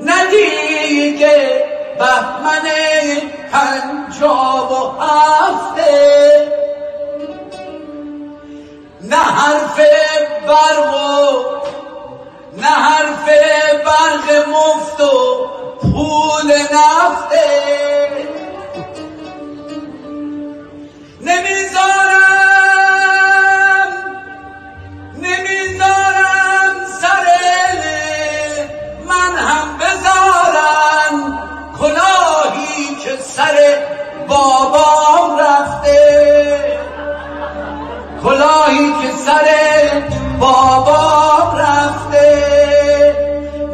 ندیگه بهمن پنجاب و هفته. نه حرف برق و نه حرف برق مفت و پول نفته. بابام رفته. کلاهی که سر بابام رفته.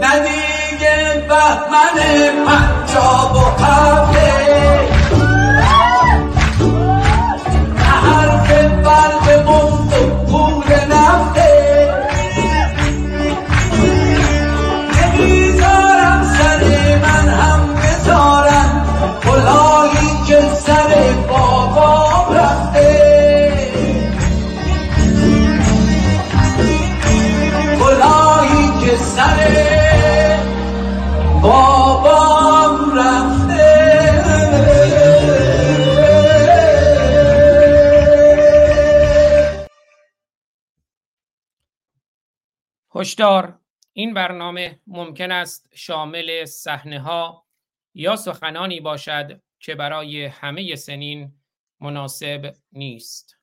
ندیگه بهمن پنجاب و هفته هشدار. این برنامه ممکن است شامل صحنه ها یا سخنانی باشد که برای همه سنین مناسب نیست.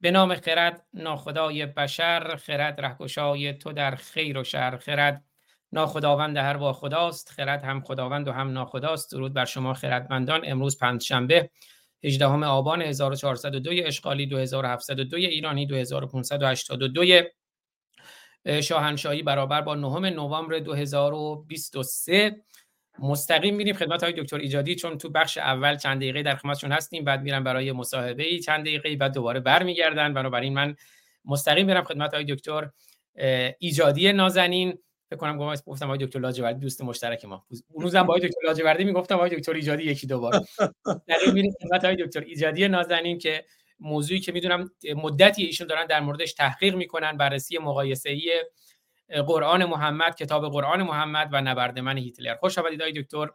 به نام خرد ناخدای بشر خرد رهگشای تو در خیر و شر. خرد ناخداوند هر با خداست خرد هم خداوند و هم ناخداست. درود بر شما خردمندان. امروز پنجشنبه 18 آبان 1402 اشغالی 2702 ایرانی 2582 شاهنشاهی برابر با 9 نوامبر 2023 مستقیم میریم خدمت های دکتر ایجادی چون تو بخش اول چند دقیقه در خدمتشون هستیم بعد میرم برای مصاحبه ای چند دقیقه بعد دوباره برمیگردن. بنابراین من مستقیم میرم خدمت های دکتر ایجادی نازنین. فکر کنم گفتم آقای دکتر لاجوردی دوست مشترک ما. اون روزم با دکتر لاجوردی می‌گفتم آقای دکتر ایجادی یکی دو بار. در میریم خدمت آقای دکتر ایجادی نازنین که موضوعی که می‌دونم مدتی ایشون دارن در موردش تحقیق می‌کنن بررسی مقایسه ای قرآن محمد کتاب قرآن محمد و نبرد من هیتلر. خوش آمدید آقای دکتر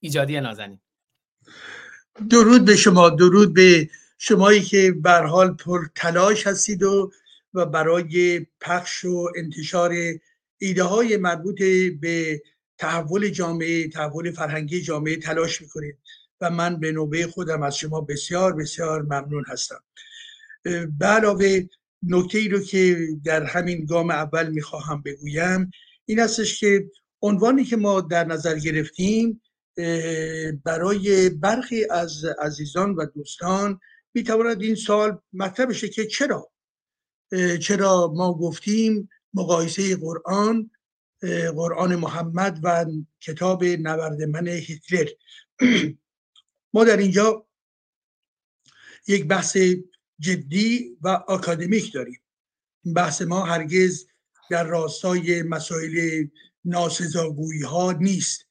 ایجادی نازنین. درود به شما درود به شمایی که به حال پر تلاش هستید و و برای پخش و انتشار ایده های مربوط به تحول جامعه تحول فرهنگی جامعه تلاش می‌کنید و من به نوبه خودم از شما بسیار بسیار ممنون هستم. به علاوه نکته ای رو که در همین گام اول می‌خواهم بگویم این هستش که عنوانی که ما در نظر گرفتیم برای برخی از عزیزان و دوستان می‌تواند این سال مطرح بشه که چرا؟ چرا ما گفتیم مقایسه قرآن قرآن محمد و کتاب نبرد من هیتلر. ما در اینجا یک بحث جدی و آکادمیک داریم. بحث ما هرگز در راستای مسائل ناسزاگویی ها نیست.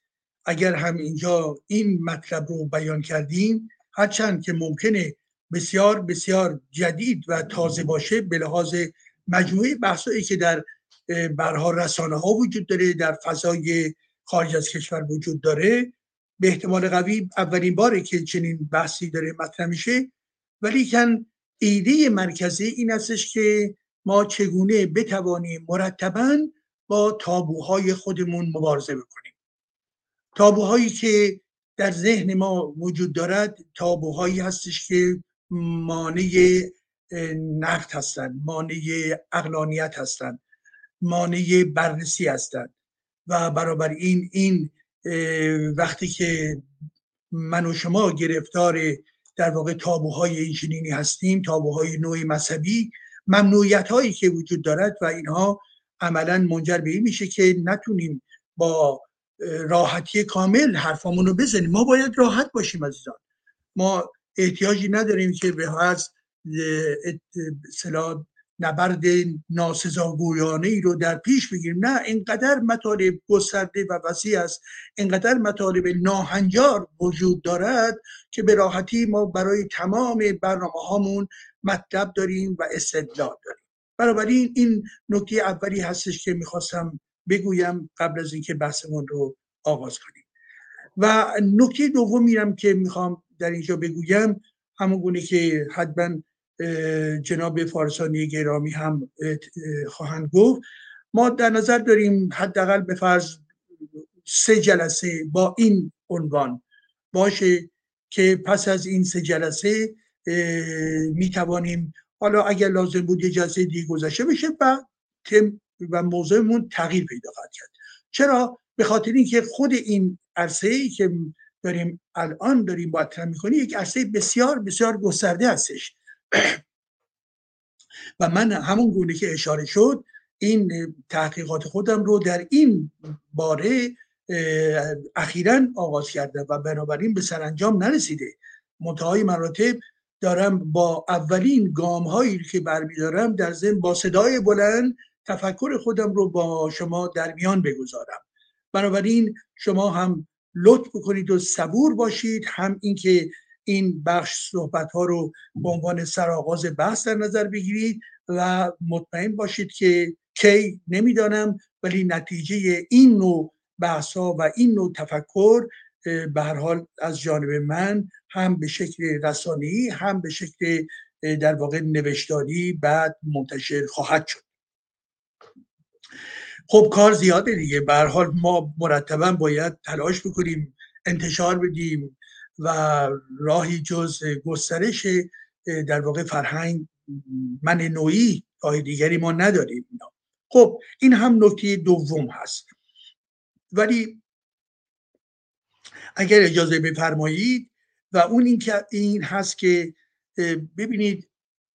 اگر هم اینجا این مطلب رو بیان کردیم هرچند که ممکنه بسیار بسیار جدید و تازه باشه به لحاظ مجموعه بحثایی که در برها رسانه ها وجود داره در فضای خارج از کشور وجود داره. به احتمال قوی اولین باره که چنین بحثی داره مطرح میشه. ولی کن ایده مرکزی این استش که ما چگونه بتوانیم مرتبا با تابوهای خودمون مبارزه بکنیم. تابوهایی که در ذهن ما وجود دارد تابوهایی هستش که مانع نفت هستند مانع اقلانیت هستند مانع بررسی هستند. و برابر این این وقتی که من و شما گرفتار در واقع تابوهای اینچنینی هستیم تابوهای نوع مذهبی ممنوعیت هایی که وجود دارد و اینها عملا منجر به این میشه که نتونیم با راحتی کامل حرفامون رو بزنیم. ما باید راحت باشیم عزیزان. ما احتیاجی نداریم که به از نبرد ناسزاگویانه ای رو در پیش بگیریم. نه اینقدر مطالب گسترده و وسیع است اینقدر مطالب ناهنجار وجود دارد که به راحتی ما برای تمام برنامه هامون مطلب داریم و استدلال داریم. بنابراین این نکته اولی هستش که می‌خواستم بگویم قبل از اینکه بحثمون رو آغاز کنیم. و نکته دوم میرم که می‌خوام در اینجا بگویم همون گونه که حتما جناب فارسانی گرامی هم خواهند گفت. ما در نظر داریم حداقل به فرض سه جلسه با این عنوان باشه که پس از این سه جلسه می توانیم حالا اگر لازم بود یه جلسه دیگه گذشته بشه و تم و موضوعمون تغییر پیدا خواهد کرد. چرا؟ به خاطر اینکه خود این عرصه ای که داریم الان داریم مطرح می‌کنیم یک عرصه بسیار بسیار گسترده هستش. و من همون گونه که اشاره شد این تحقیقات خودم رو در این باره اخیرا آغاز کرده و بنابراین به سرانجام نرسیده. منتهای مراتب دارم با اولین گام هایی که برمیدارم در ضمن با صدای بلند تفکر خودم رو با شما در میان بگذارم. بنابراین شما هم لطف بکنید و صبور باشید هم اینکه این بخش صحبت ها رو به عنوان سرآغاز بحث در نظر بگیرید و مطمئن باشید که کی نمی‌دانم ولی نتیجه این نوع بحث ها و این نوع تفکر به هر حال از جانب من هم به شکل رسانی هم به شکل در واقع نوشتاری بعد منتشر خواهد شد. خب کار زیاده دیگه. به حال ما مرتبا باید تلاش بکنیم انتشار بدیم. و راهی جز گسترش در واقع فرهنگ من نوعی راه دیگری ما نداریم خب این هم نکته دوم هست. ولی اگر اجازه بفرمایید و اون این که این هست که ببینید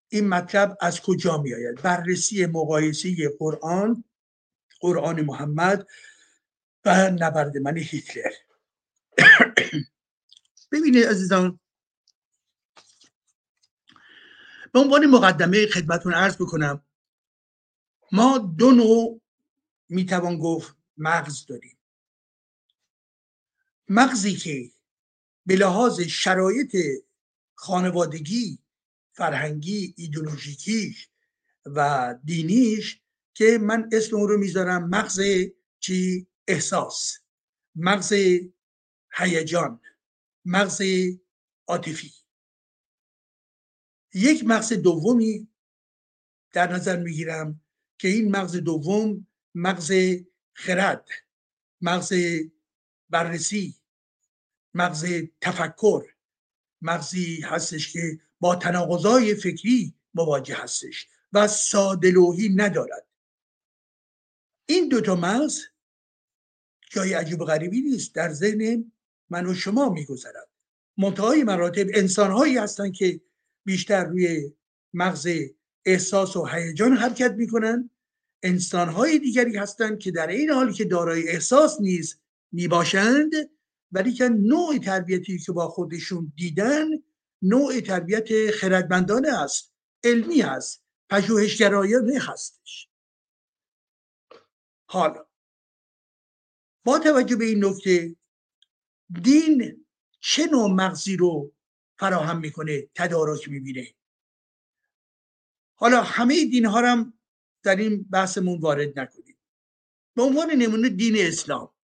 این مطلب از کجا می آید بررسی مقایسه قرآن قرآن محمد و نبرد من هیتلر. ببینید عزیزان به عنوان مقدمه خدمتون عرض بکنم ما دو نوع می‌توان گفت مغز داریم. مغزی که به لحاظ شرایط خانوادگی فرهنگی ایدولوژیکیش و دینیش که من اسم اون رو می‌ذارم مغز چی؟ احساس. مغز هیجان. مغز عاطفی. یک مغز دومی در نظر می‌گیرم که این مغز دوم مغز خرد مغز بررسی مغز تفکر مغزی هستش که با تناقضای فکری مواجه هستش و سادلوهی ندارد. این دوتا مغز جای عجیب غریبی نیست. در ذهن من و شما میگذرد. منتهای مراتب انسانهایی هستند که بیشتر روی مغز احساس و هیجان حرکت می‌کنن انسانهای دیگری هستند که در این حالی که دارای احساس نیست می‌باشند ولی که نوع تربیتی که با خودشون دیدن نوع تربیت خردمندانه است علمی است پژوهشگرایانه هستش. حالا با توجه به این نکته دین چه نوع مغزی رو فراهم می‌کنه تدارک می‌بینه؟ حالا همه دین ها هم در این بحثمون وارد نکنیم. به عنوان نمونه دین اسلام.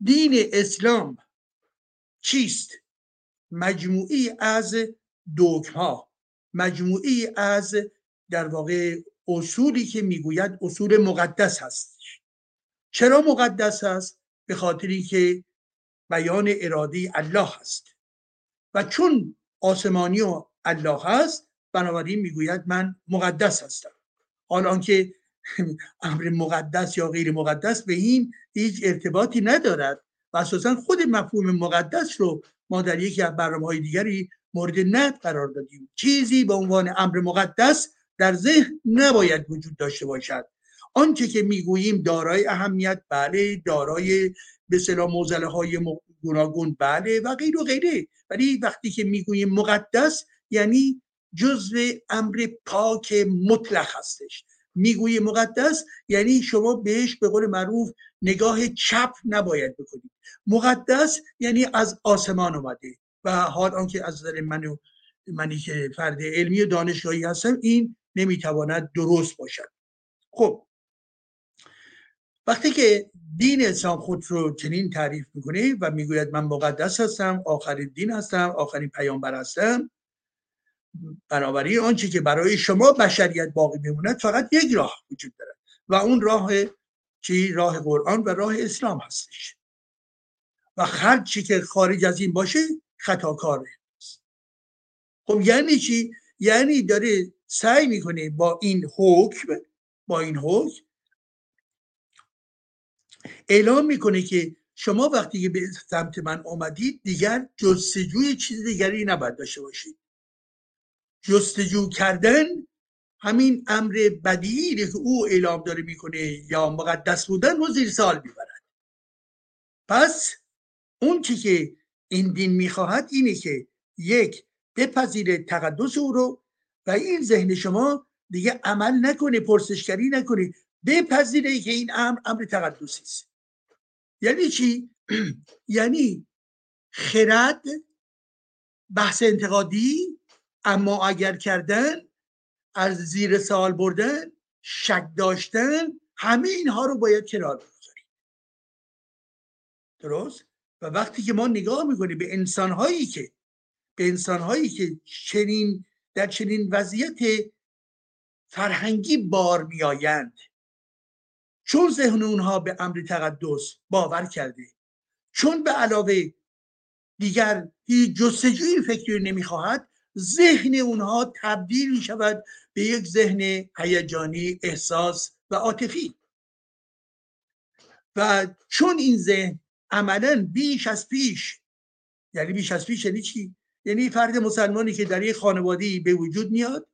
دین اسلام چیست؟ مجموعی از دوک ها مجموعی از در واقع اصولی که می‌گوید اصول مقدس هست چرا مقدس هست؟ به خاطری که بیان اراده الله هست و چون آسمانی و الله هست بنابراین می‌گوید من مقدس هستم. حالا آنکه امر مقدس یا غیر مقدس به این هیچ ارتباطی ندارد و اساسا خود مفهوم مقدس رو ما در یکی از برنامه های دیگری مورد ند قرار دادیم. چیزی به عنوان امر مقدس در ذهن نباید وجود داشته باشد. آنچه که می‌گوییم دارای اهمیت بله دارای به صلاح موزله های گوناگون بله و غیر و غیره. ولی وقتی که می‌گوییم مقدس یعنی جزو امر پاک مطلق هستش. می‌گویی مقدس یعنی شما بهش به قول معروف نگاه چپ نباید بکنید. مقدس یعنی از آسمان اومده و حال آنکه از نظر من منی که فرد علمی و دانشگاهی هستم این نمی‌تواند درست باشد. خب وقتی که دین اسلام خود رو چنین تعریف می‌کنه و می‌گوید من مقدس هستم آخرین دین هستم آخرین پیامبر هستم بنابراین آنچه که برای شما بشریت باقی میموند فقط یک راه وجود دارد و اون راه چی؟ راه قرآن و راه اسلام هستش. و هر چی که خارج از این باشه خطاکاره. خب یعنی چی؟ یعنی داره سعی می‌کنه با این حکم با این حکم اعلام می‌کنه که شما وقتی که به سمت من آمدید دیگر جستجوی چیز دیگری نباید داشته باشید. جستجو کردن همین امر بدیعی که او اعلام داره می‌کنه یا مقدس بودن رو زیر سال می‌برد. پس اون چی که این دین می‌خواهد اینه که یک بپذیره تقدس او رو و این ذهن شما دیگه عمل نکنه پرسشگری نکنه. بپذیره که این امر امر تقدسی است. یعنی چی؟ یعنی خرد بحث انتقادی اما اگر کردن از زیر سوال بردن شک داشتن همه اینها رو باید کنار بگذاریم درست؟ و وقتی که ما نگاه می‌کنیم به انسانهایی که به انسانهایی که چنین در چنین وضعیت فرهنگی بار میآیند چون ذهن اونها به امر تقدس باور کرده چون به علاوه دیگر هیچ جستجوی فکری نمی‌خواهد ذهن اونها تبدیل می شود به یک ذهن هیجانی احساس و عاطفی. و چون این ذهن عملا بیش از پیش یعنی بیش از پیش یعنی چی؟ یعنی فرد مسلمانی که در یک خانوادی به وجود میاد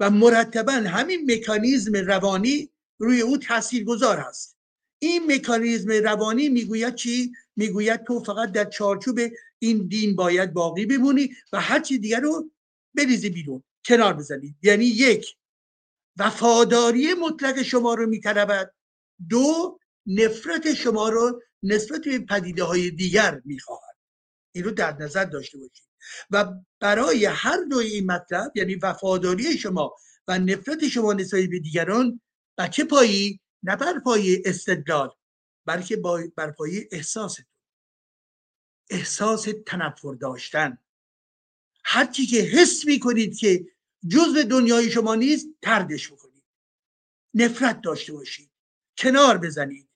و مرتبا همین مکانیزم روانی روی او تاثیر گذار هست این مکانیزم روانی می‌گوید چی؟ می‌گوید تو فقط در چارچوب این دین باید باقی بمونی و هر چی دیگر رو بریزی بیرون کنار بزنی. یعنی یک وفاداری مطلق شما رو میطلبد. دو نفرت شما رو نسبت به پدیده های دیگر می‌خواهد. این رو در نظر داشته باشید. و برای هر دو این مطلب یعنی وفاداری شما و نفرت شما نسبت به دیگران بر چه پایی نه بر پایه استدلال بلکه بر پایه احساستون احساس تنفر داشتن. هرچی که حس می‌کنید که جزء دنیای شما نیست تردش بکنید. نفرت داشته باشید. کنار بزنید.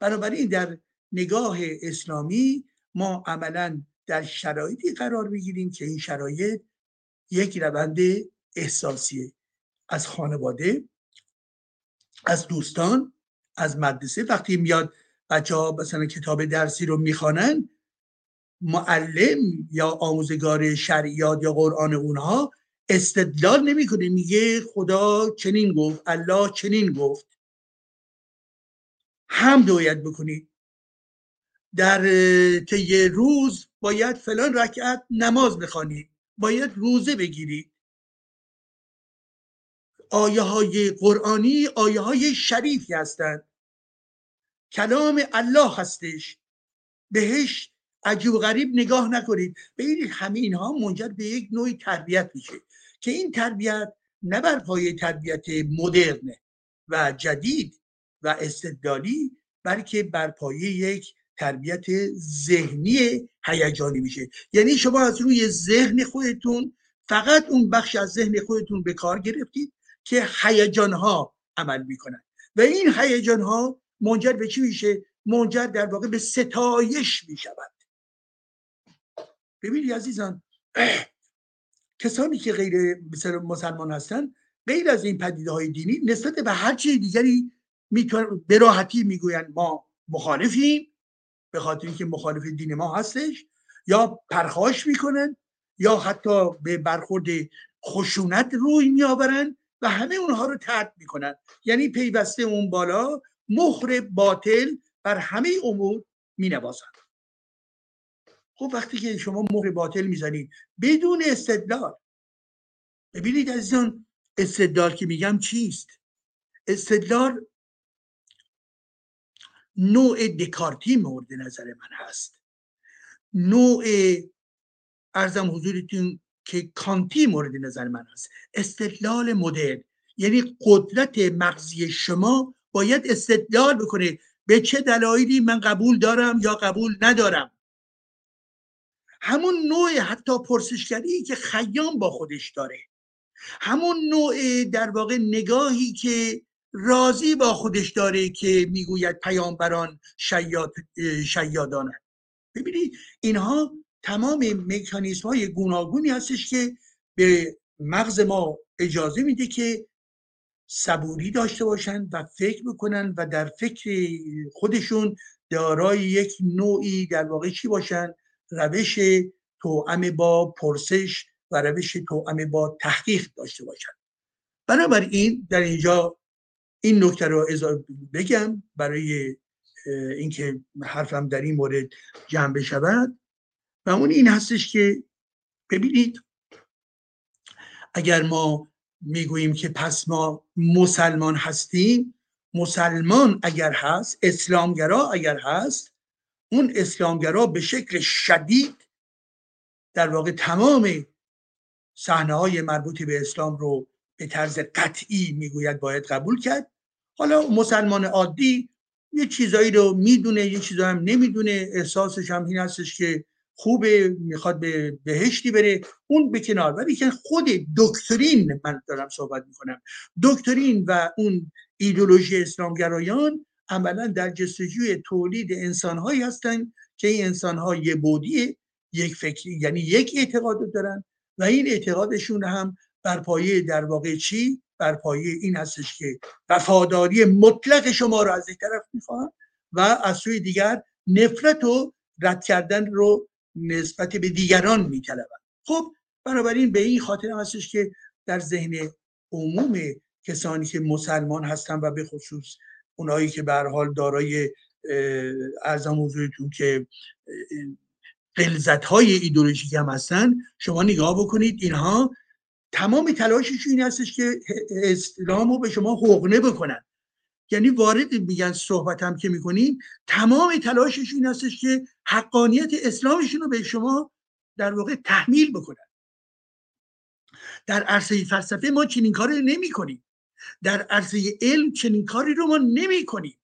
بنابراین در نگاه اسلامی ما عملا در شرایطی قرار بگیریم که این شرایط یک روند احساسیه از خانواده از دوستان از مدرسه وقتی میاد بچه ها مثلا کتاب درسی رو می‌خوانن معلم یا آموزگار شریعت یا قرآن اونها استدلال نمی‌کنه میگه خدا چنین گفت الله چنین گفت. هم باید بکنید در طی روز باید فلان رکعت نماز بخوانید باید روزه بگیرید آیه های قرآنی آیه های شریفی هستند. کلام الله هستش. بهش عجیب و غریب نگاه نکنید. ببینید همه اینها منجر به یک نوع تربیت میشه که این تربیت نه بر پای تربیت مدرن و جدید و استدلالی بلکه بر پایه یک تربیت ذهنی هیجانی میشه. یعنی شما از روی ذهن خودتون فقط اون بخش از ذهن خودتون به کار گرفتید که هیجان ها عمل می‌کنن. و این هیجان ها منجر به چی میشه؟ منجر در واقع به ستایش می‌شود. ببینید عزیزان کسانی که غیر مسلمان هستن غیر از این پدیده های دینی نسبت به هر چیز دیگری به راحتی می‌گویند ما مخالفیم به خاطر اینکه مخالف دین ما هستش یا پرخاش می‌کنن یا حتی به برخورد خشونت روی میآورن و همه اونها رو ترک می‌کنن. یعنی پیوسته اون بالا مخر باطل بر همه امور مینوازند خب وقتی که شما مهر باطل می‌زنید بدون استدلال ببینید عزیزان استدلال که میگم چیست؟ استدلال نوع دکارتی مورد نظر من هست. نوع ارزم حضورتون که کانتی مورد نظر من است استدلال مدرن یعنی قدرت مغزی شما باید استدلال بکنه به چه دلایلی من قبول دارم یا قبول ندارم. همون نوع حتی پرسشگری که خیام با خودش داره. همون نوع در واقع نگاهی که راضی با خودش داره که می‌گوید پیامبران شیاد شیادانند. ببینید اینها تمام مکانیزم های گوناگونی هستش که به مغز ما اجازه میده که صبوری داشته باشن و فکر بکنن و در فکر خودشون دارای یک نوعی در واقع چی باشن؟ روش توأم با پرسش و روش توأم با تحقیق داشته باشن. بنابراین در اینجا این نکته رو بگم برای اینکه حرفم در این مورد جمع بشود. و اون این هستش که ببینید اگر ما می‌گوییم که پس ما مسلمان هستیم مسلمان اگر هست اسلامگرا اگر هست اون اسلامگرا به شکل شدید در واقع تمام صحنه های مربوط به اسلام رو به طرز قطعی می‌گوید باید قبول کرد. حالا مسلمان عادی یه چیزایی رو می‌دونه یه چیزایی هم نمی‌دونه. احساسش هم این هستش که خوبه می‌خواد به بهشتی بره. اون به کنار. ولی که خود دکترین من دارم صحبت می‌کنم. دکترین و اون ایدولوژی اسلامگرایان عملا در جستجوی تولید انسانهایی هستند که این انسانها یه بودی یک فکر یعنی یک اعتقاد دارن و این اعتقادشون هم بر پایه در واقع چی؟ بر پایه این هستش که وفاداری مطلق شما رو از یک طرف می‌خواهن و از سوی دیگر نفرت و رد کردن رو نسبت به دیگران میطلبن خب بنابراین به این خاطر هستش که در ذهن عموم کسانی که مسلمان هستن و به خصوص اونایی که به حال دارای ارزم حضورتون که قلزت های ایدولوژیک هم هستن شما نگاه بکنید اینها تمام تلاششون این هستش که اسلام رو به شما حقنه بکنن. یعنی وارد میگن صحبت هم که می‌کنیم تمام تلاششون این هستش که حقانیت اسلامشون رو به شما در واقع تحمیل بکنن. در عرصه فلسفه ما چنین کاری نمی کنیم. در عرصه علم چنین کاری رو ما نمی کنیم.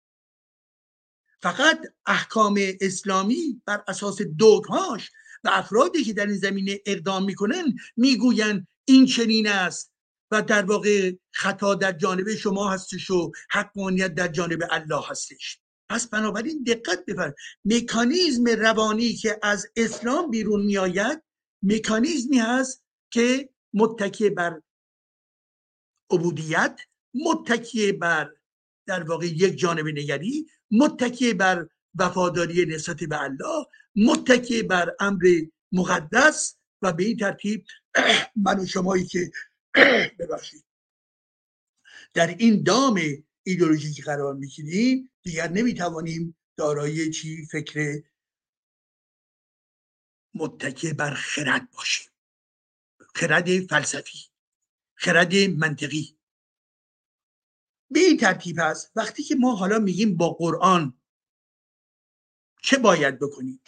فقط احکام اسلامی بر اساس دوگهاش و افرادی که در این زمینه اقدام می‌کنن می‌گویند این چنین است و در واقع خطا در جانب شما هستش و حقانیت در جانب الله هستش. پس بنابراین دقت بفرمایید. مکانیزم روانی که از اسلام بیرون میآید مکانیزمی هست که متکی بر عبودیت متکی بر در واقع یک جانب نگری متکی بر وفاداری نسبت به الله متکی بر امر مقدس و به این ترتیب من و شمایی که ببخشید. در این دام ایدولوژیکی قرار می‌گیریم دیگر نمی‌توانیم دارای چی فکر متکی بر خرد باشیم. خرد فلسفی خرد منطقی. به این ترتیب هست وقتی که ما حالا میگیم با قرآن چه باید بکنیم؟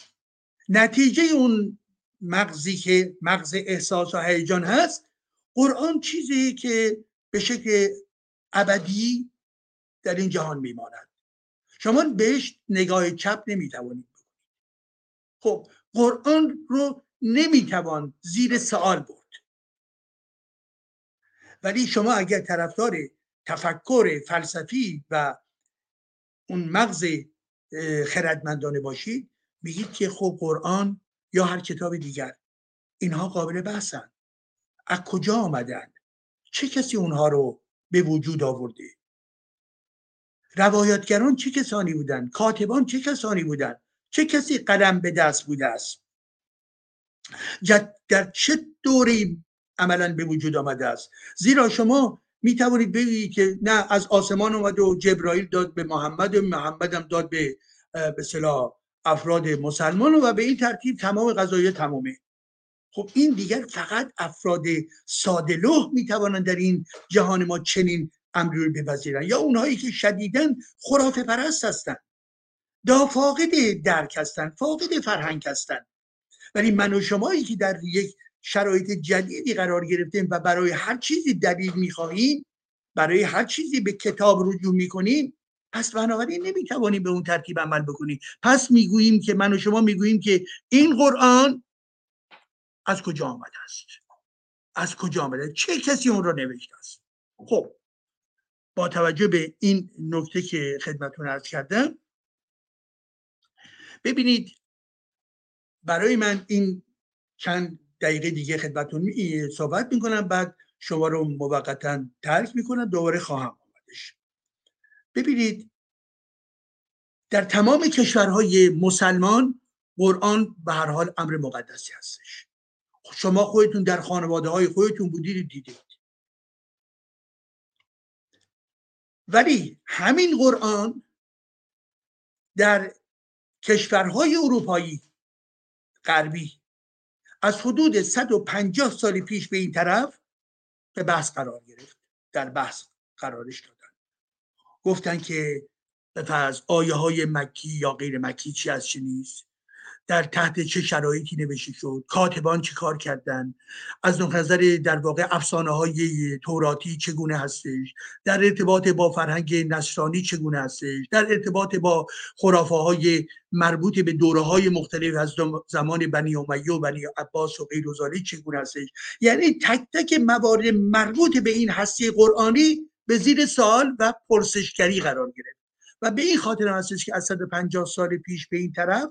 نتیجه اون مغزی که مغز احساس و هیجان هست قرآن چیزی که به شکل ابدی در این جهان میماند. شما بهش نگاه چپ نمی‌توانید خب قرآن رو نمی‌توان زیر سوال برد. ولی شما اگر طرفدار تفکر فلسفی و اون مغز خردمندانه باشید میگید که خب قرآن یا هر کتاب دیگر اینها قابل بحثن. از کجا آمدن؟ چه کسی اونها رو به وجود آورده؟ روایتگران چه کسانی بودند؟ کاتبان چه کسانی بودند؟ چه کسی قلم به دست بوده است؟ در چه دوری عملا به وجود آمده است؟ زیرا شما می توانید بگید که نه از آسمان اومده و جبرائیل داد به محمد و محمد هم داد به به افراد مسلمان و به این ترتیب تمام قضایه تمامه. خب این دیگر فقط افراد ساده می توانند در این جهان ما چنین امری رو بپذیرن یا اونهایی که شدیدن خرافه پرست هستند دا فاقد درک هستند فاقد فرهنگ هستند ولی من و شمایی که در یک شرایط جدیدی قرار گرفتیم و برای هر چیزی دلیل می‌خواهیم برای هر چیزی به کتاب رجوع می‌کنیم پس بنابراین نمی‌توانیم به اون ترتیب عمل بکنیم. پس می‌گوییم که من و شما می‌گوییم که این قرآن از کجا آمده است؟ از کجا آمده؟ چه کسی اون را نوشته است؟ خب با توجه به این نکته که خدمتون ارز کردم ببینید برای من این چند دقیقه دیگه خدمتون صحبت می‌کنم بعد شما رو موقتا ترک می‌کنم دوباره خواهم آمدش. ببینید در تمام کشورهای مسلمان قرآن به هر حال امر مقدسی هستش. شما خودتون در خانواده های خودتون بودید دیدید. ولی همین قرآن در کشورهای اروپایی غربی از حدود 150 سال پیش به این طرف به بحث قرار گرفت در بحث قرارش دادن. گفتن که به آیه های مکی یا غیر مکی چی از چی نیست؟ در تحت چه شرایطی نوشته شد؟ کاتبان چه کار کردن؟ از نظر در واقع افسانه های توراتی چگونه هستش؟ در ارتباط با فرهنگ نصرانی چگونه هستش؟ در ارتباط با خرافه های مربوط به دوره های مختلف از زمان بنی امیه و بنی عباس و غیر چگونه هستش؟ یعنی تک تک موارد مربوط به این هستی قرآنی به زیر سال و پرسشگری قرار گرفت. و به این خاطر هستش که از 150 سال پیش به این طرف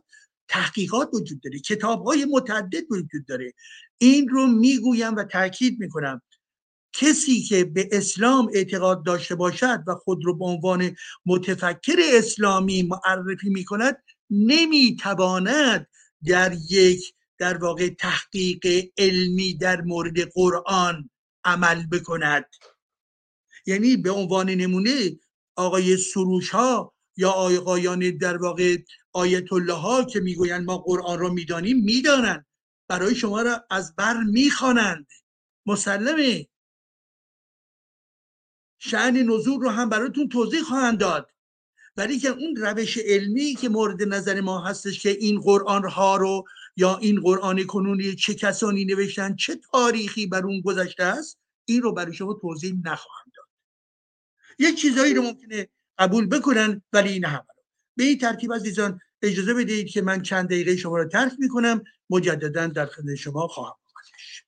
تحقیقات وجود داره کتاب های متعدد وجود داره. این رو می‌گویم و تاکید می‌کنم. کسی که به اسلام اعتقاد داشته باشد و خود رو به عنوان متفکر اسلامی معرفی می‌کند نمی‌تواند در یک در واقع تحقیق علمی در مورد قرآن عمل بکند. یعنی به عنوان نمونه آقای سروش ها یا آقایان در واقع آیت الله ها که می‌گویند ما قرآن را می‌دانیم می‌دانند. برای شما را از بر می‌خوانند. مسلمه. شعن نزول رو هم براتون توضیح خواهند داد. ولی که اون روش علمی که مورد نظر ما هستش که این قرآن ها رو یا این قرآن کنونی چه کسانی نوشتن چه تاریخی بر اون گذشته است این رو برای شما توضیح نخواهم داد. یک چیزایی رو ممکنه قبول بکنن ولی نه همه. به این ترتیب عزیزان اجازه بدهید که من چند دقیقه شما را ترک می کنم مجددا در خدمت شما خواهم آمدش.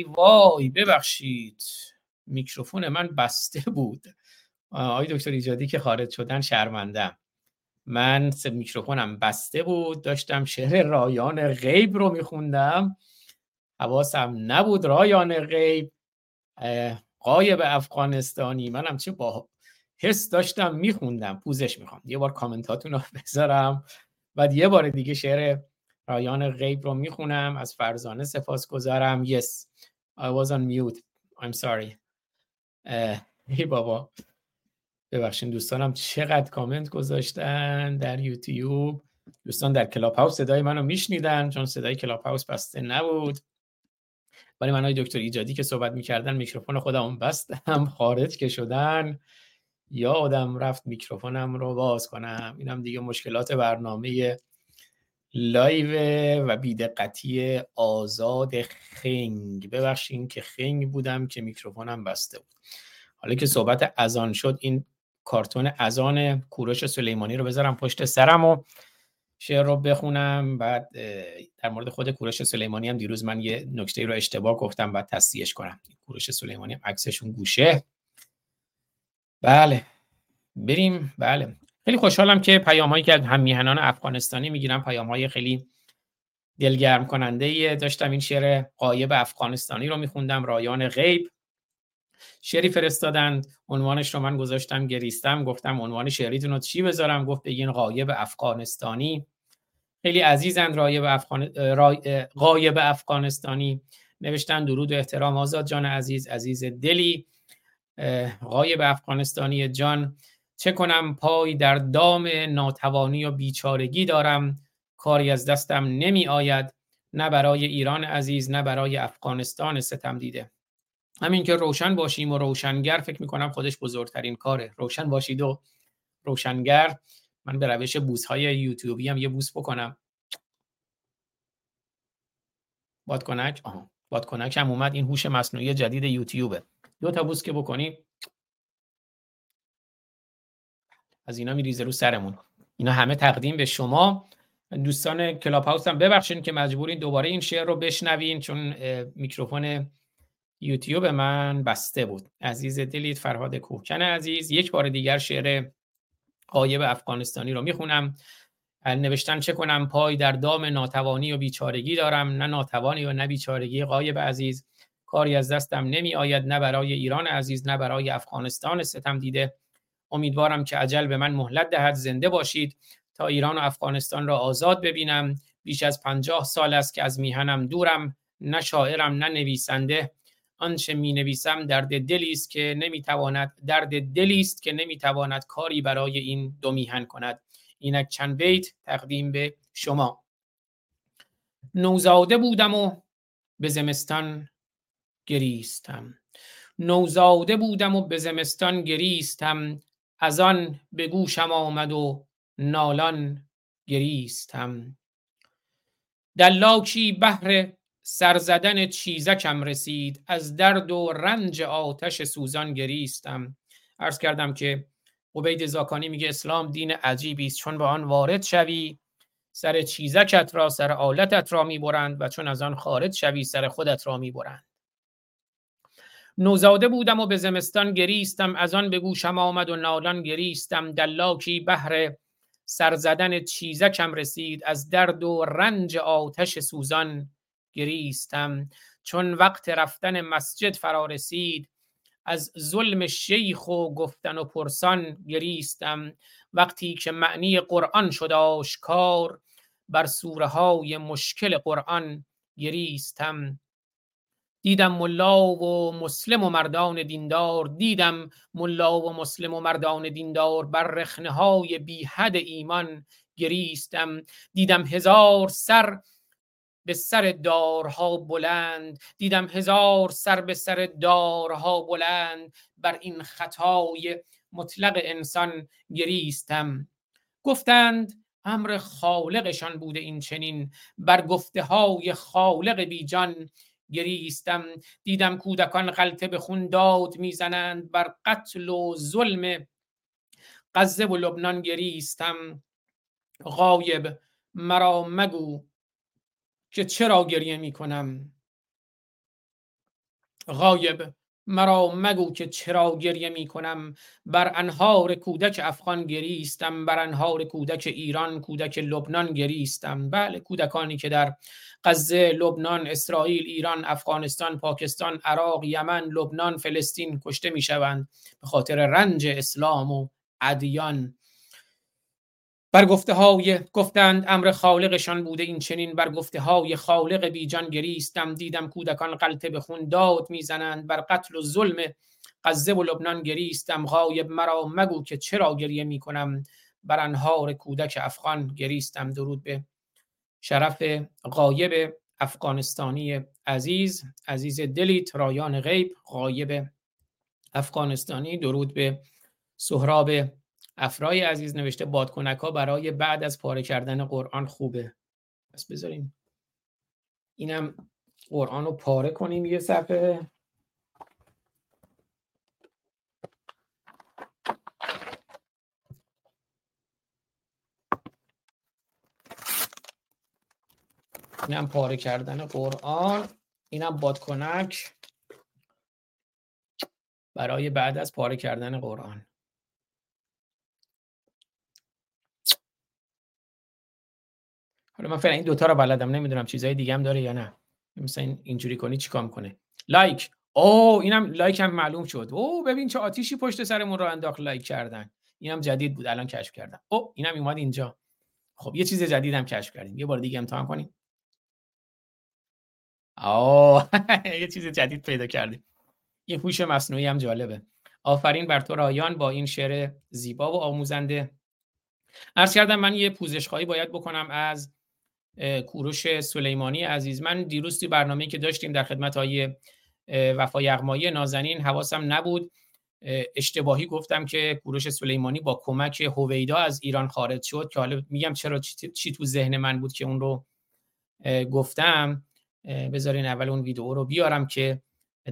وای ببخشید. میکروفون من بسته بود. آقای دکتر ایجادی که خارج شدن شرمندم. من میکروفونم بسته بود. داشتم شعر رایان غیب رو میخوندم. حواسم نبود رایان غیب. قایب افغانستانی. منم چه با حس داشتم میخوندم. پوزش می‌خوام. یه بار کامنتاتون رو بذارم. بعد یه بار دیگه شعر رایان غیب رو می‌خونم. از فرزانه سپاس گذارم yes I was on mute. I'm sorry. ای بابا. ببخشید دوستانم چقدر کامنت گذاشتن در یوتیوب. دوستان در کلاب هاوس صدای منو میشنیدن چون صدای کلاب هاوس بسته نبود. ولی من آقای دکتر ایجادی که صحبت می‌کردن میکروفون خودم بستم. خارج که شدن. یادم رفت میکروفونم رو باز کنم. اینم دیگه مشکلات برنامه live و بیدقتی آزاد خنگ. ببخشین که خنگ بودم که میکروفونم بسته بود. حالا که صحبت اذان شد این کارتون اذان کوروش سلیمانی رو بذارم پشت سرم و شعر رو بخونم. بعد در مورد خود کوروش سلیمانی هم دیروز من یه نکته رو اشتباه گفتم بعد تصحیحش کنم. کوروش سلیمانی عکسشون گوشه. بله. بریم. بله. خیلی خوشحالم که پیام هایی که هم میهنان افغانستانی می‌گیرم پیام های خیلی دلگرم کننده داشتم. این شعر قایب افغانستانی رو میخوندم رایان غیب. شعری فرستادند عنوانش رو من گذاشتم گریستم. گفتم عنوان شعریتون رو چی بذارم؟ گفت بگین قایب افغانستانی. خیلی عزیزند رایب افغان... قایب افغانستانی. نوشتن درود و احترام آزاد جان عزیز عزیز دلی. قایب افغانستانی جان. چه کنم پای در دام ناتوانی و بیچارگی دارم؟ کاری از دستم نمی آید نه برای ایران عزیز نه برای افغانستان ستم دیده. همین که روشن باشیم و روشنگر فکر می کنم خودش بزرگترین کاره. روشن باشید و روشنگر. من به روش بوسهای یوتیوبی هم یه بوس بکنم. بادکنک؟ آها. بادکنک هم اومد. این هوش مصنوعی جدید یوتیوبه. دو تا بوس که بکنی؟ از اینا میریزه رو سرمون. اینا همه تقدیم به شما. دوستان کلاب هاوس هم ببخشید که مجبورین دوباره این شعر رو بشنوین چون میکروفون یوتیوب من بسته بود. عزیز دلید فرهاد کوهکن عزیز یک بار دیگر شعر قایب افغانستانی رو می‌خونم. نوشتن چه کنم؟ پای در دام ناتوانی و بیچارگی دارم. نه ناتوانی و نه بیچارگی. قایب عزیز. کاری از دستم نمی آید نه برای ایران عزیز نه برای افغانستان ستم دیده. امیدوارم که عجل به من مهلت دهد. زنده باشید تا ایران و افغانستان را آزاد ببینم. بیش از پنجاه سال است که از میهنم دورم نه شاعرم نه نویسنده. آنچه می نویسم درد دلی است که نمی‌تواند درد دلی است که نمی‌تواند کاری برای این دو میهن کند. اینک چند بیت تقدیم به شما. نوزاده بودم و به زمستان گریستم. نوزاده بودم و به زمستان گریستم. از آن به گوشم آمد و نالان گریستم. دلاکی بهر سرزدن چیزکم رسید از درد و رنج آتش سوزان گریستم. عرض کردم که عبید زاکانی میگه اسلام دین عجیبی است چون به آن وارد شوی سر چیزکت را سر آلتت را می‌برند و چون از آن خارج شوی سر خودت را می‌برند. نوزاده بودم و به زمستان گریستم از آن به گوشم آمد و نالان گریستم. دلاکی بهر سرزدن چیزکم رسید. از درد و رنج آتش سوزان گریستم. چون وقت رفتن مسجد فرا رسید از ظلم شیخ و گفتن و پرسان گریستم. وقتی که معنی قرآن شد آشکار بر سوره های مشکل قرآن گریستم. دیدم ملا و مسلم و مردان دیندار دیدم ملا و مسلم و مردان دیندار بر رخنه های بی حد ایمان گریستم. دیدم هزار سر به سر دارها بلند دیدم هزار سر به سر دارها بلند. بر این خطای مطلق انسان گریستم. گفتند امر خالقشان بوده این چنین بر گفته های خالق بیجان گریستم دیدم کودکان غلطه به خون داد می‌زنند بر قتل و ظلم. غزه و لبنان گریستم غایب مرا مگو که چرا گریه می کنم غایب مرا مگو که چرا گریه می کنم؟ بر انهار کودک افغان گریستم بر انهار کودک ایران کودک لبنان گریستم. بله کودکانی که در غزه لبنان اسرائیل ایران افغانستان پاکستان عراق یمن لبنان فلسطین کشته می شوند. به خاطر رنج اسلام و ادیان. بر گفته های گفتند امر خالقشان بوده این چنین. بر گفته های خالق بیجان گریستم. دیدم کودکان قلطه به خون داد می‌زنند. بر قتل و ظلم غزه و لبنان گریستم. غایب مرا مگو که چرا گریه می‌کنم. بر انهار کودک افغان گریستم. درود به شرف غایب افغانستانی عزیز. عزیز دلیت رایان غیب غایب افغانستانی. درود به سهراب افرای عزیز نوشته بادکنک ها برای بعد از پاره کردن قرآن خوبه. پس بذاریم اینم قرآن رو پاره کنیم یه صفحه. اینم پاره کردن قرآن اینم بادکنک برای بعد از پاره کردن قرآن. حالا من فعلا این دوتا رو بلدم نمی‌دونم چیزای دیگه هم داره یا نه. مثلا اینجوری کنی چیکار کنه؟ لایک. او اینم لایک هم معلوم شد. او ببین چه آتیشی پشت سرمون رو انداخت لایک کردن. اینم جدید بود الان کشف کردم. او اینم اومد اینجا. خب یه چیز جدید هم کشف کردیم. یه بار دیگه امتحان کنیم. آه یه چیز جدید پیدا کردیم. یه هوش مصنوعی هم جالبه. آفرین بر تو رایان با این شعر زیبا و آموزنده. عرض کردم من یه پوزش خواهی باید بکنم از کوروش سلیمانی عزیز من دیروز توی برنامه‌ای که داشتیم در خدمت های وفا یغمایی نازنین حواسم نبود. اشتباهی گفتم که کوروش سلیمانی با کمک هویدا از ایران خارج شد که حالا میگم چرا چی تو ذهن من بود که اون رو گفتم. بذارین اول اون ویدیو رو بیارم که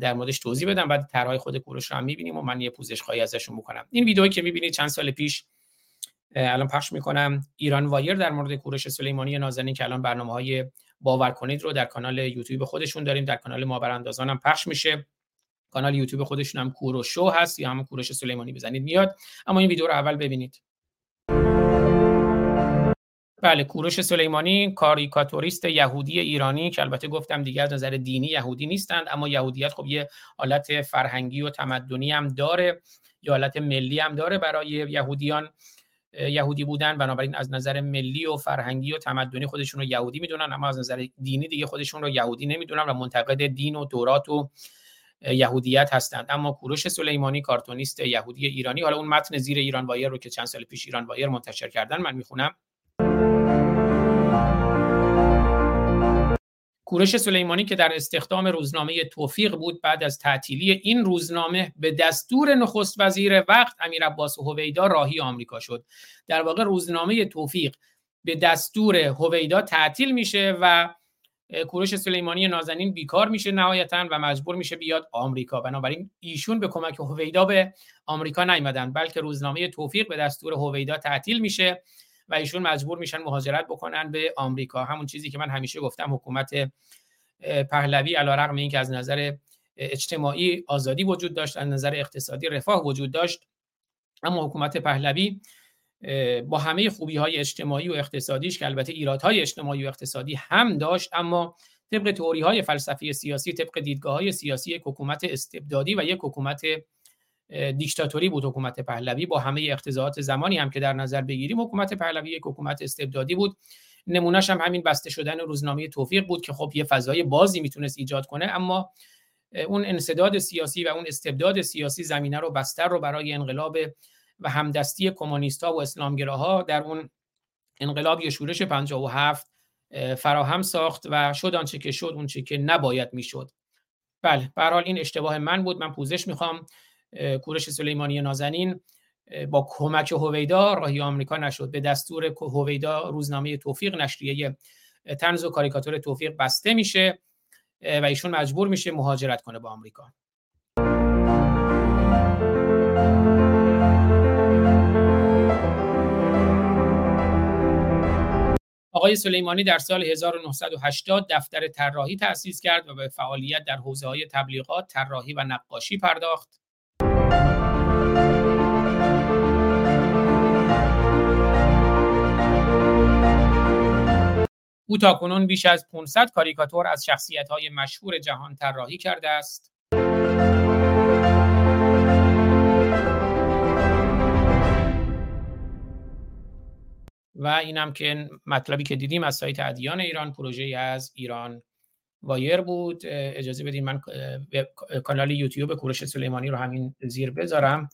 در موردش توضیح بدم بعد طرحهای خود کوروش رو هم می‌بینیم و من یه پوزش خواهی ازشون بکنم. این ویدئویی که می‌بینید چند سال پیش الان پخش می‌کنم. ایران وایر در مورد کوروش سلیمانی نازنین که الان برنامه های باور کنید رو در کانال یوتیوب خودشون داریم. در کانال ما براندازان هم پخش میشه. کانال یوتیوب خودشون هم کوروشو هست یا هم کوروش سلیمانی بزنید میاد. اما این ویدیو رو اول ببینید. بله کوروش سلیمانی کاریکاتوریست یهودی ایرانی که البته گفتم دیگه از نظر دینی یهودی نیستند اما یهودیت خب یه حالت فرهنگی و تمدنی هم داره. یه حالت ملی هم داره برای یهودیان. یهودی بودن بنابراین از نظر ملی و فرهنگی و تمدنی خودشون رو یهودی می‌دونن اما از نظر دینی دیگه خودشون رو یهودی نمی‌دونن و منتقد دین و دورات و یهودیت هستند. اما کوروش سلیمانی کارتونیست یهودی ایرانی حالا اون متن زیر ایران وایر رو که چند سال پیش ایران وایر منتشر کردن من می‌خونم. کوروش سلیمانی که در استخدام روزنامه توفیق بود بعد از تعطیلی این روزنامه به دستور نخست وزیر وقت امیر عباس هویدا راهی آمریکا شد. در واقع روزنامه توفیق به دستور هویدا تعطیل میشه و کوروش سلیمانی نازنین بیکار میشه نهایتا و مجبور میشه بیاد آمریکا. بنابراین ایشون به کمک هویدا به آمریکا نیومدن بلکه روزنامه توفیق به دستور هویدا تعطیل میشه. و ایشون مجبور میشن مهاجرت بکنن به آمریکا. همون چیزی که من همیشه گفتم حکومت پهلوی علیرغم اینکه از نظر اجتماعی آزادی وجود داشت از نظر اقتصادی رفاه وجود داشت. اما حکومت پهلوی با همه خوبی های اجتماعی و اقتصادیش که البته ایرادهای اجتماعی و اقتصادی هم داشت اما طبق تئوری های فلسفی سیاسی طبق دیدگاه های سیاسی یک حکومت استبدادی و یک حکومت دیکتاتوری بود حکومت پهلوی با همه اقتضاعات زمانی هم که در نظر بگیریم حکومت پهلوی یک حکومت استبدادی بود. نمونهش هم همین بسته شدن روزنامه توفیق بود که خب یه فضای بازی می‌تونست ایجاد کنه اما اون انصداد سیاسی و اون استبداد سیاسی زمینه رو بستر رو برای انقلاب و همدستی کمونیست‌ها و اسلامگراها در اون انقلاب یه شورش 57 فراهم ساخت و شد آنچه که شد اون که نباید می‌شد. بله به این اشتباه من بود. من پوزش می‌خوام. کورش سلیمانی نازنین با کمک هویدا راهی آمریکا نشد به دستور هویدا روزنامه توفیق نشریه تنز و کاریکاتور توفیق بسته میشه و ایشون مجبور میشه مهاجرت کنه با آمریکا آقای سلیمانی در سال 1980 دفتر طراحی تأسیس کرد و به فعالیت در حوزه های تبلیغات، طراحی و نقاشی پرداخت. او تاکنون بیش از 500 کاریکاتور از شخصیت‌های مشهور جهان طراحی کرده است. و اینم که مطلبی که دیدیم از سایت ادیان ایران پروژه از ایران وایر بود اجازه بدین من کانال یوتیوب کوروش سلیمانی رو همین زیر بذارم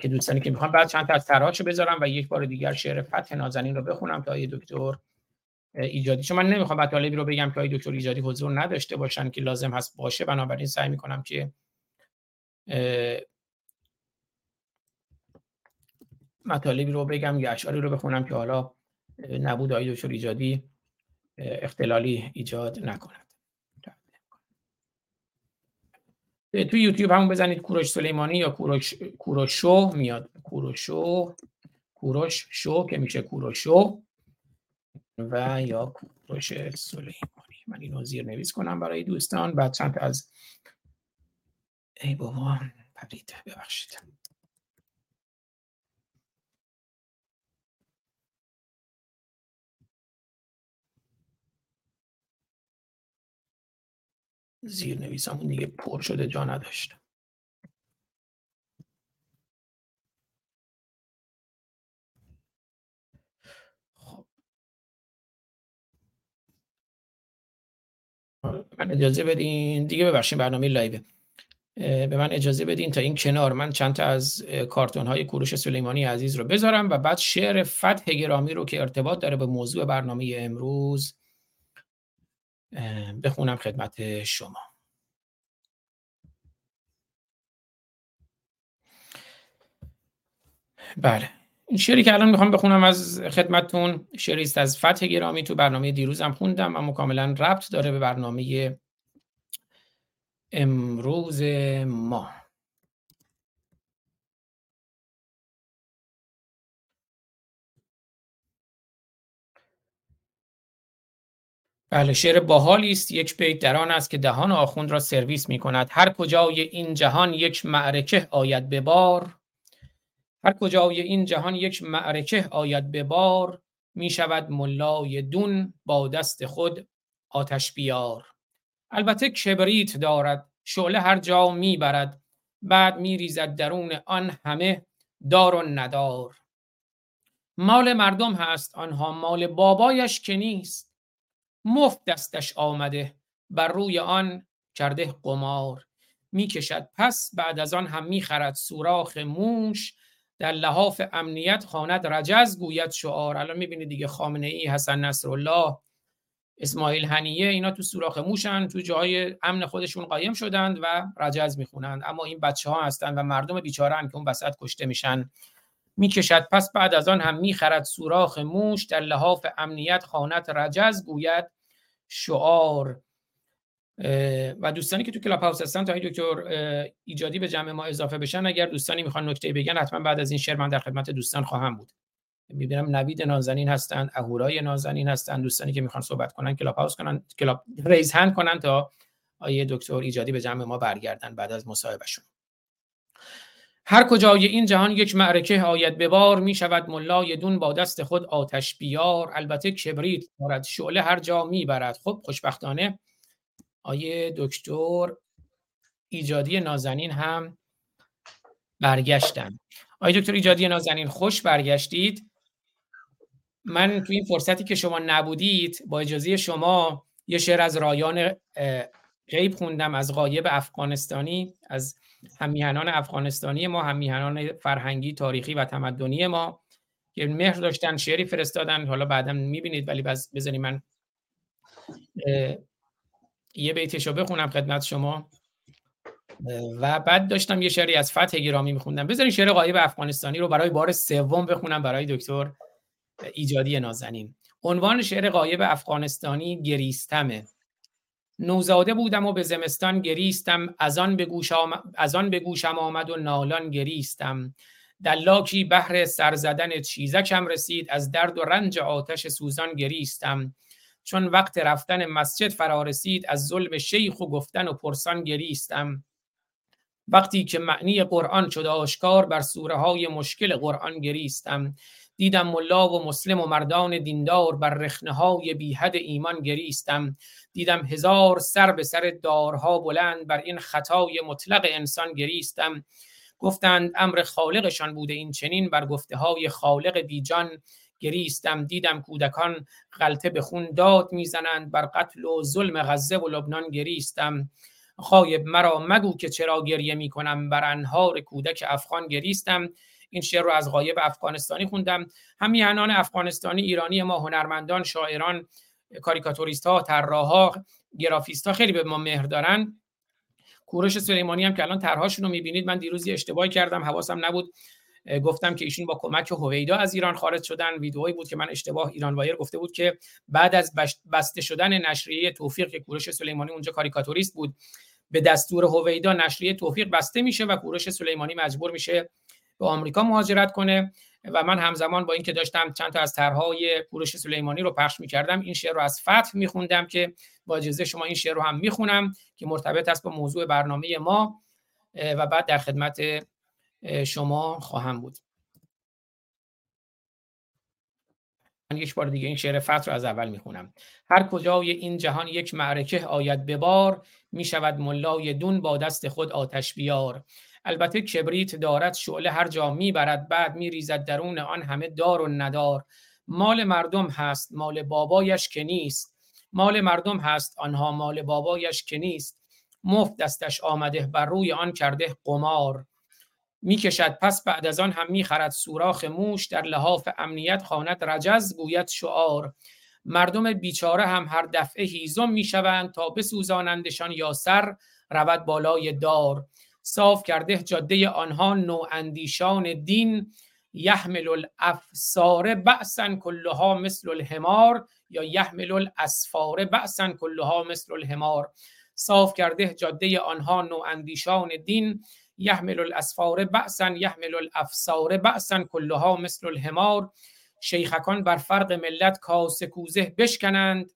که دوستانی که می‌خوان بعد چند تا از رو بذارم و یک بار دیگر شعر فتح نازنین رو بخونم تا یه دکتر ایجادی. چون من نمی‌خوام مطالبی رو بگم که آقای دکتر ایجادی حضور نداشته باشن که لازم هست باشه. بنابراین سعی می‌کنم که مطالبی رو بگم یا اشعاری رو بخونم که حالا نبود آقای دکتر ایجادی اختلالی ایجاد نکند. تو یوتیوب همون بزنید کوروش سلیمانی یا کوروش کوروشو میاد. کوروشو کوروش شو که میشه کوروشو و یا کوروش سلیمانی. من اینو زیر نویس کنم برای دوستان بعد چند از ای بابا پرید. ببخشید. زیر نویسمون دیگه پر شده جا نداشت. من اجازه بدین. دیگه ببخشید برنامه لایوه. به من اجازه بدین تا این کنار من چند تا از کارتون های کوروش سلیمانی عزیز رو بذارم و بعد شعر فتح گرامی رو که ارتباط داره به موضوع برنامه امروز بخونم خدمت شما. بله. این شعری که الان می‌خوام بخونم از خدمتتون شعری است از فتح گرامی. تو برنامه دیروزم خوندم اما کاملا ربط داره به برنامه امروز ما. بله شعر باحالی است. یک بیت در آن است که دهان آخوند را سرویس می کند هر کجای این جهان یک معرکه آید به بار. هر کجای این جهان یک معرکه آید به بار می شود ملای دون با دست خود آتش بیار. البته کبریت دارد شعله هر جا می برد بعد می ریزد درون آن همه دار و ندار. مال مردم هست آنها مال بابایش که نیست. مفت دستش آمده بر روی آن کرده قمار. می‌کشد پس بعد از آن هم می‌خرد سوراخ موش در لحاف امنیت خواند. رجز گوید شعار. الان می‌بینید دیگه خامنه ای حسن نصرالله اسماعیل هنیه اینا تو سوراخ موشن تو جای امن خودشون قایم شدند و رجز می‌خونند. اما این بچه ها هستند و مردم بیچاره که اون وسط کشته میشن. می‌کشد. پس بعد از آن هم می‌خرد سوراخ موش. در لحاف امنیت خانت رجز گوید شعار. و دوستانی که تو کلاب هاوس هستن تا آقای دکتر ایجادی به جمع ما اضافه بشن اگر دوستانی می‌خوان نکته بگن حتما بعد از این شعر من در خدمت دوستان خواهم بود. می‌بینم نوید نازنین هستن اهورای نازنین هستن دوستانی که می‌خوان صحبت کنن کلاب هاوس کنن کلاب raise hand کنن تا آقای دکتر ایجادی به جمع ما برگردن بعد از مصاحبهشون. هر کجای این جهان یک معرکه آید به بار می شود ملای دون با دست خود آتش بیار. البته کبریت دارد شعله هر جا می برد. خب خوشبختانه آقای دکتر ایجادی نازنین هم برگشتن. آیه دکتر ایجادی نازنین خوش برگشتید. من تو این فرصتی که شما نبودید با اجازه شما یه شعر از رایان غیب خوندم از غایب افغانستانی از همیهنان افغانستانی ما همیهنان فرهنگی تاریخی و تمدنی ما که مهر داشتن شعری فرستادن. حالا بعدا می‌بینید ولی بذاری من یه بیتش رو بخونم خدمت شما. و بعد داشتم یه شعری از فتح گرامی میخوندم. بذارین شعر غایب افغانستانی رو برای بار سوم بخونم برای دکتر ایجادی نازنین. عنوان شعر غایب افغانستانی گریستمه. نوزاده بودم و به زمستان گریستم. از آن به, گوش آم... از آن به گوشم آمد و نالان گریستم. دلاکی بهر سر زدن چیزکم رسید. از درد و رنج آتش سوزان گریستم. چون وقت رفتن مسجد فرا رسید از ظلم شیخ و گفتن و پرسان گریستم. وقتی که معنی قرآن شد آشکار بر سوره های مشکل قرآن گریستم. دیدم ملا و مسلم و مردان دیندار بر رخنه های بیحد ایمان گریستم. دیدم هزار سر به سر دارها بلند بر این خطای مطلق انسان گریستم. گفتند امر خالقشان بوده این چنین بر گفته های خالق بیجان. گریستم دیدم کودکان غلطه به خون داد می‌زنند. بر قتل و ظلم غزه و لبنان گریستم. خایب مرا مگو که چرا گریه می‌کنم. بر انهار کودک افغان گریستم. این شعر رو از غایب افغانستانی خوندم. همیهنان افغانستانی ایرانی ما هنرمندان شاعران کاریکاتوریست ها طراحا گرافیست ها خیلی به ما مهر دارن. کوروش سلیمانی هم که الان طرحهاشون رو می‌بینید من دیروزی اشتباهی کردم حواسم نبود. گفتم که ایشون با کمک هویدا از ایران خارج شدن. ویدئویی بود که من اشتباه ایران وایر گفته بود که بعد از بسته شدن نشریه توفیق که کوروش سلیمانی اونجا کاریکاتوریست بود به دستور هویدا نشریه توفیق بسته میشه و کوروش سلیمانی مجبور میشه به آمریکا مهاجرت کنه. و من همزمان با اینکه داشتم چند تا از طرحهای کوروش سلیمانی رو پخش می‌کردم این شعر رو از فتح میخوندم که با اجازه شما این شعر رو هم می‌خونم که مرتبط است با موضوع برنامه ما و بعد در خدمت شما خواهم بود. من یک بار دیگه این شعر فتح رو از اول می‌خونم. هر کجای این جهان یک معرکه آید به بار می‌شود ملای دون با دست خود آتش بیار. البته کبریت دارد شعله هر جا می‌برد بعد میریزد درون آن همه دار و ندار. مال مردم هست مال بابایش که نیست. مال مردم هست آنها مال بابایش که نیست. مفت دستش آمده بر روی آن کرده قمار. می‌کشد. پس بعد از آن هم می‌خرد سوراخ موش در لحاف امنیت خواند رجز گوید شعار. مردم بیچاره هم هر دفعه هیزم می‌شوند تا بسوزانندشان یا سر رود بالای دار. صاف کرده جاده آنها نواندیشان دین. یحمل الافسار بعثا کلها مثل الحمار یا یحمل الاسفار بعثا کلها مثل الحمار. صاف کرده جاده آنها نواندیشان دین. یحمل الاسفار بعثا یحمل الافسار بعثا کلها مثل الحمار. شیخکان بر فرق ملت کاسه کوزه بشکنند.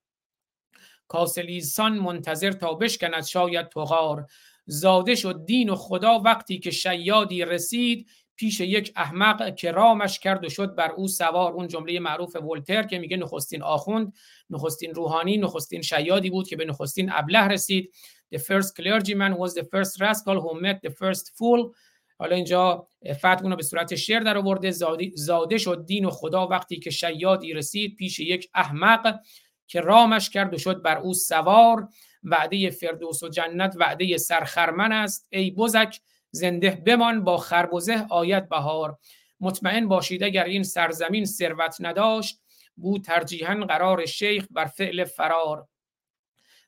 کاسلیسان منتظر تا بشکند شاید تغار. زاده شد دین و خدا وقتی که شیادی رسید. پیش یک احمق که رامش کرد و شد بر او سوار. اون جمله معروف ولتر که میگه نخستین آخوند نخستین روحانی نخستین شیادی بود که به نخستین ابله رسید. The first clergyman was the first rascal who met the first fool. حالا اینجا فتح اونو به صورت شعر در آورده. زاده شد دین و خدا وقتی که شیادی رسید پیش یک احمق که رامش کرد و شد بر او سوار. وعده فردوس و جنت وعده سرخرمن است. ای بزک زنده بمان با خربزه آیت بهار. مطمئن باشید اگر این سرزمین ثروت نداشت بود ترجیحاً قرار شیخ بر فعل فرار.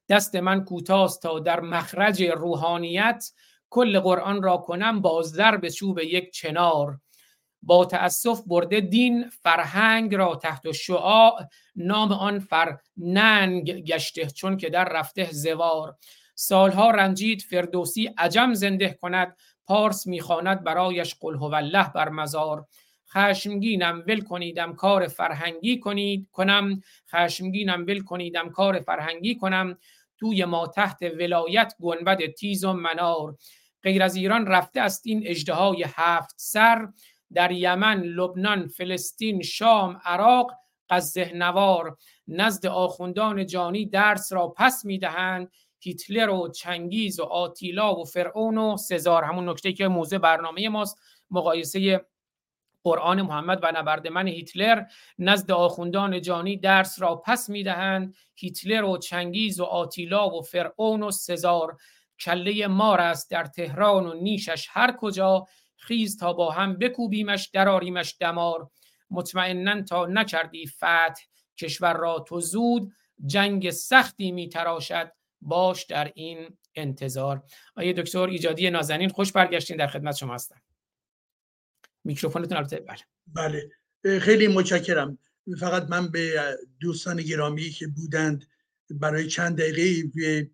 دست من کوتاست تا در مخرج روحانیت کل قرآن را کنم بازدر به چوب یک چنار. با تأسف برده دین فرهنگ را تحت شعاع نام آن فرننگ گشته چون که در رفته زوار. سالها رنجید فردوسی عجم زنده کند پارس می‌خواند برایش قل هو الله بر مزار. خشمگینم ول کنیدم کار فرهنگی کنید کنم. خشمگینم ول کنیدم کار فرهنگی کنم. توی ما تحت ولایت گنبد تیز و منار. غیر از ایران رفته است این اجدهای هفت سر در یمن، لبنان، فلسطین، شام، عراق قزه نوار. نزد آخوندان جانی درس را پس می‌دهند. هیتلر و چنگیز و آتیلا و فرعون و سزار. همون نکته که موزه برنامه ماست. مقایسه قرآن محمد و نبرد من هیتلر نزد آخوندان جانی درس را پس می‌دهند. هیتلر و چنگیز و آتیلا و فرعون و سزار. کله مار است در تهران و نیشش هر کجا. خیز تا با هم بکوبیمش دراریمش دمار. مطمئنا تا نکردی فتح کشور را تو زود جنگ سختی میتراشد. باش در این انتظار. آیه دکتر ایجادی نازنین خوش برگشتین در خدمت شما هستم. میکروفونتون البته بله. بله. خیلی متشکرم. فقط من به دوستان گرامی که بودند برای چند دقیقه به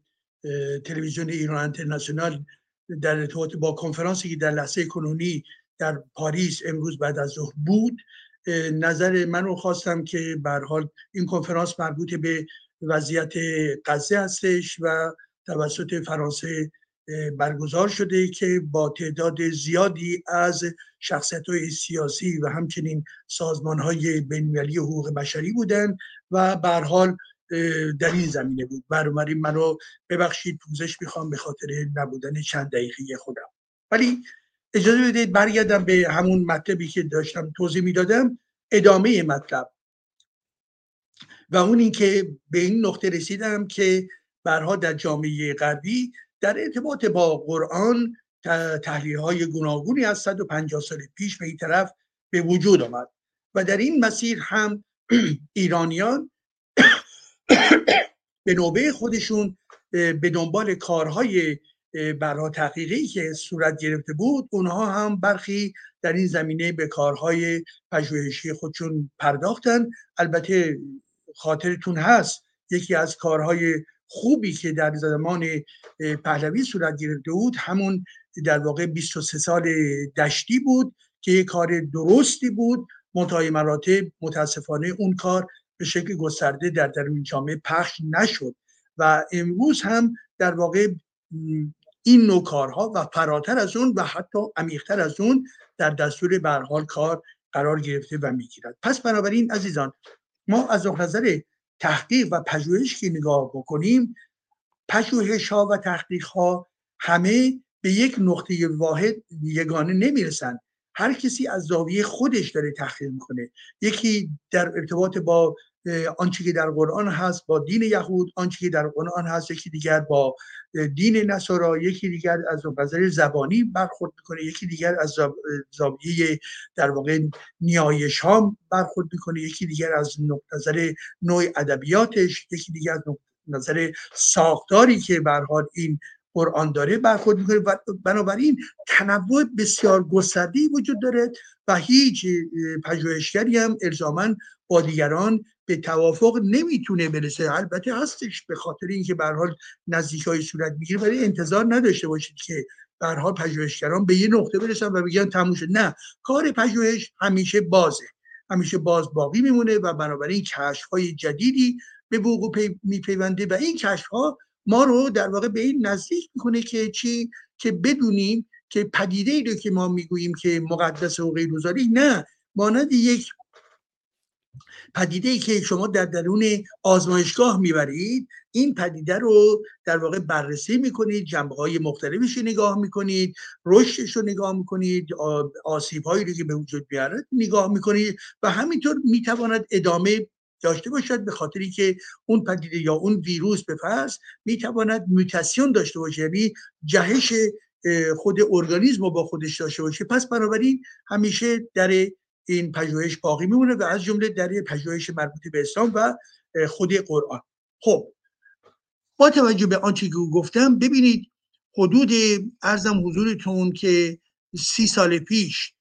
تلویزیون ایران اینترنشنال در ارتباط با کنفرانسی که در لحظه کنونی در پاریس امروز بعد از ظهر بود نظر منو خواستم که به حال این کنفرانس مربوط به وضعیت غزه هستش و توسط فرانسه برگزار شده که با تعداد زیادی از شخصیت های سیاسی و همچنین سازمان های حقوق بشری بودن و به حال در این زمینه بود. بنابراین منو ببخشید پوزش می‌خوام به خاطر نبودن چند دقیقه خودم. ولی اجازه بدید برگردم به همون مطلبی که داشتم توضیح می‌دادم ادامه مطلب. و اون اینکه به این نقطه رسیدم که برها در جامعه غربی در ارتباط با قرآن تحلیل های گوناگونی از 150 سال پیش به این طرف به وجود آمد و در این مسیر هم ایرانیان به نوبه خودشون به دنبال کارهای برها تحقیقی که صورت گرفته بود اونها هم برخی در این زمینه به کارهای پژوهشی خودشون پرداختن. البته خاطرتون هست یکی از کارهای خوبی که در زمان پهلوی صورت گرفته بود همون در واقع 23 سال دشتی بود که یک کار درستی بود. منتهای مراتب متاسفانه اون کار به شکل گسترده در درون جامعه پخش نشد و امروز هم در واقع این نوع کارها و فراتر از اون و حتی عمیقتر از اون در دستور برحال کار قرار گرفته و می‌گیرد. پس بنابراین عزیزان ما از نظر تحقیق و پژوهش که نگاه بکنیم پژوهش ها و تحقیق ها همه به یک نقطه واحد یگانه نمی‌رسند. هر کسی از زاویه خودش داره تحقیق می‌کنه. یکی در ارتباط با آنچه که در قرآن هست با دین یهود آنچه که در قرآن هست یکی دیگر با دین نصارا یکی دیگر از نظر زبانی برخورد می‌کنه یکی دیگر از زاویه در واقع نیایش ها برخورد می‌کنه یکی دیگر از نظر نوع ادبیاتش یکی دیگر از نظر ساختاری که برحال این قرآن داره برخورد می‌کنه و بنابراین تنوع بسیار گسترده وجود داره و هیچ پژوهشگری هم الزاما دیگران به توافق نمی‌تونه برسه. البته هستش به خاطر اینکه به حال های صورت می‌گیره ولی انتظار نداشته باشید که به حال پژوهشگران به یه نقطه برسن و بگن تموم شد. نه کار پژوهش همیشه بازه. همیشه باز باقی میمونه و بنابراین کشف های جدیدی به وقوع میپیونده و این کشف ها ما رو در واقع به این نزدیک می‌کنه که چی؟ که بدونیم که پدیده ای رو که ما می‌گوییم که مقدس و غیر نه. مانند یک پدیده ای که شما در درون آزمایشگاه می‌برید این پدیده رو در واقع بررسی می‌کنید جنبه های مختلفش نگاه می‌کنید رشدش رو نگاه می‌کنید آسیب هایی رو که به وجود میارد نگاه می‌کنید و همینطور می‌تواند ادامه داشته باشد به خاطری که اون پدیده یا اون ویروس به فرض می‌تواند موتاسیون داشته باشه یعنی جهش خود ارگانیسم رو با خودش داشته باشه. پس بنابراین همیشه در این پژوهش باقی میمونه و از جمله در پژوهش مربوط به اسلام و خود قرآن. خب با توجه به آنچه که گفتم ببینید حدود ارزم حضورتون که سی سال پیش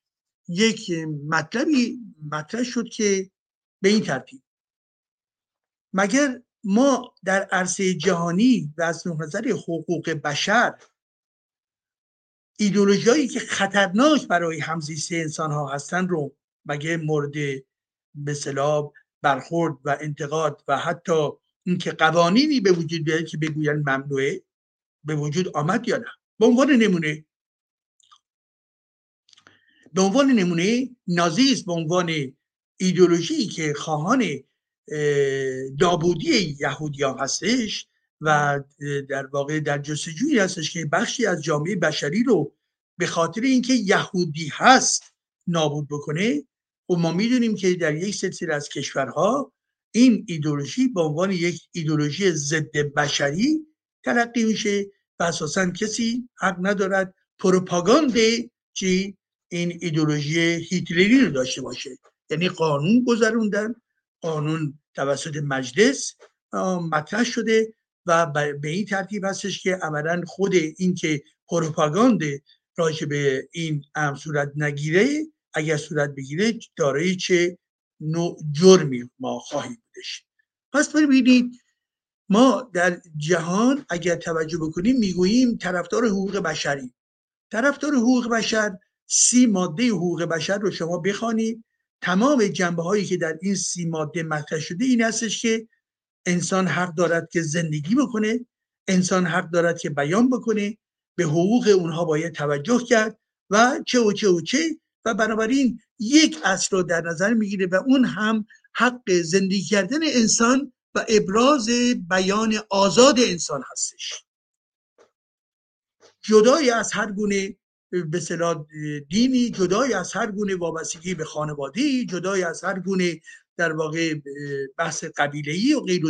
یک مطلبی مطرح شد که به این ترتیب. مگر ما در عرصه جهانی و از نظر حقوق بشر ایدولوژیایی که خطرناک برای همزیستی انسان ها هستن رو مگه مورد به برخورد و انتقاد و حتی اینکه قوانینی به وجود بیاد که بگوین ممنوعه به وجود آمد یا نه. به عنوان نمونه به عنوان نمونه نازیست به عنوان ایدولوژی که خواهان نابودی یهودیان هستش و در واقع در جستجویی هستش که بخشی از جامعه بشری رو به خاطر اینکه یهودی هست نابود بکنه و ما می‌دونیم که در یک سلسله از کشورها این ایدولوژی به عنوان یک ایدولوژی ضد بشری تلقی میشه و اساسا کسی حق ندارد پروپاگاند چی این ایدولوژی هیتلری رو داشته باشه. یعنی قانون گذروندن قانون توسط مجلس مطرح شده و به این ترتیب هستش که عملا خود این که پروپاگاند راجع به این ام صورت نگیره اگر صورت بگیره دارای چه نوع جرمی ما خواهیم بودش. پس ببینید ما در جهان اگر توجه بکنیم می‌گوییم طرفدار حقوق بشری طرفدار حقوق بشر سی ماده حقوق بشر رو شما بخوانید. تمام جنبه هایی که در این سی ماده مطرح شده این هستش که انسان حق دارد که زندگی بکنه انسان حق دارد که بیان بکنه به حقوق اونها باید توجه کرد و چه و چه و چه و بنابراین یک اصل رو در نظر می‌گیره و اون هم حق زندگی کردن انسان و ابراز بیان آزاد انسان هستش. جدای از هر گونه به دینی جدای از هر گونه وابستگی به خانوادگی جدای از هر گونه در واقع بحث قبیله‌ای و غیر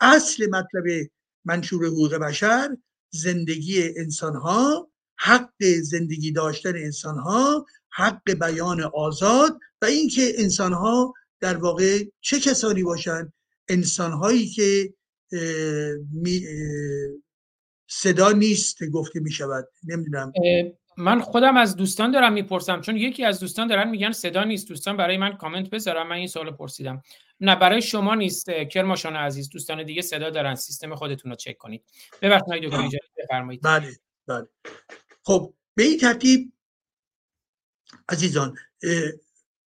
اصل مطلب منشور حقوق بشر زندگی انسان ها حق زندگی داشتن انسان ها حق بیان آزاد و اینکه انسان ها در واقع چه کسانی باشند انسان هایی که صدا نیست گفته می شود نمی‌دونم من خودم از دوستان دارم می‌پرسم چون یکی از دوستان دارن میگن صدا نیست. دوستان برای من کامنت بذارم من این سوال پرسیدم. نه برای شما نیست. کرماشان عزیز دوستان دیگه صدا دارن. سیستم خودتون رو چک کنید. ببخشید دکتر اجازه بفرمایید. بله بله. خب به این ترتیب عزیزان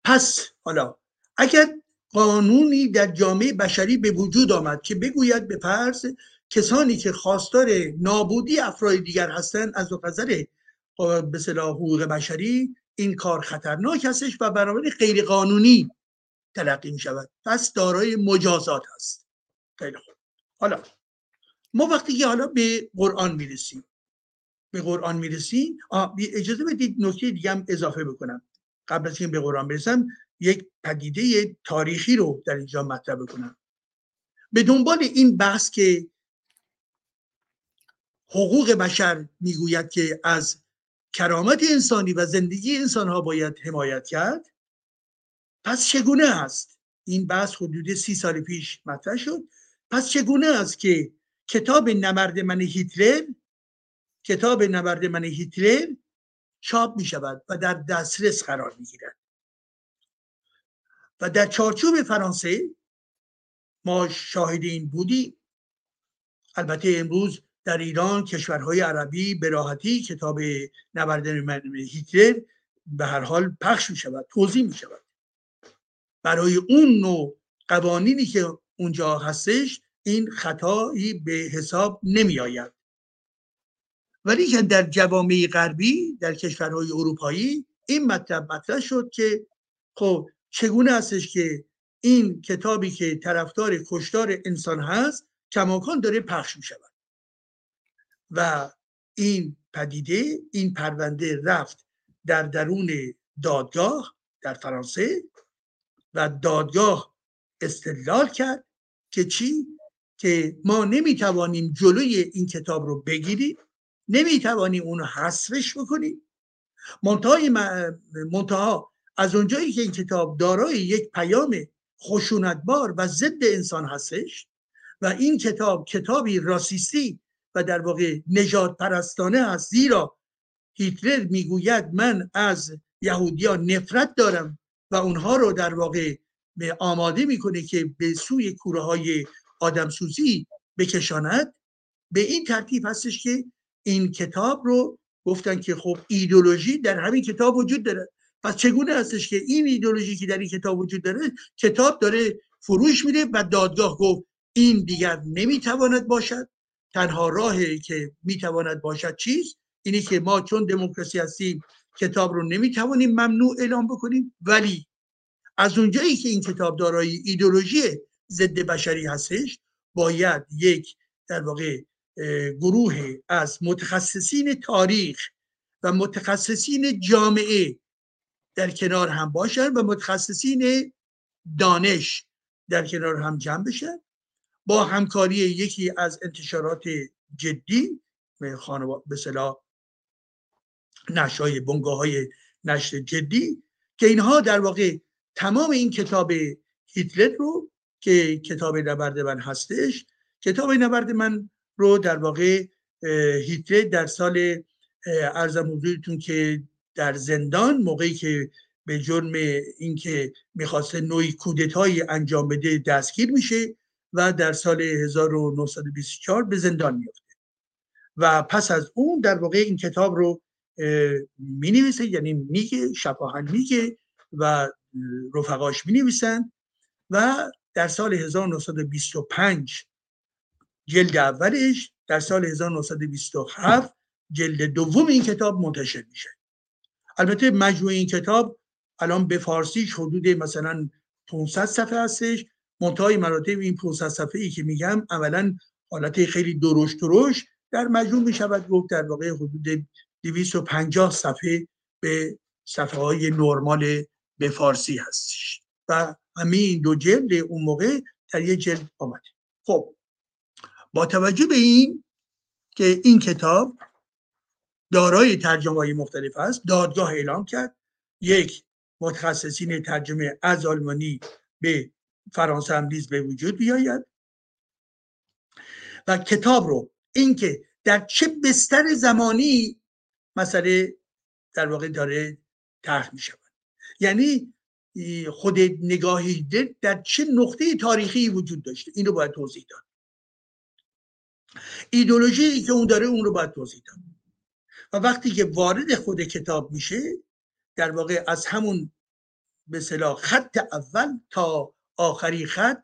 پس حالا اگر قانونی در جامعه بشری به وجود آمد که بگوید به فرض کسانی که خواستار نابودی افراد دیگر هستند از نظر به حقوق بشری این کار خطرناک هستش و برابر غیر قانونی تلقی می شود پس دارای مجازات هست. خیلی خوب. حالا ما وقتی که حالا به قرآن می‌رسیم به قرآن می‌رسیم اجازه بدید نکته دیگه هم اضافه بکنم. قبل از اینکه به قرآن برسم یک پدیده تاریخی رو در اینجا مطرح بکنم. به دنبال این بحث که حقوق بشر می‌گوید که از کرامت انسانی و زندگی انسان ها باید حمایت کرد پس چگونه است؟ این بحث حدود سی سال پیش مطرح شد. پس چگونه است که کتاب نبرد من هیتلر کتاب نبرد من هیتلر چاپ می شود و در دسترس قرار می گیرد و در چارچوب فرانسه ما شاهد این بودیم. البته امروز در ایران کشورهای عربی به راحتی کتاب نبرد هیتلر به هر حال پخش می شود توضیح می شود برای اون نوع قوانینی که اونجا هستش این خطایی به حساب نمی آید ولی که در جوامع غربی در کشورهای اروپایی این مطلب مطرح شد که خب چگونه هستش که این کتابی که طرفدار کشتار انسان هست کماکان داره پخش می شود و این پدیده این پرونده رفت در درون دادگاه در فرانسه و دادگاه استدلال کرد که چی؟ که ما نمی‌توانیم جلوی این کتاب رو بگیریم. نمی‌توانیم اون رو حذفش بکنیم منتهای منتها از اونجایی که این کتاب دارای یک پیام خشونتبار و ضد انسان هستش و این کتاب کتابی راسیستی و در واقع نجات پرستانه است زیرا هیتلر می‌گوید من از یهودیان نفرت دارم و اونها رو در واقع آماده می‌کنه که به سوی کوره های آدمسوزی بکشاند. به این ترتیب هستش که این کتاب رو گفتن که خب ایدولوژی در همین کتاب وجود داره. پس چگونه هستش که این ایدولوژی که در این کتاب وجود داره کتاب داره فروش میده و دادگاه گفت این دیگر نمی‌تواند باشد. تنها راهی که می‌تواند باشد چیز؟ اینه که ما چون دموکراسی هستیم کتاب رو نمی‌توانیم ممنوع اعلام بکنیم. ولی از اونجایی که این کتاب دارای ایدولوژی ضد بشری هستش باید یک در واقع گروه از متخصصین تاریخ و متخصصین جامعه در کنار هم باشن و متخصصین دانش در کنار هم جمع بشن با همکاری یکی از انتشارات جدی به صلاح نشای بنگاه های نشر جدی که اینها در واقع تمام این کتاب هیتلر رو که کتاب نبرد من هستش کتاب نبرد من رو در واقع هیتلر در سال ارزم حضورتون که در زندان موقعی که به جرم اینکه می‌خواسته نوعی کودتایی انجام بده دستگیر میشه و در سال 1924 به زندان میفته و پس از اون در واقع این کتاب رو می نویسه یعنی میگه شفاهن میگه و رفقاش می نویسن و در سال 1925 جلد اولش در سال 1927 جلد دوم این کتاب منتشر میشه. البته مجموع این کتاب الان به فارسیش حدود مثلا 500 صفحه هستش. منتهای مراتب این 500 صفحه ای که میگم اولا حالت خیلی درشت درشت در مجموع می‌شود گفت در واقع حدود 250 صفحه به صفحه های نرمال به فارسی هستش. و همین دو جلد اون موقع در یه جلد آمده. خب با توجه به این که این کتاب دارای ترجمه های مختلف است دادگاه اعلام کرد. یک متخصصین ترجمه از آلمانی به فرانسه هم به وجود بیاید. و کتاب رو اینکه در چه بستر زمانی مسئله در واقع داره طرح می شود یعنی خود نگاهی در چه نقطه تاریخی وجود داشته اینو باید توضیح داد. ایدولوژی که اون داره اون رو باید توضیح داد. و وقتی که وارد خود کتاب میشه در واقع از همون به خط اول تا آخری خط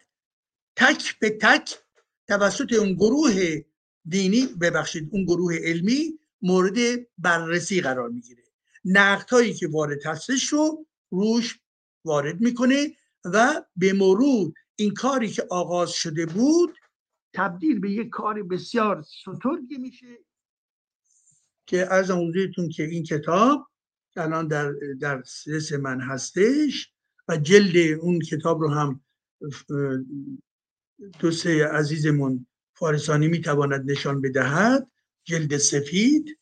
تک به تک توسط اون گروه دینی ببخشید اون گروه علمی مورد بررسی قرار می‌گیره. نقد هایی که وارد هستش رو روش وارد می‌کنه و به مرور این کاری که آغاز شده بود تبدیل به یک کار بسیار سترگی میشه که از حضورتون که این کتاب الان در در سرس من هستش و جلد اون کتاب رو هم دوست عزیزمون فارسانی می‌تواند نشان بدهد جلد سفید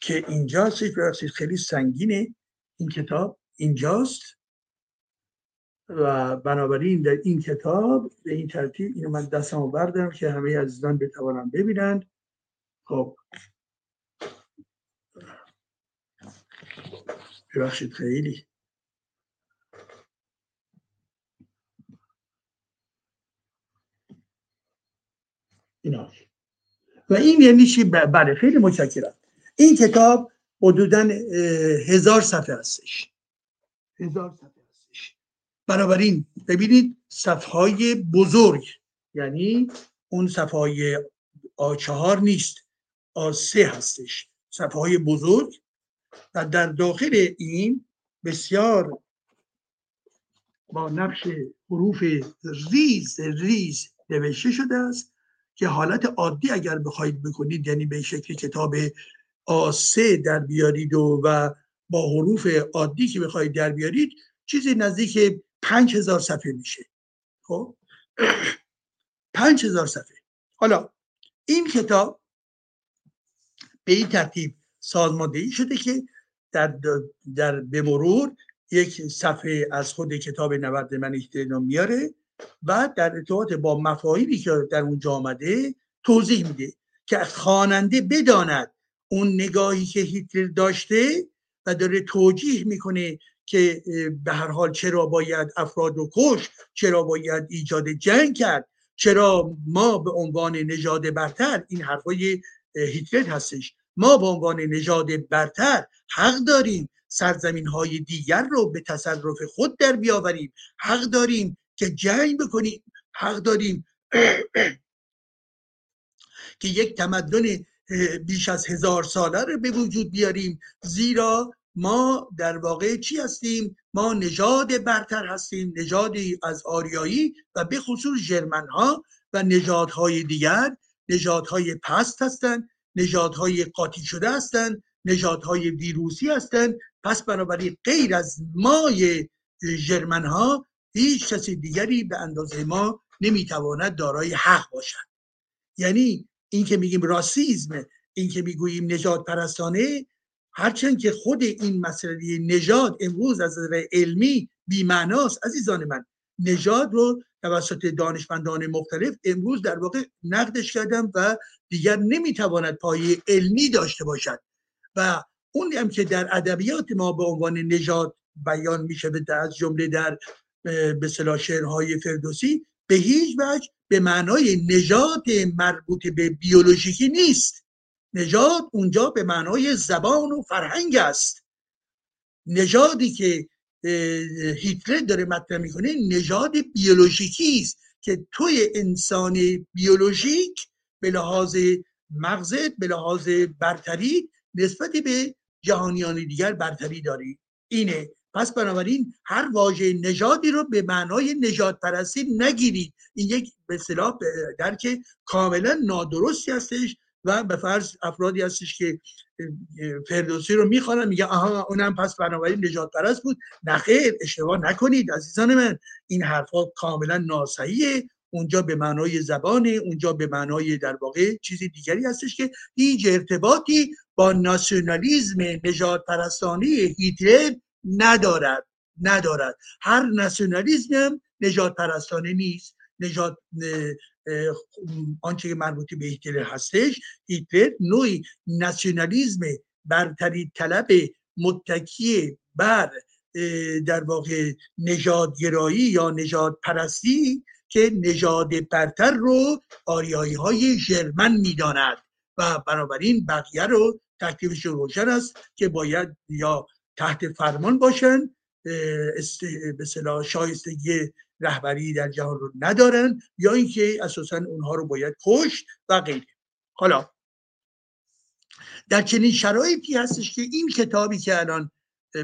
که اینجاست خیلی سنگینه این کتاب اینجاست. و بنابراین در این کتاب به این ترتیب اینو من دستمو بردم که همه عزیزان بتوانم ببینند. خب. ببخشید خیلی. اینا. و این یعنی چی؟ بله خیلی متشکرم. این کتاب حدودا هزار صفحه هستش. هزار صفحه. بنابراین ببینید صفحه های بزرگ یعنی اون صفحه های آ نیست آ3 هستش. صفحه های بزرگ و در داخل این بسیار با نقش حروف ریز ریز نوشته شده است که حالت عادی اگر بخواید بکنید یعنی به شکل کتاب آسه در بیارید و, و با حروف عادی که بخواید در بیارید چیزی نزدیک پنج هزار صفحه میشه. خب؟ پنج هزار صفحه. حالا این کتاب به این ترتیب سازماندهی شده که در, در به یک صفحه از خود کتاب نورد من احترام میاره و در ارتباط با مفاهیمی که در اونجا آمده توضیح میده که خواننده بداند اون نگاهی که هیتلر داشته و داره توجیه می‌کنه که به هر حال چرا باید افراد رو کش چرا باید ایجاد جنگ کرد؟ چرا ما به عنوان نژاد برتر این حرفای هیتلر هستش ما به عنوان نژاد برتر حق داریم سرزمین های دیگر رو به تصرف خود در بیاوریم؟ حق داریم که جنگ بکنیم؟ حق داریم که یک تمدن بیش از هزار ساله رو به وجود بیاریم؟ زیرا ما در واقع چی هستیم؟ ما نژاد برتر هستیم نژادی از آریایی و به خصوص جرمن ها و نژادهای دیگر. نژادهای پست هستند نژادهای قاطی شده هستند نژادهای ویروسی هستند پس بنابراین غیر از مای جرمن ها هیچ کسی دیگری به اندازه ما نمی‌تواند دارای حق باشد. یعنی این که میگیم راسیزم این که می‌گوییم نجات پرستانه هرچند که خود این مسئله نژاد امروز از نظر علمی بیمعناست عزیزان من. نژاد رو توسط دانشمندان مختلف امروز در واقع نقدش کردم و دیگر نمی‌تواند پایه علمی داشته باشد. و اون هم که در ادبیات ما به عنوان نژاد بیان میشه از جمله در به صلاح شعرهای فردوسی به هیچ وجه به معنای نژاد مربوط به بیولوژیکی نیست. نژاد اونجا به معنای زبان و فرهنگ است. نژادی که هیتلر داره مطرح می‌کنه نژاد بیولوژیکی است که توی انسان بیولوژیک به لحاظ مغزت به لحاظ برتری نسبت به جهانیان دیگر برتری داری. اینه. پس بنابراین هر واژه نژادی رو به معنای نجات پرستی نگیرید. این یک به اصطلاح درک کاملا نادرستی هستش. و به فرض افرادی هستش که فردوسی رو می‌خوانن میگه آها اونم پس بنابراین نجات پرست بود نخیر اشتباه نکنید عزیزان من. این حرفا کاملا ناسحیه اونجا به معنای زبانه. اونجا به معنای در واقع چیز دیگری هستش که هیچ ارتباطی با ناسیونالیزم نجات پرستانی هیتلر ندارد. ندارد. هر ناسیونالیزم هم نجات پرستانه نیست. نجات آنچه مربوط به هیتلر هستش هیتلر نوعی ناسیونالیزم برتری طلب متکی بر در واقع نژادگرایی یا نجات پرستی که نژاد برتر رو آریایی های ژرمن می‌داند. و بنابراین بقیه رو تکلیفش روشن است که باید یا تحت فرمان باشن. به شایستگی رهبری در جهان رو ندارن یا اینکه اساسا اونها رو باید کشت و غیره. حالا در چنین شرایطی هستش که این کتابی که الان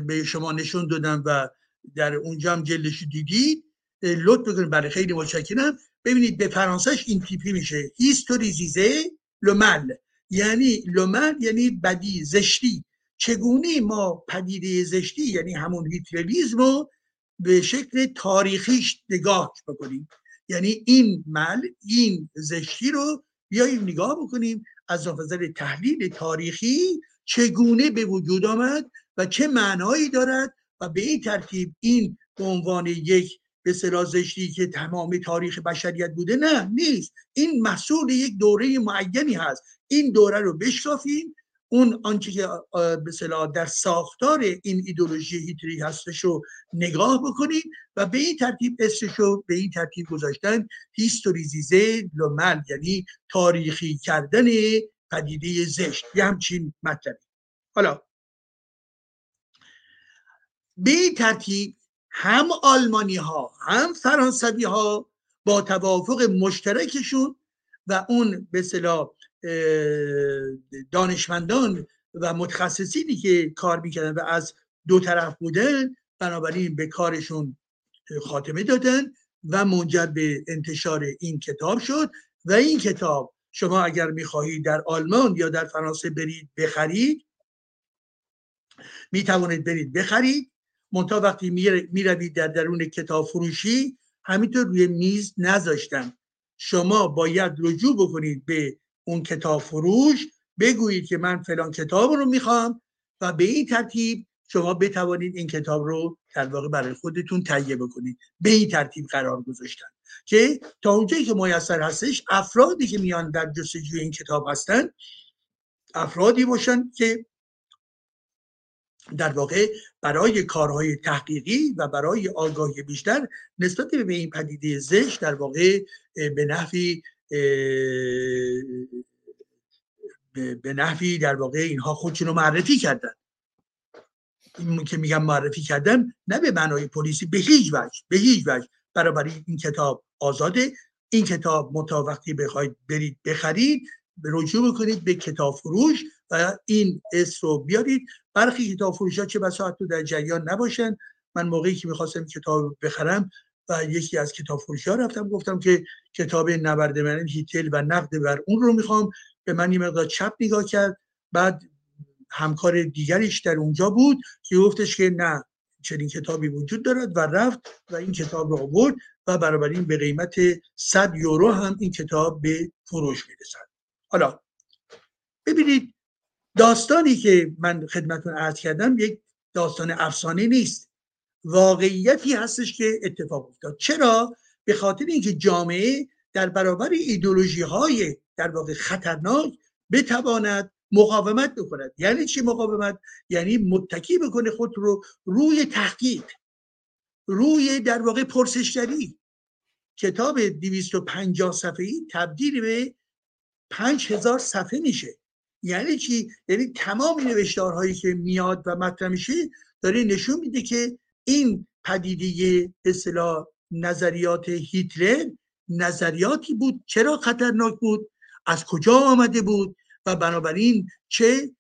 به شما نشون دادم و در اونجا هم جلدش دیدید لطف بکنید. برای خیلی متشکرم. ببینید به فرانسهش این تیپی میشه. هیستوریزیزه لومل یعنی لومل یعنی بدی زشتی. چگونه ما پدیده زشتی یعنی همون هیتلریزم رو به شکل تاریخیش نگاه بکنیم. یعنی این مل این زشتی رو بیاییم نگاه بکنیم از نظر تحلیل تاریخی چگونه به وجود آمد و چه معنایی دارد و به این ترتیب این به عنوان یک به زشتی که تمام تاریخ بشریت بوده نه نیست. این محصول یک دوره معینی هست. این دوره رو بشکافیم اون آنچه که به در ساختار این ایدولوژی هیتری هستش رو نگاه بکنید و به این ترتیب اسمش رو به این ترتیب گذاشتن هیستوریزیزه لومل یعنی تاریخی کردن پدیده زشت. یه همچین مطلبی. حالا به این ترتیب هم آلمانی ها هم فرانسوی ها با توافق مشترکشون و اون به صلاح دانشمندان و متخصصینی که کار می‌کردن و از دو طرف بودن بنابراین به کارشون خاتمه دادن و منجر به انتشار این کتاب شد و این کتاب شما اگر می‌خواهید در آلمان یا در فرانسه برید بخرید می‌توانید برید بخرید. منتها وقتی می‌روید در درون کتاب فروشی همینطور روی میز نذاشتن. شما باید رجوع بکنید به اون کتاب فروش بگویید که من فلان کتاب رو می‌خوام و به این ترتیب شما بتوانید این کتاب رو در واقع برای خودتون تهیه بکنید. به این ترتیب قرار گذاشتن. که تا اونجایی که میسر هستش افرادی که میان در جستجوی این کتاب هستن افرادی باشن که در واقع برای کارهای تحقیقی و برای آگاهی بیشتر نسبت به این پدیده زشت در واقع به نحوی به نحوی در واقع اینها خودشون رو معرفی کردن. این که میگم معرفی کردن نه به معنای پلیسی به هیچ وجه به هیچ وجه. برای این کتاب آزاده. این کتاب متا وقتی بخواید برید بخرید رجوع بکنید به کتاب فروش و این اسم رو بیارید. برخی کتاب فروش ها چه بسا تو در جریان نباشن. من موقعی که می‌خواستم کتاب بخرم و یکی از کتاب فروشی رفتم گفتم که کتاب نبرد من هیتل و نقد بر اون رو می‌خوام. به من یه مقدار چپ نگاه کرد. بعد همکار دیگریش در اونجا بود که گفتش که نه چنین کتابی وجود دارد و رفت و این کتاب رو آورد و این به قیمت 100 یورو هم این کتاب به فروش می‌رسد. حالا ببینید داستانی که من خدمتون عرض کردم یک داستان افسانه نیست. واقعیتی هستش که اتفاق افتاد. چرا؟ به خاطر اینکه جامعه در برابر ایدولوژی های در واقع خطرناک بتواند مقاومت بکند. یعنی چی مقاومت؟ یعنی متکی بکنه خود رو روی تحقیق روی در واقع پرسشگری. کتاب 250 صفحه‌ای تبدیل به 5000 صفحه میشه. یعنی چی؟ یعنی تمام نوشتارهایی که میاد و مطرح میشه داره نشون میده که این پدیده اصطلاح نظریات هیتلر نظریاتی بود. چرا خطرناک بود؟ از کجا آمده بود؟ و بنابراین چه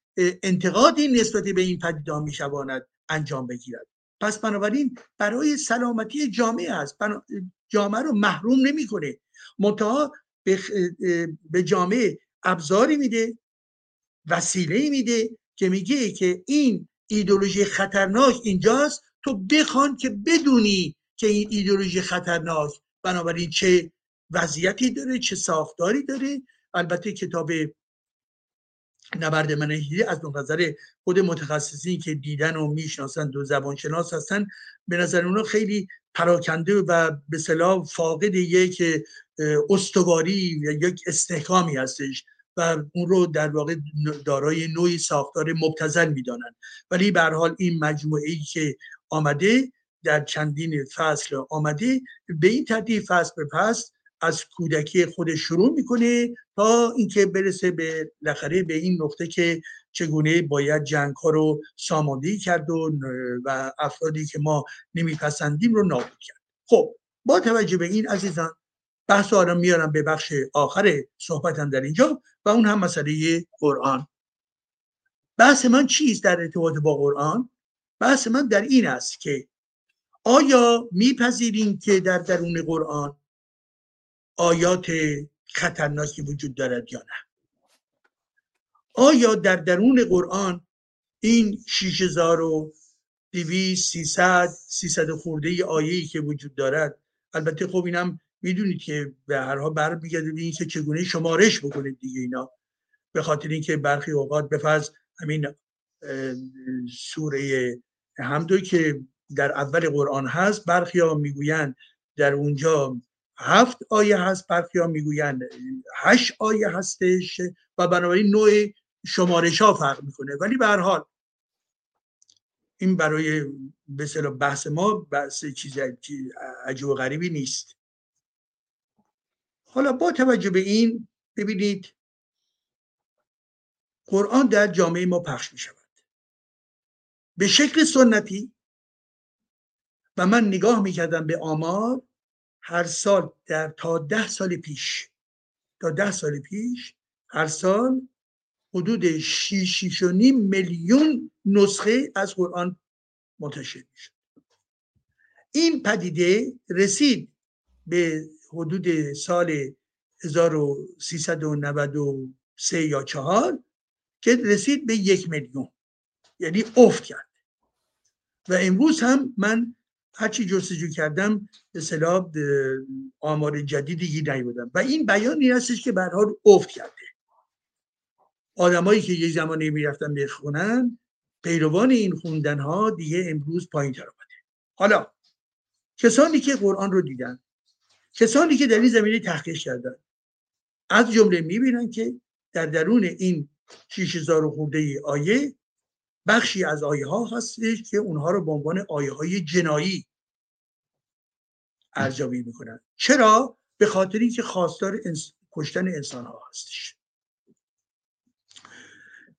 انتقادی نسبت به این پدیده میشواند انجام بگیرد؟ پس بنابراین برای سلامتی جامعه است. جامعه رو محروم نمی‌کنه. منتها به جامعه ابزاری میده وسیله میده که میگه که این ایدولوژی خطرناک اینجاست تو بخوان که بدونی که این ایدولوژی خطرناک بنابراین چه وضعیتی داره چه ساختاری داره. البته کتاب نبرد منهی از نظر خود متخصصین که دیدن و می‌شناسن دو زبانشناس هستن به نظر اونا خیلی پراکنده و به صلاح فاقد یک استواری یا یک استحکامی هستش و اون رو در واقع دارای نوعی ساختار مبتزل می‌دانند ولی به حال این مجموعه ای که آمده در چندین فصل آمده به این ترتیب فصل به پس از کودکی خودش شروع می‌کنه تا اینکه برسه به لخره به این نقطه که چگونه باید جنگ ها رو ساماندهی کرد و, و افرادی که ما نمیپسندیم رو نابود کرد. خب با توجه به این عزیزان بحث رو میارم به بخش آخر صحبتم در اینجا و اون هم مسئله قرآن. بحث من چیست در ارتباط با قرآن؟ بحث من در این است که آیا میپذیریم که در درون قرآن آیات خطرناکی وجود دارد یا نه؟ آیا در درون قرآن این 6200 300 300 خورده ای آیه‌ای که وجود دارد؟ البته خب اینم می‌دونید که به هر حال برمیگرده به اینکه چگونه شمارش بکنید دیگه اینا. به خاطر اینکه برخی اوقات به همین سوره همدوی که در اول قرآن هست برخی ها می‌گویند در اونجا هفت آیه هست برخی ها می‌گویند هشت آیه هستش و بنابراین نوع شمارش ها فرق می‌کنه. ولی به هر حال این برای به بحث ما بحث چیز عجیب و غریبی نیست. حالا با توجه به این ببینید قرآن در جامعه ما پخش می به شکل سنتی. و من نگاه می کردم به آمار هر سال در تا ده سال پیش تا ده سال پیش هر سال حدود 6 میلیون نسخه از قرآن منتشر می‌شد. این پدیده رسید به حدود سال 1393 یا چهار که رسید به یک میلیون. یعنی افت کرد. و امروز هم من هرچی جستجو کردم به صلاح آمار جدیدی نیبودم و این بیان این هستش که برحال افت کرده. آدمایی که یه زمانی می‌رفتن بخونن پیروان این خوندن ها دیگه امروز پایین تر آمده حالا کسانی که قرآن رو دیدن کسانی که در این زمینه تحقیق کردن از جمله می‌بینن که در درون این 6000 خورده آیه بخشی از آیه ها هستش که اونها رو به عنوان آیه های جنایی ارزیابی می‌کنن. چرا؟ به خاطر اینکه خواستار کشتن انسان ها هستش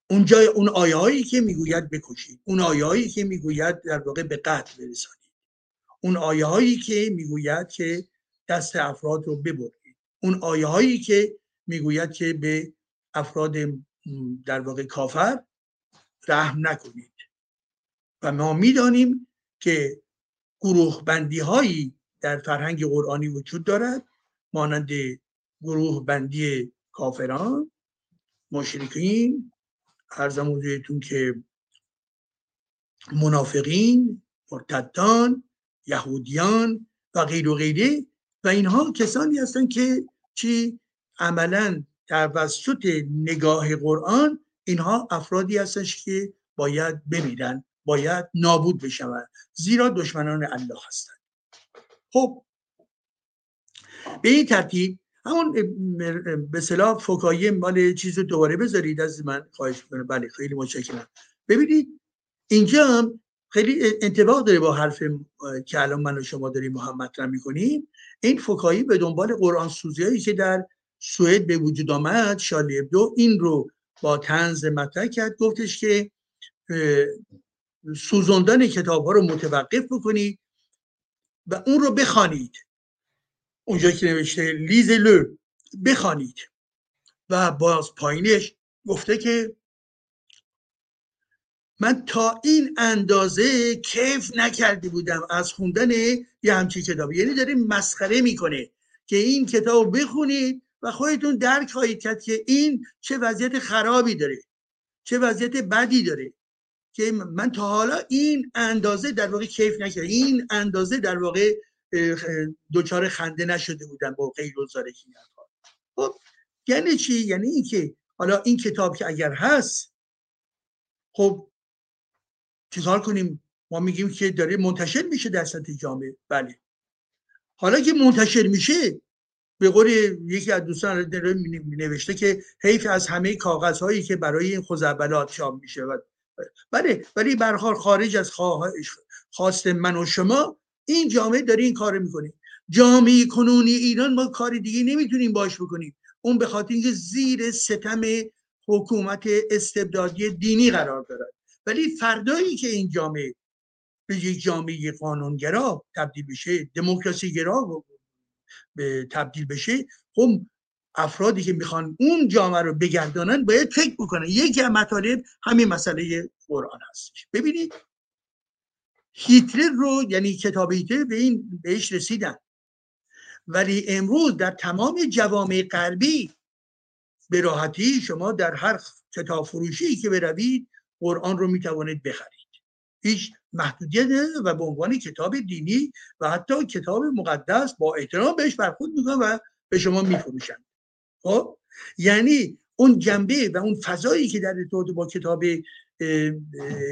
اونجا اون آیه هایی که می‌گوید بکشید. اون آیه هایی که می‌گوید در واقع به قتل برسانید. اون آیه هایی که می‌گوید که دست افراد رو ببرید. اون آیه هایی که می‌گوید که به افراد در واقع کافر رحم نکنید. و ما می‌دانیم که گروه بندی هایی در فرهنگ قرآنی وجود دارد مانند گروه بندی کافران مشرکین ارزم حضورتون که منافقین مرتدان یهودیان و غیر و غیره. و اینها کسانی هستند که چی؟ عملا توسط نگاه قرآن اینها افرادی هستش که باید بمیرن باید نابود بشوند زیرا دشمنان الله هستند. خب به این ترتیب همون به صلاح فکایی مال چیز رو دوباره بذارید از من خواهش می‌کنم. بله خیلی متشکرم. ببینید اینجا هم خیلی انتباق داره با حرف که الان من و شما داریم محمد را می‌کنیم. این فکایی به دنبال قرآن سوزی هایی که در سوئد به وجود آمد شالی دو این رو با تنز مطرح کرد گفتش که سوزندن کتاب ها رو متوقف بکنید و اون رو بخوانید. اونجا که نوشته لیز لو بخوانید. و باز پایینش گفته که من تا این اندازه کیف نکرده بودم از خوندن یه همچین کتابی. یعنی داره مسخره می‌کنه که این کتاب بخونید و خودتون درک خواهید کرد که این چه وضعیت خرابی داره چه وضعیت بدی داره که من تا حالا این اندازه در واقع کیف نکردم. این اندازه در واقع دوچار خنده نشده بودم با غیر و خب یعنی چی؟ یعنی اینکه حالا این کتاب که اگر هست خب چیکار کنیم؟ ما میگیم که داره منتشر میشه در سطح جامعه. بله. حالا که منتشر میشه به قول یکی از دوستان می نوشته که حیف از همه کاغذ هایی که برای این خزعبلات چاپ میشه. بله ولی برخار خارج از خواست من و شما این جامعه داره این کار می‌کنه. جامعه کنونی ایران ما کار دیگه نمی‌تونیم باش بکنیم. اون به خاطر اینکه زیر ستم حکومت استبدادی دینی قرار دارد. ولی فردایی که این جامعه به یک جامعه قانونگرا تبدیل بشه دموکراسی گرا به تبدیل بشه خب افرادی که می‌خوان اون جامعه رو بگردانن باید فکر بکنن. یکی از مطالب همین مسئله قرآن هستش ببینید هیتلر رو یعنی کتاب هیتلر به این بهش رسیدن. ولی امروز در تمام جوامع غربی به راحتی شما در هر کتاب فروشی که بروید قرآن رو می‌توانید بخرید. هیچ محدودیت و به عنوان کتاب دینی و حتی کتاب مقدس با احترام بهش برخورد می‌کنن و به شما میفروشن. خب؟ یعنی اون جنبه و اون فضایی که در ارتباط با کتاب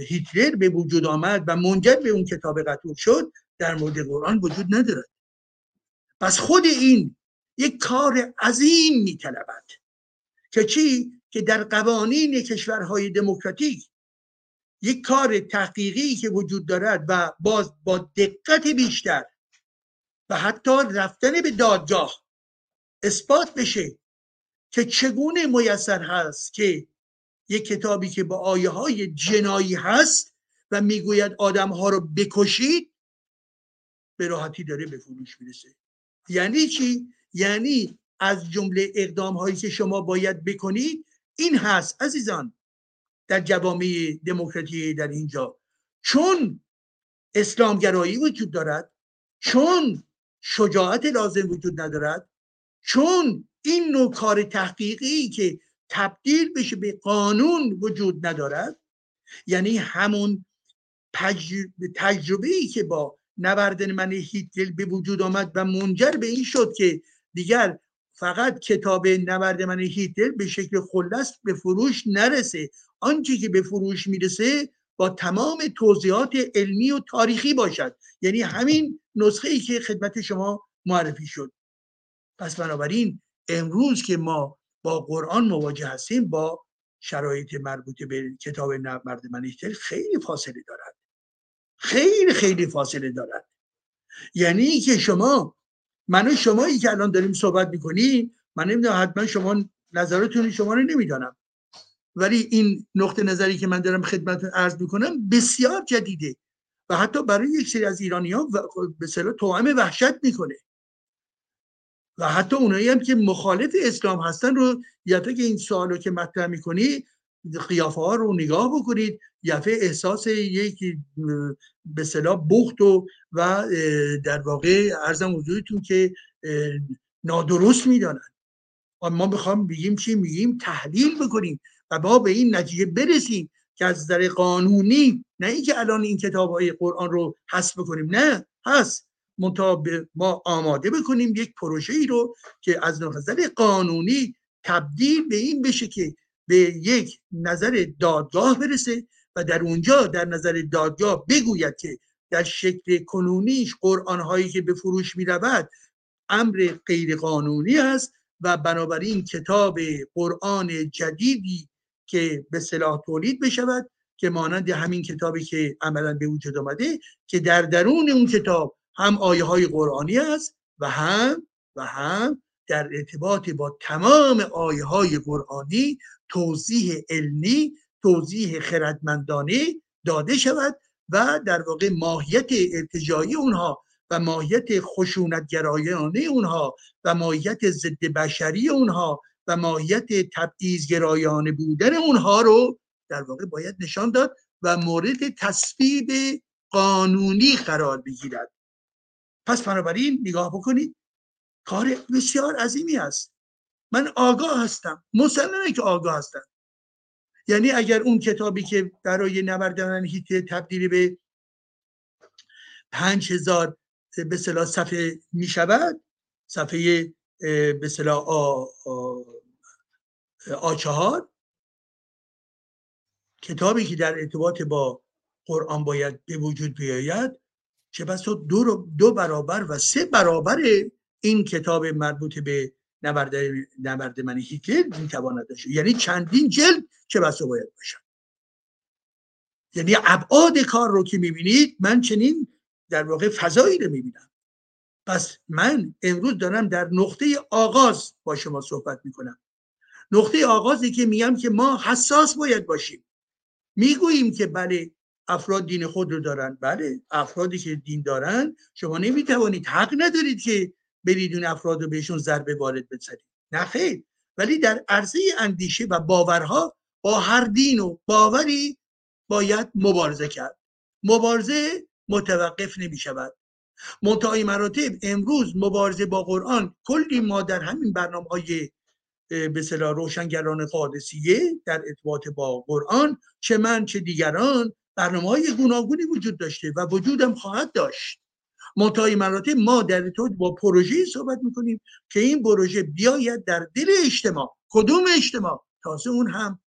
هیتلر به وجود آمد و منجر به اون کتاب قطور شد در مورد قرآن وجود ندارد. پس خود این یک کار عظیم میطلبد که چی؟ که در قوانین کشورهای دموکراتیک یک کار تحقیقی که وجود دارد و باز با دقت بیشتر و حتی رفتن به دادگاه اثبات بشه که چگونه میسر هست که یک کتابی که با آیه های جنایی هست و می‌گوید آدم ها رو بکشید به راحتی داره به فروش می‌رسه یعنی چی؟ یعنی از جمله اقدام هایی که شما باید بکنید این هست عزیزان در جوامع دموکراتی در اینجا. چون اسلامگرایی وجود دارد چون شجاعت لازم وجود ندارد چون این نوع کار تحقیقی که تبدیل بشه به قانون وجود ندارد یعنی همون تجربه ای که با نبردن من هیتلر به وجود آمد و منجر به این شد که دیگر فقط کتاب نبرد من هیتلر به شکل خلص به فروش نرسه. آنچه که به فروش می‌رسه با تمام توضیحات علمی و تاریخی باشد. یعنی همین نسخه ای که خدمت شما معرفی شد. پس بنابراین امروز که ما با قرآن مواجه هستیم با شرایط مربوط به کتاب مرد منیشتر خیلی فاصله دارد. خیلی خیلی فاصله دارد. یعنی که شما من و شمایی که الان داریم صحبت می‌کنیم من نمی‌دونم حتما شما نظرتون شما رو نمی‌دانم. ولی این نقطه نظری که من دارم خدمتتون عرض می‌کنم بسیار جدیده و حتی برای یک سری از ایرانی ها به صلاح توهم وحشت می‌کنه. و حتی اونایی هم که مخالف اسلام هستن رو یا که این سوال رو که مطرح می‌کنی قیافه ها رو نگاه بکنید یفه احساس یک به صلاح بخت و و در واقع ارزم حضورتون که نادرست می‌دانن. ما می‌خوام بگیم چی؟ میگیم تحلیل بکنیم. ما به این نتیجه برسیم که از نظر قانونی نه اینکه الان این کتاب های قرآن رو حذف بکنیم نه هست. منتها ما آماده بکنیم یک پروژه ای رو که از نظر قانونی تبدیل به این بشه که به یک نظر دادگاه برسه و در اونجا در نظر دادگاه بگوید که در شکل کنونیش قرآن هایی که به فروش می رود امر غیر قانونی است و بنابراین کتاب قرآن جدیدی که به صلاح تولید بشود که مانند همین کتابی که عملا به وجود آمده که در درون اون کتاب هم آیه های قرآنی است و هم و هم در ارتباط با تمام آیه های قرآنی توضیح علمی توضیح خردمندانه داده شود و در واقع ماهیت ارتجایی اونها و ماهیت خشونتگرایانه اونها و ماهیت ضد بشری اونها و ماهیت تبعیضگرایانه بودن اونها رو در واقع باید نشان داد و مورد تصویب قانونی قرار بگیرد. پس بنابراین نگاه بکنید کار بسیار عظیمی است. من آگاه هستم مسلمه که آگاه هستم. یعنی اگر اون کتابی که برای نوردن هیت تبدیل به پنج هزار به صلاح صفحه می شود صفحه به صلاح آ, چهار. کتابی که در ارتباط با قرآن باید به وجود بیاید چه بسا دو, دو برابر و سه برابر این کتاب مربوط به نبرد, نبرد من هیتلر می‌تواند داشته یعنی چندین جلد چه بسا باید باشد یعنی ابعاد کار رو که می‌بینید من چنین در واقع فضایی رو می‌بینم. پس من امروز دارم در نقطه آغاز با شما صحبت می‌کنم. نقطه آغازی که میگم که ما حساس باید باشیم. می‌گوییم که بله افراد دین خود رو دارن. بله افرادی که دین دارن شما نمی‌توانید حق ندارید که برید اون افراد رو بهشون ضربه وارد بزنید. نه خیر. ولی در عرضه اندیشه و باورها با هر دین و باوری باید مبارزه کرد. مبارزه متوقف نمی شود منتهای مراتب امروز مبارزه با قرآن کلی ما در همین برنامه های به روشنگران قادسیه در ارتباط با قرآن چه من چه دیگران برنامه های گوناگونی وجود داشته و وجودم خواهد داشت. منتهای مراتب ما در ارتباط با پروژه صحبت می‌کنیم که این پروژه بیاید در دل اجتماع. کدوم اجتماع؟ تازه اون هم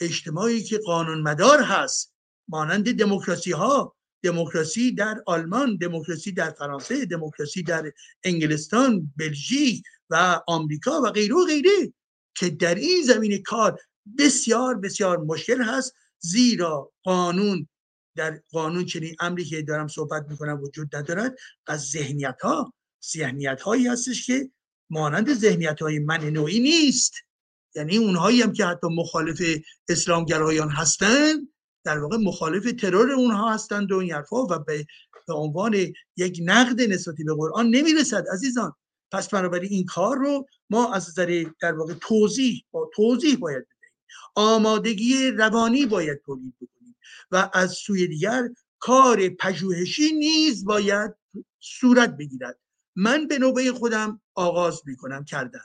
اجتماعی که قانون مدار هست مانند دموکراسی ها دموکراسی در آلمان دموکراسی در فرانسه دموکراسی در انگلستان بلژیک و آمریکا و غیره و غیره که در این زمین کار بسیار بسیار مشکل هست. زیرا قانون در قانون چنین امری که دارم صحبت می‌کنم وجود ندارد. از ذهنیت ها ذهنیت هایی هستش که مانند ذهنیت های من نوعی نیست. یعنی اونهایی هم که حتی مخالف اسلامگرایان هستند در واقع مخالف ترور اونها هستند و این حرفا و به به عنوان یک نقد نسبتی به قرآن نمی‌رسد عزیزان. پس بنابراین این کار رو ما از نظر در واقع توضیح با توضیح باید بدهیم. آمادگی روانی باید تولید بکنیم و از سوی دیگر کار پژوهشی نیز باید صورت بگیرد. من به نوبه خودم آغاز می‌کنم کردم.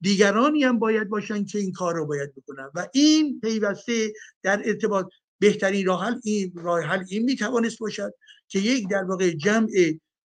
دیگرانی هم باید باشن که این کار رو باید بکنن و این پیوسته در ارتباط بهترین راه حل این راه حل این می‌توانست باشد که یک در واقع جمع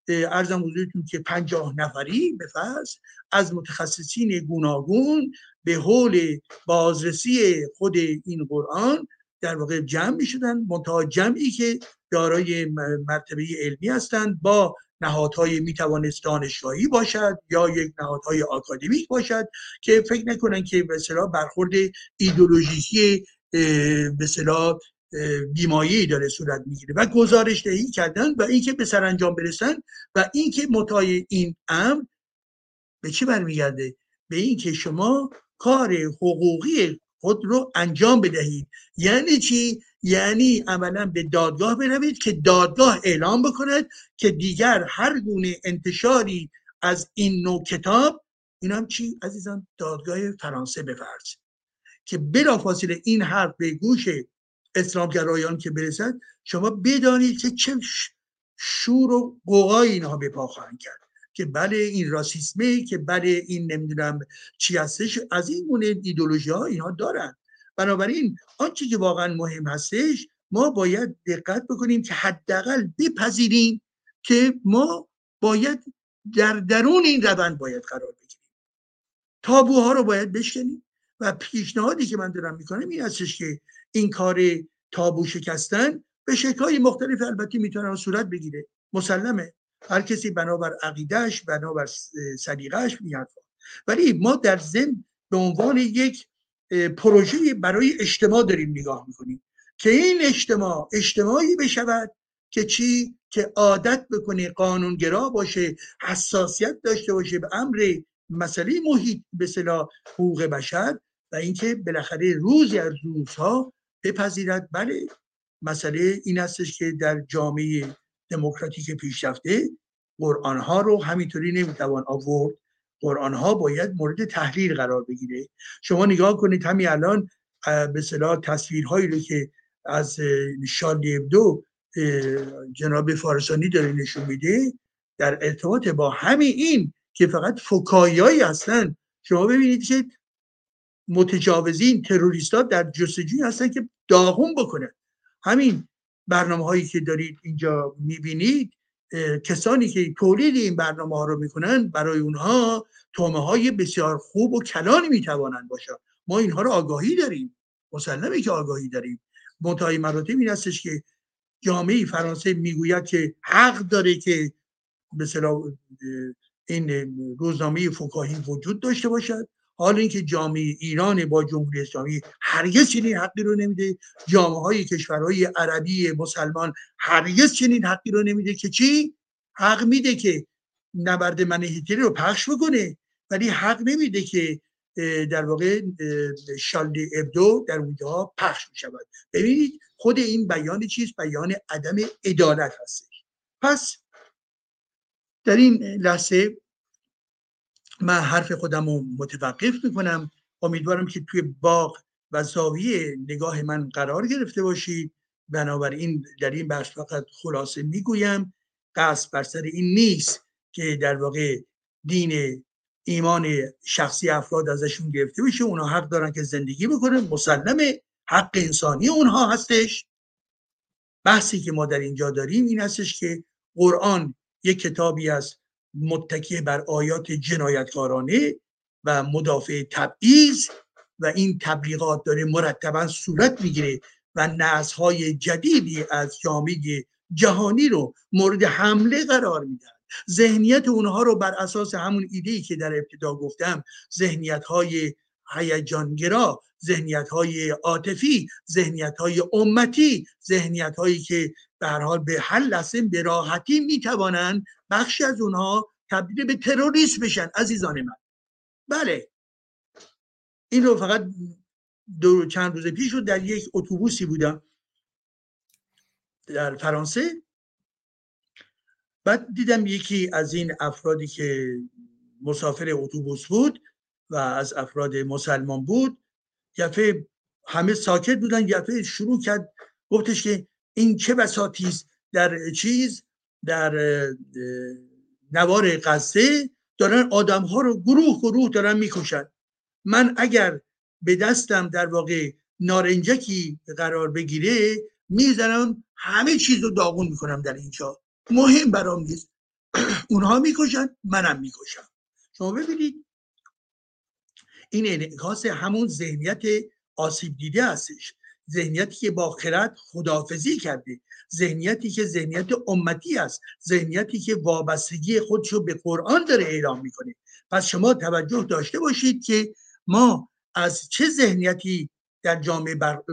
ارزم حضورتون که پنجاه نفری به فرض از متخصصین گوناگون به حول بازرسی خود این قرآن در واقع جمع می شدن منتها جمعی که دارای مرتبه علمی هستند با نهادهای می توانست دانشگاهی باشد یا یک نهادهای آکادمیک باشد که فکر نکنن که به برخورد ایدولوژیکی به بیمایی داره صورت می‌گیره و گزارش دهی کردن و اینکه به سرانجام برسن و اینکه متای این امر به چه برمیگرده؟ به اینکه شما کار حقوقی خود رو انجام بدهید. یعنی چی؟ یعنی عملا به دادگاه بروید که دادگاه اعلام بکند که دیگر هر گونه انتشاری از این نوع کتاب این هم چی عزیزان؟ دادگاه فرانسه بفرض که بلافاصله این حرف به گوش اسلامگرایان که برسد شما بدانید که چه شور و قوقای اینها به پا خواهند کرد. که بله این راسیسمه که بله این نمی‌دونم چی هستش از این گونه ایدولوژی ها اینها دارن. بنابراین آنچه که واقعا مهم هستش ما باید دقت بکنیم که حداقل بپذیریم که ما باید در درون این روند باید قرار بگیریم. تابوها رو باید بشکنیم. و پیشنهادی که من دارم می‌کنم این هستش که این کار تابو شکستن به شکلهای مختلف البته می‌تونه صورت بگیره. مسلمه. هر کسی بنابر عقیدهش بنابر سلیقهش میاد ولی ما در ضمن به عنوان یک پروژه برای اجتماع داریم نگاه می‌کنیم. که این اجتماع اجتماعی بشود که چی؟ که عادت بکنه قانونگرا باشه حساسیت داشته باشه به امر مسئله محیط به حقوق بشر و اینکه بالاخره روزی از روزها بپذیرد. بله مسئله این هستش که در جامعه دموکراتیک پیشرفته قرآن ها رو همینطوری نمی‌توان آورد. قرآن ها باید مورد تحلیل قرار بگیره. شما نگاه کنید همین الان به صلاح تصویرهایی رو که از شالی دو جناب فارسانی داره نشون میده در ارتباط با همین این که فقط فکایایی هستن. شما ببینید که متجاوزین ها در جستجوی هستن که داغون بکنن. همین برنامه هایی که دارید اینجا می‌بینید کسانی که تولید این برنامه ها رو می‌کنن برای اونها تومه های بسیار خوب و کلانی می‌توانند باشن. ما اینها رو آگاهی داریم. مسلمه که آگاهی داریم. منتهای مراتب این هستش که جامعه فرانسه می‌گوید که حق داره که مثلا این روزنامه فکاهی وجود داشته باشد. حال اینکه جامعه ایران با جمهوری اسلامی هرگز چنین حقی رو نمیده جامعه های کشورهای عربی مسلمان هرگز چنین حقی رو نمیده که چی؟ حق میده که نبرد من هیتلر رو پخش بکنه ولی حق نمیده که در واقع شالدی ابدو در اونجا پخش می شود ببینید خود این بیان چیست؟ بیان عدم عدالت هستش. پس در این لحظه من حرف خودم رو متوقف می‌کنم. امیدوارم که توی باغ و زاویه نگاه من قرار گرفته باشید بنابراین در این بحث فقط خلاصه می‌گویم قصد بر سر این نیست که در واقع دین ایمان شخصی افراد ازشون گرفته بشه. اونها حق دارن که زندگی بکنن. مسلمه حق انسانی اونها هستش. بحثی که ما در اینجا داریم این هستش که قرآن یک کتابی است متکی بر آیات جنایتکارانه و مدافع تبعیض و این تبلیغات داره مرتبا صورت می‌گیره و نسل‌های جدیدی از جامعه جهانی رو مورد حمله قرار میدن ذهنیت اونها رو بر اساس همون ایده که در ابتدا گفتم ذهنیت های هیجانگرا ذهنیت های عاطفی ذهنیت های امتی ذهنیت هایی که به حال به هر لحظه به راحتی می‌توانند بخشی از اونها تبدیل به تروریست بشن عزیزان من. بله. این رو فقط دو چند روز پیش رو در یک اتوبوسی بودم در فرانسه. بعد دیدم یکی از این افرادی که مسافر اتوبوس بود و از افراد مسلمان بود. یفه همه ساکت بودن یفه شروع کرد گفتش که این چه بساطی است در چیز؟ در نوار غزه دارن آدم ها رو گروه گروه دارن می‌کشن. من اگر به دستم در واقع نارنجکی قرار بگیره می‌زنم همه چیز رو داغون می‌کنم در اینجا. مهم برام نیست. اونها می‌کشن منم می‌کشم. شما ببینید این انعکاس همون ذهنیت آسیب دیده هستش. ذهنیتی که با خرد خدافزی کرده. ذهنیتی که ذهنیت امتی است ذهنیتی که وابستگی خودش رو به قرآن داره اعلام می‌کنه. پس شما توجه داشته باشید که ما از چه ذهنیتی در جامعه بر...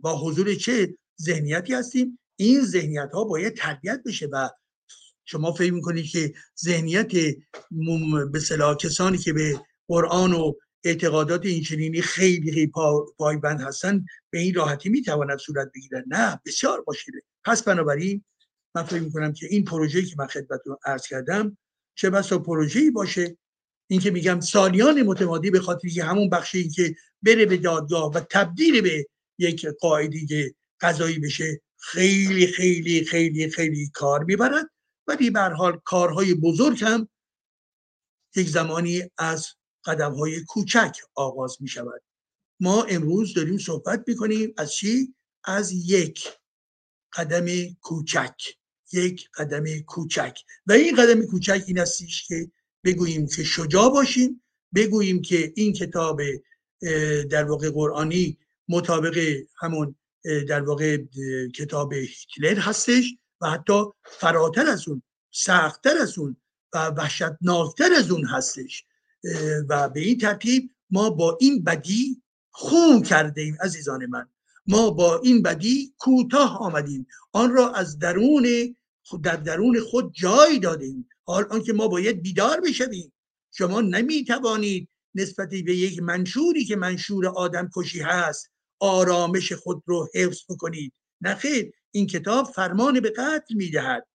با حضور چه ذهنیتی هستیم؟ این ذهنیت ها باید تربیت بشه و شما فکر می‌کنید که ذهنیت به صلاح کسانی که به قرآن و اعتقادات اینچنینی خیلی خیلی پایبند هستن به این راحتی می‌تواند صورت بگیرن نه بسیار باشه پس بنابراین من فکر می‌کنم که این پروژه که من خدمتتون عرض کردم چه بسا پروژه‌ای باشه. این که میگم سالیان متمادی به خاطر که همون بخشی که بره به دادگاه و تبدیل به یک قاعده قضایی بشه خیلی خیلی خیلی خیلی کار می‌برد. ولی به حال کارهای بزرگ هم یک زمانی از قدم های کوچک آغاز می شود ما امروز داریم صحبت می‌کنیم از چی؟ از یک قدم کوچک. یک قدم کوچک. و این قدم کوچک این استیش که بگوییم که شجاع باشیم بگوییم که این کتاب در واقع قرآنی مطابق همون در واقع کتاب هیتلر هستش و حتی فراتر از اون سختتر از اون و وحشتناکتر از اون هستش. و به این ترتیب ما با این بدی خون کرده ایم عزیزان من. ما با این بدی کوتاه آمدیم. آن را از درون در درون خود جای دادیم. حال آنکه ما باید بیدار بشویم. شما نمی توانید نسبت به یک منشوری که منشور آدم کشی هست آرامش خود رو حفظ بکنید. نه خیر این کتاب فرمان به قتل می‌دهد.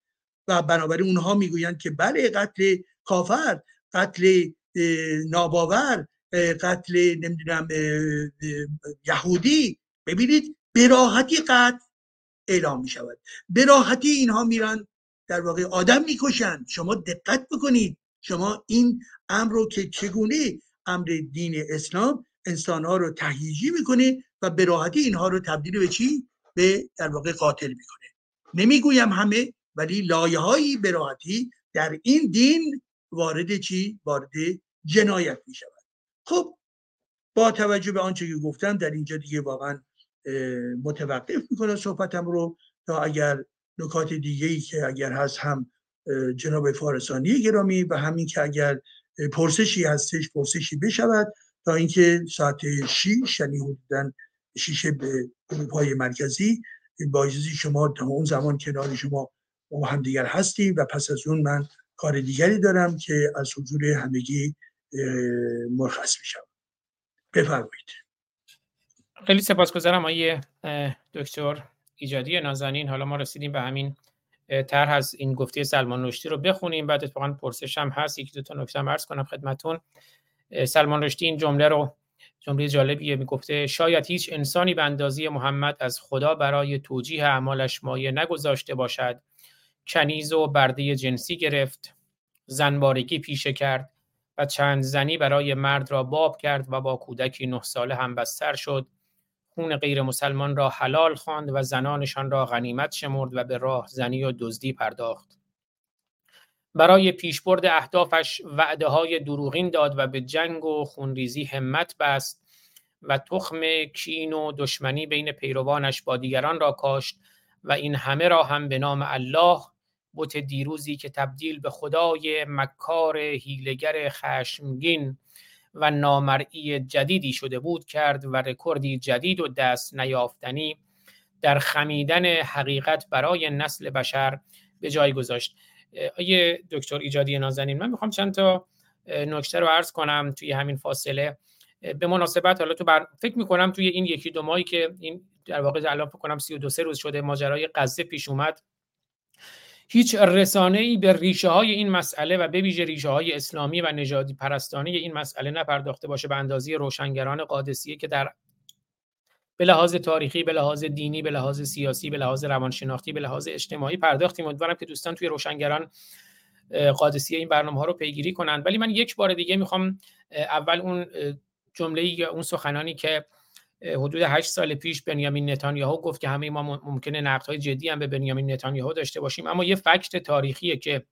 و بنابراین اونها می‌گویند که بله قتل کافر قتل ناباور قتل نمی‌دونم یهودی. ببینید براحتی قتل اعلام می شود براحتی اینها میرن در واقع آدم می‌کشند شما دقت بکنید. شما این امر رو که چگونه امر دین اسلام انسانها رو تهییجی می‌کنه و به راحتی اینها رو تبدیل به چی؟ به در واقع قاتل می‌کنه. نمی‌گویم همه ولی لایه هایی به راحتی در این دین وارد چی؟ وارد جنایت می شود خب با توجه به آنچه که گفتم در اینجا دیگه واقعا متوقف می‌کنم صحبتم رو تا اگر نکات دیگه ای که اگر هست هم جناب فارسانی گرامی و همین که اگر پرسشی هستش پرسشی بشود تا اینکه ساعت 6 یعنی حدودا شیشه به اروپای مرکزی با شما تا اون زمان کنار شما با هم دیگر هستیم و پس از اون من کار دیگری دارم که از حضور همگی مرخص میشم. بفرمایید. خیلی سپاسگزارم آقای دکتر ایجادی نازنین. حالا ما رسیدیم به همین طرح از این گفته سلمان رشدی رو بخونیم. بعد اتفاقا پرسش هم هست. یکی دو تا نکته عرض کنم خدمتون. سلمان رشدی این جمله رو جمله جالبیه. می‌گفته شاید هیچ انسانی به اندازی محمد از خدا برای توجیه اعمالش مایه نگذاشته باشد کنیز و برده جنسی گرفت زنبارگی پیشه کرد و چند زنی برای مرد را باب کرد و با کودکی نه ساله هم بستر شد. خون غیر مسلمان را حلال خواند و زنانشان را غنیمت شمرد و به راه زنی و دزدی پرداخت. برای پیشبرد اهدافش وعده های دروغین داد و به جنگ و خونریزی همت بست و تخم کین و دشمنی بین پیروانش با دیگران را کاشت و این همه را هم به نام الله بت دیروزی که تبدیل به خدای مکار هیلگر خشمگین و نامرئی جدیدی شده بود کرد و رکوردی جدید و دست نیافتنی در خمیدن حقیقت برای نسل بشر به جای گذاشت. آیه دکتر ایجادی نازنین من می‌خوام چند تا نکته رو عرض کنم توی همین فاصله. به مناسبت حالا تو بر... فکر می‌کنم توی این یکی دو ماهی که این در واقع الان فکر کنم 32 سه روز شده ماجرای غزه پیش اومد. هیچ رسانه ای به ریشه های این مسئله و به ویژه ریشه های اسلامی و نژادی پرستانی این مسئله نپرداخته باشه به اندازه روشنگران قادسیه که در به لحاظ تاریخی به لحاظ دینی به لحاظ سیاسی به لحاظ روانشناختی به لحاظ اجتماعی پرداختیم. امیدوارم که دوستان توی روشنگران قادسیه این برنامه ها رو پیگیری کنند. ولی من یک بار دیگه می‌خوام اول اون جمله یا اون سخنانی که حدود 8 سال پیش بنیامین نتانیاهو گفت که همه ما ممکنه نقدهای جدی هم به بنیامین نتانیاهو داشته باشیم. اما یه فکت تاریخیه که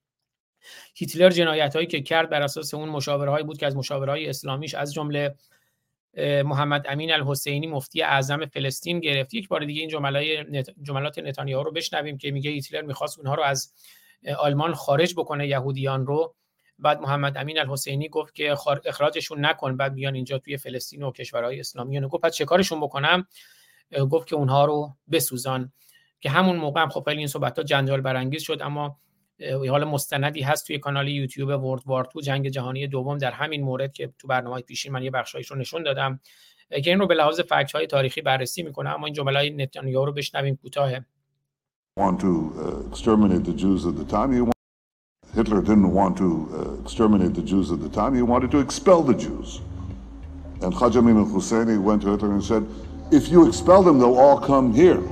هیتلر جنایت هایی که کرد بر اساس اون مشاورهایی بود که از مشاورهای اسلامیش از جمله محمد امین الحسینی مفتی اعظم فلسطین گرفت. یک بار دیگه این جملات نتانیاهو رو بشنویم که میگه هیتلر می‌خواست اونها رو از آلمان خارج بکنه یهودیان رو بعد محمد امین الحسینی گفت که اخراجشون نکن بعد بیان اینجا توی فلسطین و کشورهای اسلامی و گفت پس چه کارشون بکنم؟ گفت که اونها رو بسوزان. که همون موقع هم خب خیلی این صحبت ها جنجال برانگیز شد اما حال مستندی هست توی کانال یوتیوب ورد وار تو جنگ جهانی دوم در همین مورد که تو برنامه پیشین من یه بخشایش رو نشون دادم. که این رو به لحاظ فکت های تاریخی بررسی می‌کنه اما این جمله نتانیاهو رو بشنویم کوتاه. Hitler didn't want to uh, exterminate the Jews at the time. He wanted to expel the Jews. And Khaja Amin al-Husseini went to Hitler and said, if you expel them, they'll all come here.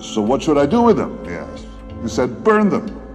So what should I do with them? He asked. He said, burn them.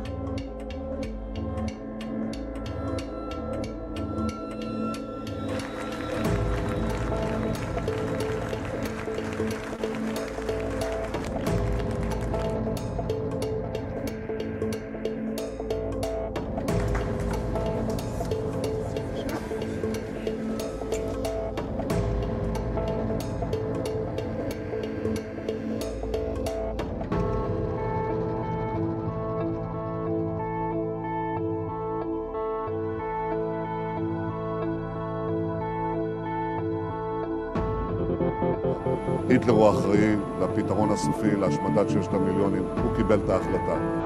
החלופי להשמדת ששת המיליונים, הוא קיבל את ההחלטה.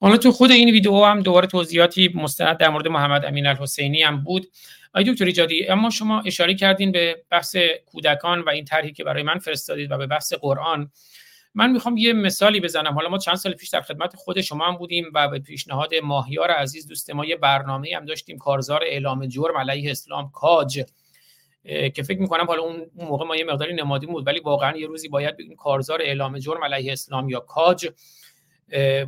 حالا تو خود این ویدیو هم دوباره توضیحاتی مستند در مورد محمد امین الحسینی هم بود آی دکتر ایجادی اما شما اشاره کردین به بحث کودکان و این طرحی که برای من فرستادید و به بحث قرآن من می‌خوام یه مثالی بزنم. حالا ما چند سال پیش در خدمت خود شما هم بودیم و به پیشنهاد ماهیار عزیز دوست ما یه برنامه هم داشتیم کارزار اعلام جرم علیه اسلام کاج که فکر می‌کنم حالا اون موقع ما یه مقداری نمادی بود ولی واقعا یه روزی باید این کارزار اعلام جرم علیه اسلام یا کاج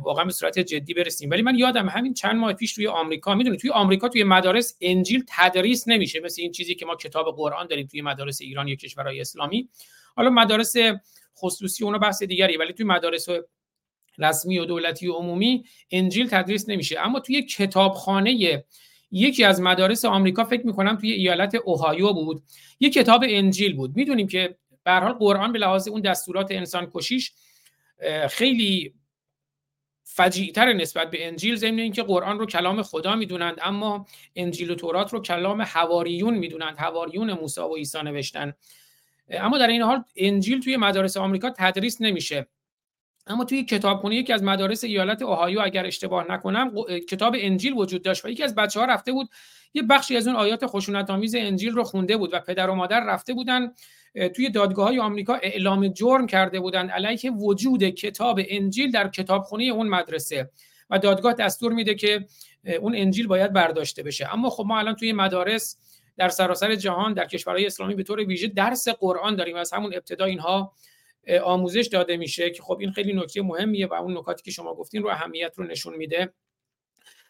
واقعا به صورت جدی برسیم. ولی من یادم همین چند ماه پیش توی آمریکا می‌دونید توی آمریکا توی مدارس انجیل تدریس نمیشه مثل این چیزی که ما کتاب قرآن داریم توی مدارس ایران یا کشورهای اسلامی. حالا مدارس خصوصی اونو بحث دیگری ولی توی مدارس رسمی و دولتی و عمومی انجیل تدریس نمیشه. اما توی کتابخانه یکی از مدارس آمریکا فکر می‌کنم توی ایالت اوهایو بود. یک کتاب انجیل بود. می‌دونیم که به حال قرآن به لحاظ اون دستورات انسان کشیش خیلی فجیعتر نسبت به انجیل ضمن اینکه قرآن رو کلام خدا می‌دونند اما انجیل و تورات رو کلام حواریون می‌دونند. حواریون موسی و عیسی نوشتن. اما در این حال انجیل توی مدارس آمریکا تدریس نمیشه. اما توی کتابخونه یکی از مدارس ایالت اوهایو اگر اشتباه نکنم کتاب انجیل وجود داشت و یکی از بچه ها رفته بود یه بخشی از اون آیات خشونت آمیز انجیل رو خونده بود و پدر و مادر رفته بودن توی دادگاه های آمریکا اعلام جرم کرده بودند علیه وجود کتاب انجیل در کتابخونه اون مدرسه و دادگاه دستور میده که اون انجیل باید برداشته بشه. اما خب ما الان توی مدارس در سراسر جهان در کشورهای اسلامی به طور ویژه درس قرآن داریم از همون ابتدا اینها آموزش داده میشه که خب این خیلی نکته مهمیه و اون نکاتی که شما گفتین رو اهمیت رو نشون میده.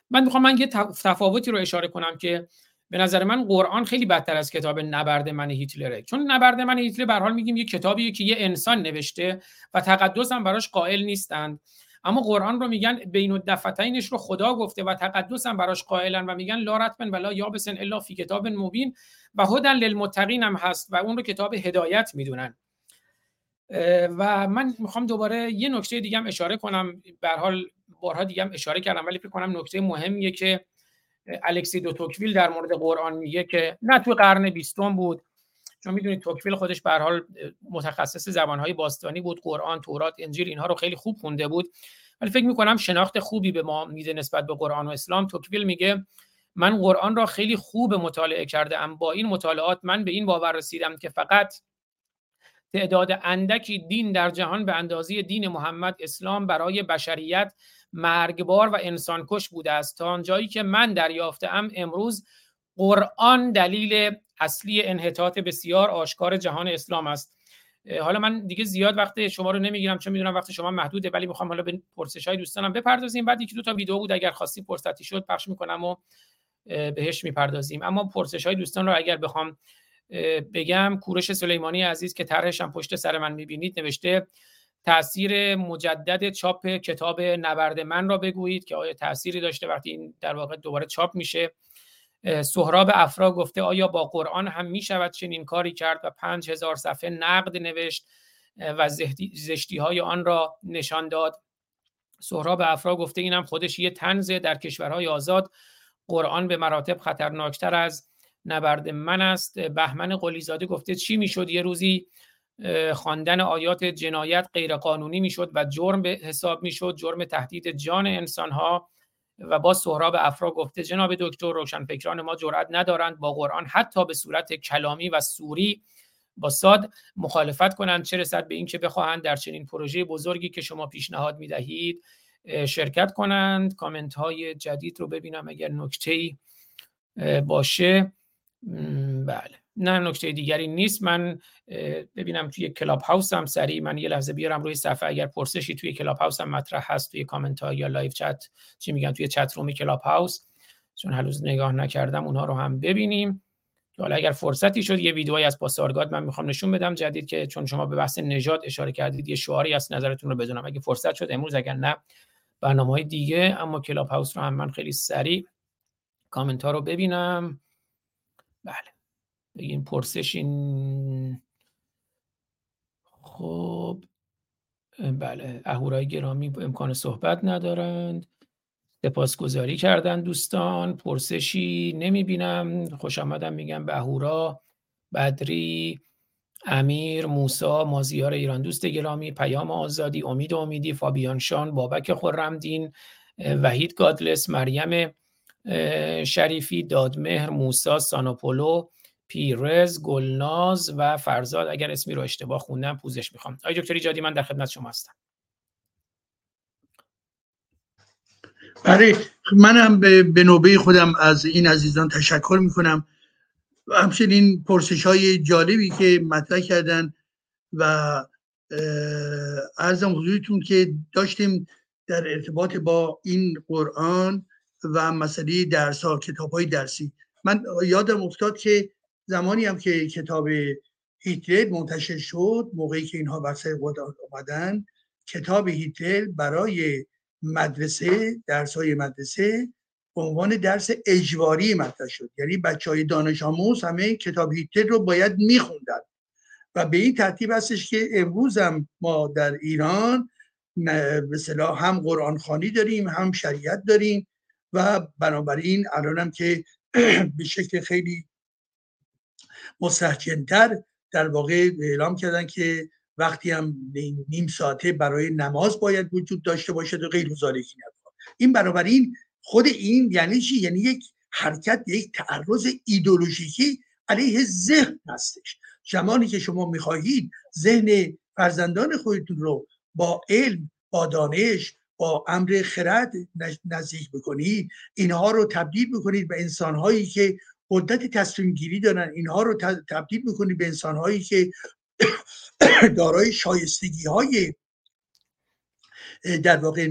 من می‌خوام من یه تفاوتی رو اشاره کنم که به نظر من قرآن خیلی بدتر از کتاب نبرد من هیتلره. چون نبرد من هیتلر به حال میگیم یه کتابیه که یه انسان نوشته و تقدس هم براش قائل نیستند. اما قرآن رو میگن بین الدفتینش رو خدا گفته و تقدس هم براش قائلن و میگن لا رتبن ولا یابسن الا فی کتاب مبین و هدن للمتقین هم هست و اون رو کتاب هدایت می‌دونن. و من می‌خوام دوباره یه نکته دیگه هم اشاره کنم. به حال بارها دیگه هم اشاره کردم ولی فکر کنم نکته مهمیه که الکسی دو توکویل در مورد قرآن میگه که نه توی قرن بیستم بود چون می‌دونید توکویل خودش به حال متخصص زبانهای باستانی بود قرآن تورات انجیل اینها رو خیلی خوب خونده بود. ولی فکر می‌کنم شناخت خوبی به ما میده نسبت به قرآن و اسلام. توکویل میگه من قرآن را خیلی خوب مطالعه کرده ام با این مطالعات من به این باور رسیدم که فقط تعداد اندکی دین در جهان به اندازه دین محمد اسلام برای بشریت مرگبار و انسانکش بوده است. تا آنجایی که من دریافته ام امروز قرآن دلیل اصلی انحطاط بسیار آشکار جهان اسلام است. حالا من دیگه زیاد وقت شما رو نمی‌گیرم چون می‌دونم وقت شما محدوده ولی می‌خوام حالا به پرسش های دوستانم بپردازیم. بعد یکی دو تا ویدیو بود اگر خاصی فرصتی شد پخش می‌کنم و بهش می‌پردازیم. اما پرسش های دوستان رو اگر بخوام بگم کورش سلیمانی عزیز که طرحش هم پشت سر من می‌بینید نوشته تاثیر مجدد چاپ کتاب نبرد من را بگویید که آیا تأثیری داشته وقتی این در واقع دوباره چاپ میشه؟ سهراب افرا گفته آیا با قرآن هم می شود چنین کاری کرد و پنج هزار صفحه نقد نوشت و زشتی های آن را نشان داد؟ سهراب افرا گفته اینم خودش یه تنزه در کشورهای آزاد. قرآن به مراتب خطرناکتر از نبرد من است. بهمن قلیزاده گفته چی می‌شد یه روزی؟ خواندن آیات جنایت غیرقانونی می‌شد و جرم به حساب می‌شد. جرم تهدید جان انسان ها و با سهراب افرا گفته جناب دکتر روشنفکران ما جرأت ندارند با قرآن حتی به صورت کلامی و سوری با ساد مخالفت کنند. چه رسد به اینکه بخواهند در چنین پروژه بزرگی که شما پیشنهاد می‌دهید شرکت کنند؟ کامنت های جدید رو ببینم اگر نکته باشه. بله. نه نکته دیگری نیست. من ببینم توی کلاب هاوس هم سریع من یه لحظه بیارم روی صفحه. اگر پرسشی توی کلاب هاوس هم مطرح هست توی کامنت ها یا live chat چی میگن توی chat room ی کلاب هاوس چون هنوز نگاه نکردم اونها رو هم ببینیم. حالا اگر فرصتی شد یه ویدیویی از پاسارگاد من می‌خوام نشون بدم جدید که چون شما به بحث نژاد اشاره کردید یه شعاری از نظرتون رو بدونم. اگه فرصت شد امروز اگر نه برنامه های دیگه. اما کلاب هاوس رو هم من خیلی سریع کامنت ها رو ببینم. بله. بگیم پرسش این خب بله اهورای گرامی امکان صحبت ندارند. سپاسگزاری کردن دوستان. پرسشی نمی بینم خوش آمدم میگم به اهورا بدری امیر موسا مازیار ایران. دوست گرامی پیام آزادی امید امیدی. فابیان شان بابک خرمدین وحید گادلس مریم شریفی دادمهر موسا سانوپولو پیرز گلناز و فرزاد. اگر اسمی رو اشتباه خوندم پوزش می‌خوام. آقای دکتر ایجادی من در خدمت شما هستم. برای منم به نوبه خودم از این عزیزان تشکر می‌کنم. و همچنین پرسش های جالبی که مطرح کردن و ارزم حضورتون که داشتیم در ارتباط با این قرآن و مسئله درس ها کتاب های درسی. من یادم افتاد که زمانی هم که کتاب هیتلر منتشر شد موقعی که اینها بر سر آمدن کتاب هیتلر برای مدرسه درس های مدرسه به عنوان درس اجباری مطرح شد. یعنی بچه های دانش آموز همه کتاب هیتلر رو باید میخوندن. و به این ترتیب هستش که امروز هم ما در ایران به هم قرآن خانی داریم هم شریعت داریم و بنابراین الانم که به شکل خیلی مستحکمتر در واقع اعلام کردن که وقتی هم نیم ساعته برای نماز باید وجود داشته باشد و غیر ذالک این بنابراین خود این یعنی چی؟ یعنی یک حرکت یک تعرض ایدولوژیکی علیه ذهن هستش. زمانی که شما می‌خواهید ذهن فرزندان خودتون رو با علم با دانش با امر خرد نزدیک بکنید اینها رو تبدیل بکنید به انسانهایی که قدرت تصمیم گیری دارن. اینها رو تبدیل بکنید به انسانهایی که دارای شایستگی های در واقع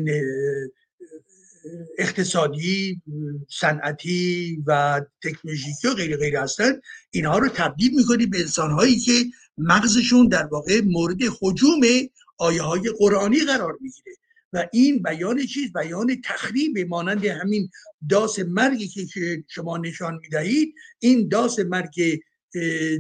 اقتصادی صنعتی و تکنولوژیکی و غیر غیر هستن. اینها رو تبدیل می‌کنید به انسانهایی که مغزشون در واقع مورد حجوم آیه های قرآنی قرار می‌گیره. و این بیان چیز بیان تخریب مانند همین داس مرگی که شما نشان می‌دهید این داس مرگ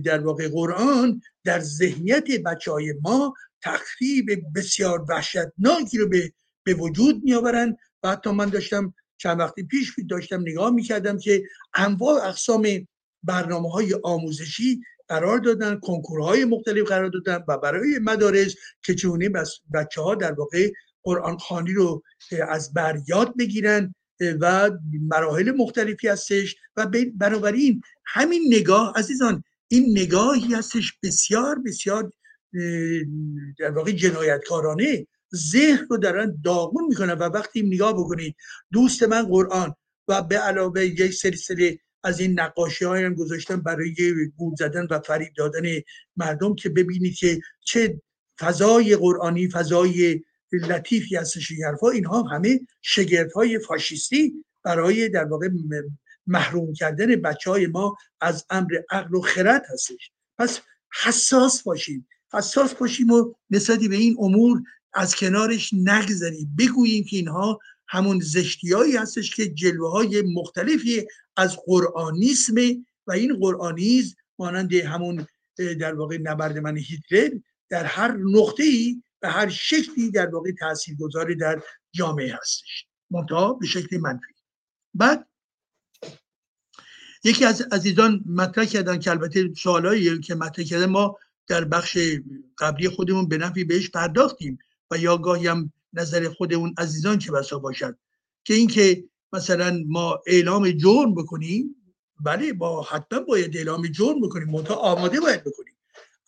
در واقع قرآن در ذهنیت بچه های ما تخریب بسیار وحشتناکی رو به, به وجود میآورند و حتی من داشتم چند وقتی پیش داشتم نگاه می‌کردم که انواع اقسام برنامه های آموزشی قرار دادن کنکورهای مختلف قرار دادن و برای مدارس که چونه بچه ها در واقع قرآن خانی رو از بر یاد بگیرن و مراحل مختلفی هستش. و بنابراین همین نگاه عزیزان این نگاهی هستش بسیار بسیار در واقع جنایتکارانه ذهن رو دارن داغون می‌کنن. و وقتی نگاه بکنید دوست من قرآن و به علاوه یک سلسله از این نقاشی های هم گذاشتن برای گول زدن و فریب دادن مردم که ببینید که چه فضای قرآنی فضای لطیفی هستش این حرفا اینها همه شگرد های فاشیستی برای در واقع محروم کردن بچه های ما از امر عقل و خرد هستش. پس حساس باشیم حساس باشیم و نسبتی به این امور از کنارش نگذاریم بگوییم که اینها همون زشتیایی هستش که جلوه های مختلفی از قرآنیسمه و این قرآنیز مانند همون در واقع نبرد من هیتلر در هر نقطه ای به هر شکلی در واقع تاثیرگذاری در جامعه هستش. منتها به شکل منفی. بعد یکی از عزیزان مطرح کردن که البته سوالایی که مطرح کردن ما در بخش قبلی خودمون به نفی بهش پرداختیم و یا گاهی هم نظر خود اون عزیزان چه بسا باشد. که اینکه مثلا ما اعلام جرم بکنیم بله با حتما باید اعلام جرم بکنیم. منتها آماده باید بکنیم.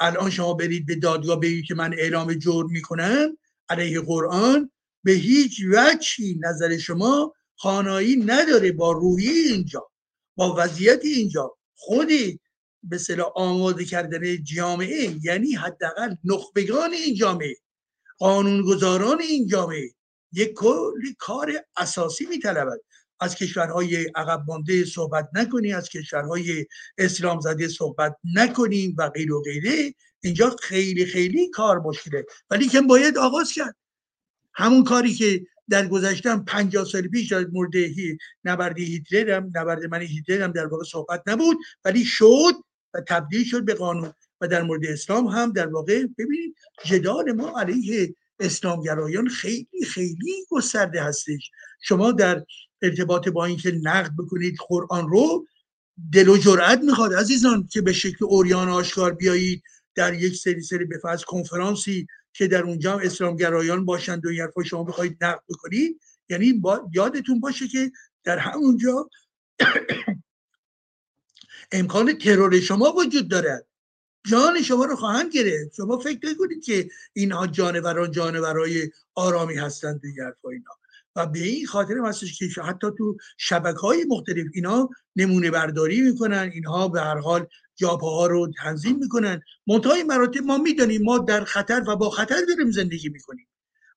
الان شما برید به دادگاه بگید که من اعلام جرم می‌کنم علیه قرآن به هیچ وجهی نظر شما خانایی نداره با روحی اینجا با وضعیت اینجا. خودی به صلاح آماده کردن جامعه یعنی حداقل نخبگان این جامعه قانونگذاران این جامعه یک کلی کار اساسی میطلبد. از کشورهای عقب مانده صحبت نکنیم از کشورهای اسلام زده صحبت نکنیم و غیر و غیره. اینجا خیلی خیلی کار مشکله. ولی که باید آغاز کرد. همون کاری که در گذشتم 50 سال پیش در مورد نبرد هیتلر هم نبرد من هیتلر هم در واقع صحبت نبود. ولی شد و تبدیل شد به قانون. و در مورد اسلام هم در واقع ببینید جدال ما علیه اسلامگرایان خیلی خیلی گسترده هستش. شما در ارتباط با اینکه نقد بکنید قرآن رو دل و جرأت می‌خواد عزیزان که به شکل اوریان آشکار بیایید در یک سری سری به کنفرانسی که در اونجا هم اسلامگرایان باشند و این شما بخواید نقد بکنید. یعنی با یادتون باشه که در همونجا امکان ترور شما وجود دارد. جان شما رو خواهند گرفت. شما فکر نکنید که اینها جانوران جانورای آرامی هستند دیگر اینا. و به این خاطر هستش که حتی تو شبکه های مختلف اینا نمونه برداری می‌کنن اینها به هر حال جابه رو تنظیم می‌کنن. منتهای مراتب ما می‌دانیم ما در خطر و با خطر داریم زندگی می‌کنیم.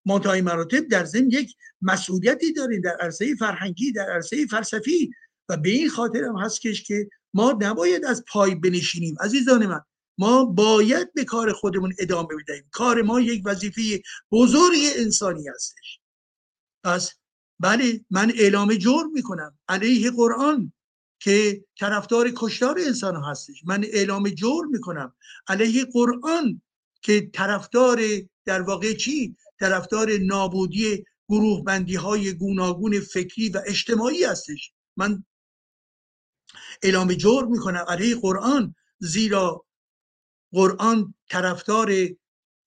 منتهای مراتب در ضمن یک مسئولیتی داریم در عرصه فرهنگی در عرصه فلسفی و به این خاطر هم هست که ما نباید از پای بنشینیم. عزیزان من ما باید به کار خودمون ادامه بدهیم. کار ما یک وظیفه بزرگ انسانی هستش. پس بله من اعلام جرم می‌کنم علیه قرآن که طرفدار کشتار انسان هستش. من اعلام جرم می‌کنم علیه قرآن که طرفدار در واقع چی؟ طرفدار نابودی گروه بندی های گوناگون فکری و اجتماعی هستش. من اعلام جرم می‌کنم علیه قرآن زیرا قرآن طرفدار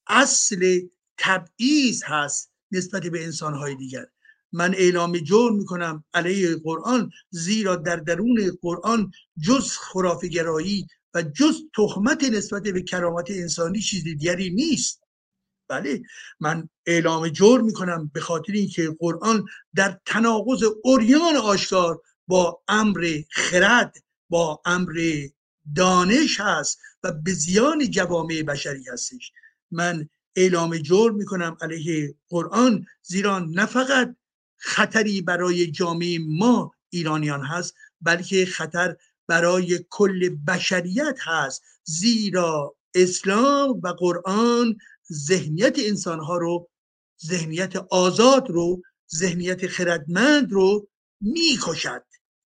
اصل تبعیض هست. نسبت به انسانهای دیگر. من اعلام جرم می‌کنم علیه قرآن زیرا در درون قرآن جز خرافگرایی و جز تهمت نسبت به کرامت انسانی چیز دیگری نیست. بله من اعلام جرم می‌کنم به خاطر اینکه قرآن در تناقض اوریان آشکار با امر خرد با امر دانش هست و به زیان جوامع بشری هستش. من اعلام جرم می‌کنم علیه قرآن زیرا نه فقط خطری برای جامعه ما ایرانیان هست بلکه خطر برای کل بشریت هست. زیرا اسلام و قرآن ذهنیت انسانها رو ذهنیت آزاد رو ذهنیت خردمند رو می‌کشد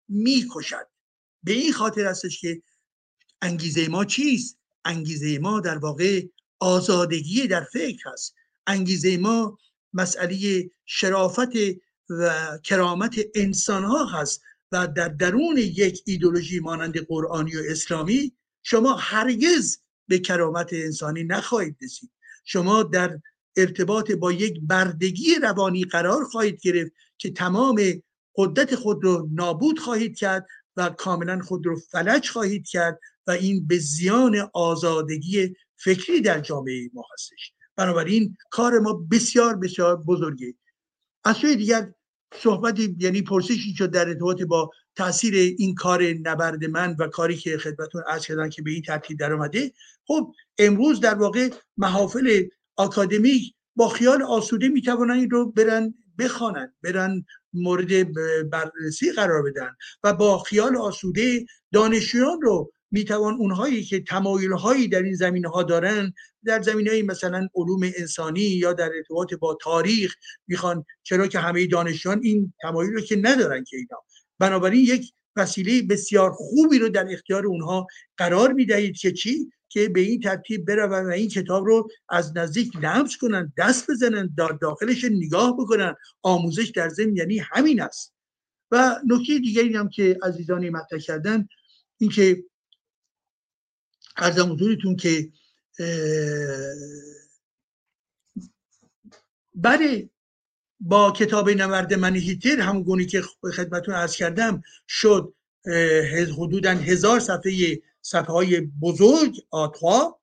می‌کشد. به این خاطر هستش که انگیزه ما چیست؟ انگیزه ما در واقع آزادگی در فکر هست. انگیزه ما مسئله شرافت و کرامت انسان ها هست و در درون یک ایدولوژی مانند قرآنی و اسلامی شما هرگز به کرامت انسانی نخواهید رسید. شما در ارتباط با یک بردگی روانی قرار خواهید گرفت که تمام قدرت خود رو نابود خواهید کرد و کاملا خود رو فلج خواهید کرد و این به زیان آزادگی فکری در جامعه ما هستش. بنابراین کار ما بسیار بسیار بزرگه. از سوی دیگر صحبت یعنی پرسشی شد در ارتباط با تاثیر این کار نبرد من و کاری که خدمتون عرض کردن که به این ترتیب در اومده خب امروز در واقع محافل آکادمیک با خیال آسوده می‌توانن این رو برن بخوانن برن مورد بررسی قرار بدن و با خیال آسوده دانشجویان رو می‌توان اونهایی که تمایل هایی در این زمینه ها دارن در زمینه های مثلا علوم انسانی یا در ارتباط با تاریخ می‌خوان چرا که همه دانشجویان این تمایل رو که ندارن که اینا. بنابراین یک وسیله بسیار خوبی رو در اختیار اونها قرار می‌دهید که چی؟ که به این ترتیب برون و این کتاب رو از نزدیک لمس کنن دست بزنن داخلش نگاه بکنن آموزش در ضمن یعنی همین است. و نکته دیگری هم که عزیزانی مطرح کردن اینکه ارزم حضورتون که بله با کتاب نورد من هیتر همونگونی که خدمتون ارز کردم شد حدودا هزار صفحه صفحه های بزرگ آتوا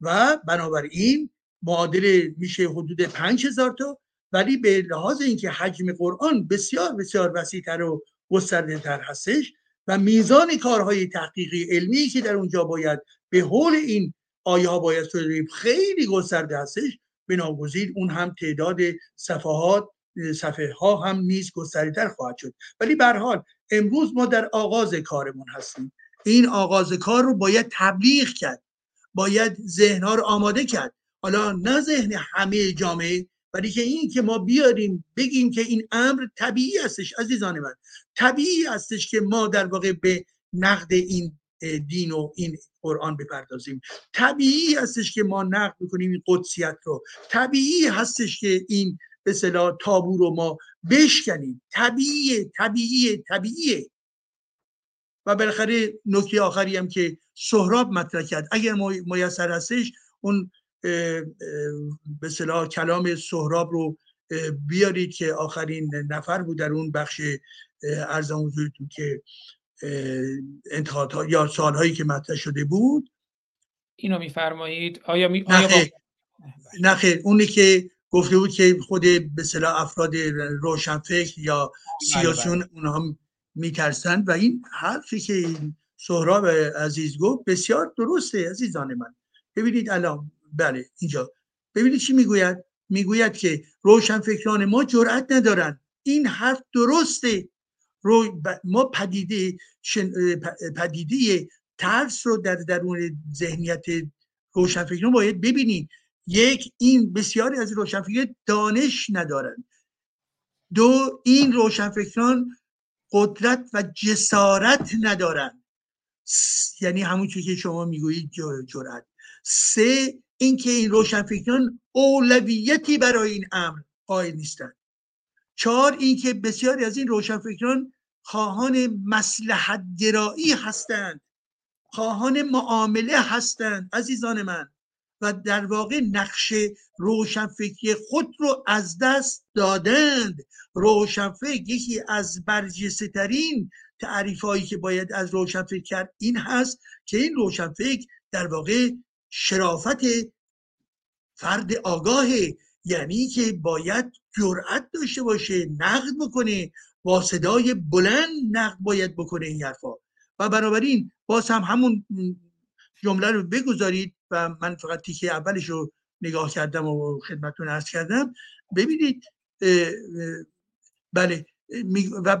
و بنابراین معادل میشه حدود پنج هزار تا ولی به لحاظ اینکه حجم قرآن بسیار بسیار وسیعتر و گسترده تر هستش و میزان کارهای تحقیقی علمی که در اونجا باید به حول این آیه ها باید خیلی گسترده هستش. بناگزیر اون هم تعداد صفحات صفحه ها هم نیز گستریتر خواهد شد. ولی به حال امروز ما در آغاز کارمون هستیم. این آغاز کار رو باید تبلیغ کرد باید ذهن ها رو آماده کرد. حالا نه ذهن همه جامعه ولی که این که ما بیاریم بگیم که این امر طبیعی هستش عزیزان من. طبیعی هستش که ما در واقع به نقد این دین و این قرآن بپردازیم. طبیعی هستش که ما نقد بکنیم این قدسیت رو. طبیعی هستش که این به صلاح تابو رو ما بشکنیم. طبیعیه طبیعیه طبیعیه و بالاخره نکته آخری هم که سهراب مطرح کرد. اگر میسر هستش اون به صلاح کلام سهراب رو بیارید که آخرین نفر بود در اون بخش ارزان حضورتون که انتخابات یا سالهایی که مطرح شده بود. اینو میفرمایید. آیا می نه خیر. اونی که گفته بود که خود به صلاح افراد روشنفکر یا بله، سیاسیون بله. اونها میترسند و این حرفی که سهراب عزیز گفت بسیار درسته عزیزان من. ببینید الان بله اینجا. ببینید چی می‌گوید؟ می‌گوید که روشنفکران ما جرأت ندارن. این حرف درسته. رو ما پدیده پدیده ترس رو در درون ذهنیت روشنفکران باید ببینید یک این بسیاری از روشنفکران دانش ندارند دو این روشنفکران قدرت و جسارت ندارند یعنی همون چیزی که شما می‌گویید جرأت. سه اینکه این روشنفکران اولویتی برای این امر قائل نیستند. چهار اینکه بسیاری از این روشنفکران خواهان مسلحت گرایی هستند. خواهان معامله هستند عزیزان من. و در واقع نقش روشنفکری خود رو از دست دادند. روشنفکر یکی از برجسته ترین تعریف هایی که باید از روشنفکر کرد این هست که این روشنفکر در واقع شرافت فرد آگاه یعنی که باید جرأت داشته باشه نقد بکنه با صدای بلند نقد باید بکنه این حرفا. و بنابراین باز هم همون جمله رو بگذارید و من فقط تیکه اولش رو نگاه کردم و خدمتون ارز کردم. ببینید بله و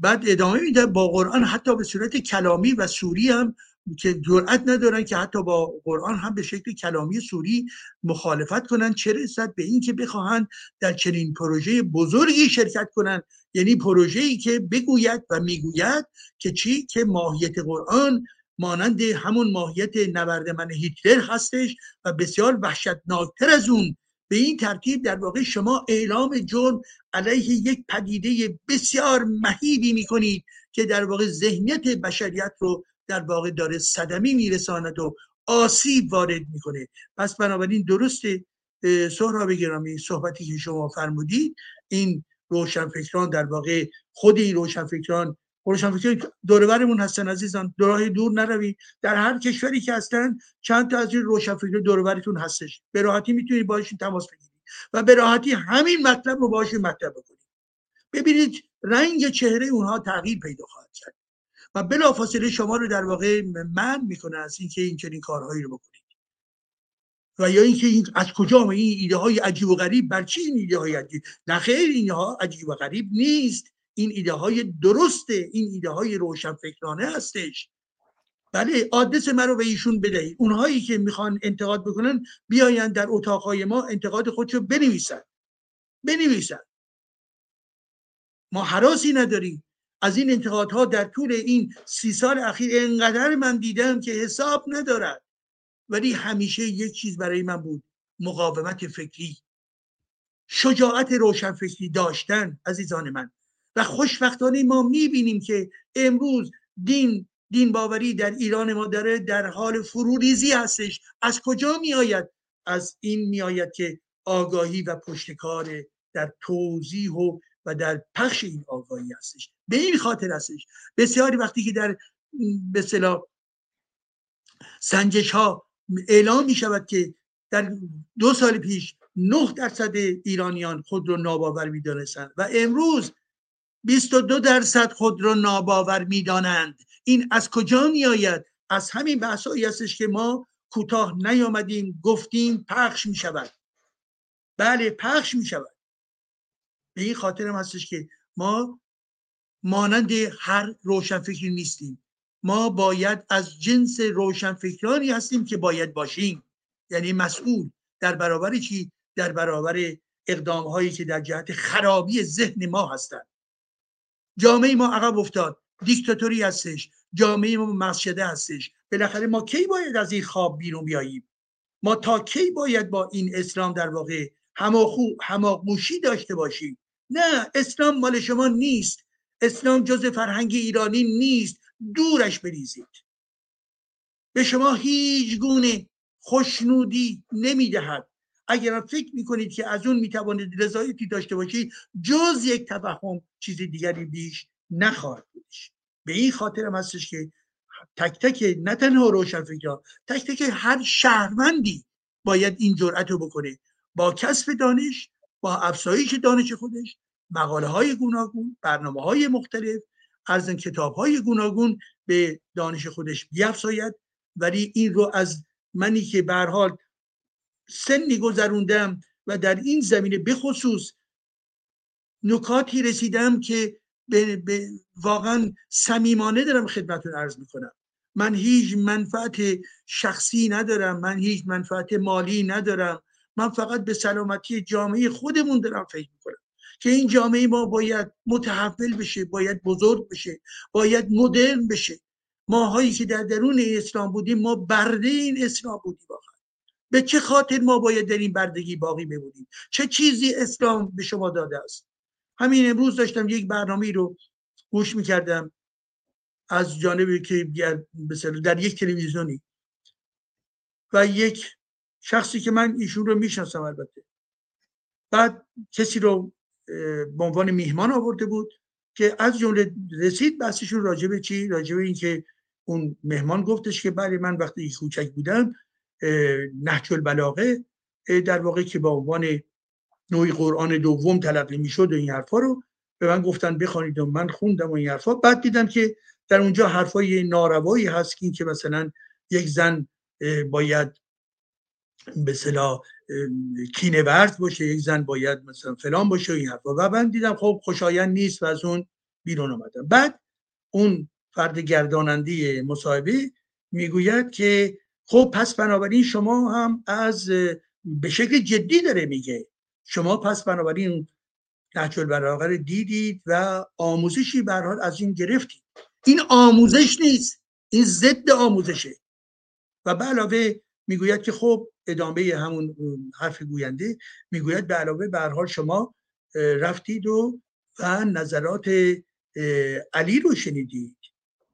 بعد ادامه میده با قرآن حتی به صورت کلامی و سوری هم که جرأت ندارن که حتی با قرآن هم به شکل کلامی سوری مخالفت کنن. چه رسد به این که بخواهند در چنین پروژه بزرگی شرکت کنند یعنی پروژه‌ای که بگوید و می‌گوید که چی؟ که ماهیت قرآن مانند همون ماهیت نبرد من هیتلر هستش و بسیار وحشتناکتر از اون. به این ترتیب در واقع شما اعلام جرم علیه یک پدیده بسیار مهیبی می‌کنید که در واقع ذهنیت بشریت رو در واقع داره صدمی میرساند و آسیب وارد می‌کنه. پس بنابراین درسته سهراب گرامی صحبتی که شما فرمودید این روشنفکران در واقع خود این روشنفکران روشنفکران دورورمون هستن عزیزان راه دور نروی. در هر کشوری که هستن چند تا از این روشنفکران دورورتون هستش. به راحتی می‌تونید باشین تماس بگیرید و به راحتی همین مطلب رو باشین مطرح بکنید. ببینید رنگ چهره اونها تغییر پیدا خواهد کرد. و بلافاصله شما رو در واقع من می‌کنه از اینکه این چنین کارهایی رو بکنید. و یا اینکه این از کجا این ایده های عجیب و غریب بر چی این ایده های عجیب؟ نه خیر اینها عجیب و غریب نیست. این ایده های درسته. این ایده های روشنفکرانه هستش. بله آدرس من رو به ایشون بدهید. اونهایی که می‌خوان انتقاد بکنن بیاین در اتاقهای ما انتقاد خودشو بنویسن. بنویسن. ما حراسی نداریم. از این انتقادها در طول این سی سال اخیر انقدر من دیدم که حساب ندارد. ولی همیشه یک چیز برای من بود مقاومت فکری. شجاعت روشنفکری داشتن عزیزان من. و خوشبختانه ما می‌بینیم که امروز دین دین باوری در ایران ما داره در حال فروریزی هستش. از کجا میآید؟ از این میآید که آگاهی و پشتکار در توضیح و و در پخش این آگاهی هستش. به این خاطر هستش. بسیاری وقتی که در به سنجش ها اعلام می شود که در دو سال پیش نه درصد ایرانیان خود رو ناباور می و امروز 22 درصد خود را ناباور می‌دانند. این از کجا می آید از همین بحثایی هستش که ما کوتاه نیامدیم گفتیم پخش می شود بله پخش می شود به این خاطر هم هستش که ما مانند هر روشنفکری نیستیم. ما باید از جنس روشنفکرانی هستیم که باید باشیم. یعنی مسئول در برابر چی؟ در برابر اقدام هایی که در جهت خرابی ذهن ما هستند. جامعه ما عقب افتاد دیکتاتوری هستش جامعه ما مسجده هستش. بالاخره ما کی باید از این خواب بیرون بیاییم؟ ما تا کی باید با این اسلام در واقع هماغوشی داشته باشیم؟ نه اسلام مال شما نیست. اسلام جز فرهنگ ایرانی نیست. دورش بریزید. به شما هیچ گونه خوشنودی نمی‌دهد. اگر فکر می‌کنید که از اون می‌توانید رضایتی داشته باشید جز یک تفهم چیز دیگری بیش نخواهد بودش به این خاطر هم هستش که تک تک نه تنها روشنفکران تک تک هر شهروندی باید این جرأت رو بکنه. با کسب دانش با افزایش دانش خودش مقاله های گوناگون برنامه های مختلف ارزن کتاب های گوناگون به دانش خودش بیافزاید. ولی این رو از منی که به حال سنی گذروندم و در این زمینه بخصوص نکاتی رسیدم که به, واقعا صمیمانه دارم خدمتون عرض می‌کنم. من هیچ منفعت شخصی ندارم من هیچ منفعت مالی ندارم. من فقط به سلامتی جامعه خودمون دارم فکر می‌کنم که این جامعه ما باید متحول بشه باید بزرگ بشه باید مدرن بشه. ماهایی که در درون اسلام بودیم ما برده این اسلام بودیم واقعا. به چه خاطر ما باید در این بردگی باقی بمونیم؟ چه چیزی اسلام به شما داده است؟ همین امروز داشتم یک برنامه رو گوش می‌کردم از جانبی که در یک تلویزیونی. و یک شخصی که من ایشون رو می‌شناسم البته. بعد کسی رو به عنوان میهمان آورده بود که از جمله رسید بحثشون راجبه چی؟ راجبه اینکه اون مهمان گفتش که بله من وقتی کوچک بودم نهج البلاغه در واقع که به عنوان نوعی قرآن دوم تلقی می‌شد و این حرفا رو به من گفتن بخوانید و من خوندم و این حرفا. بعد دیدم که در اونجا حرفای ناروایی هست که, که مثلا یک زن باید به صلاح کینه ورز باشه یک زن باید مثلا فلان باشه این حرفا. و من دیدم خب خوشایند نیست و از اون بیرون آمدم بعد اون فرد گرداننده مصاحبه می‌گوید که خب پس بنابراین شما هم از به شکل جدی داره میگه. شما پس بنابراین نهج البلاغه دیدید و آموزشی به از این گرفتید. این آموزش نیست. این ضد آموزشه. و به علاوه می‌گوید که خب ادامه همون حرف گوینده می‌گوید به علاوه به حال شما رفتید و و نظرات علی رو شنیدید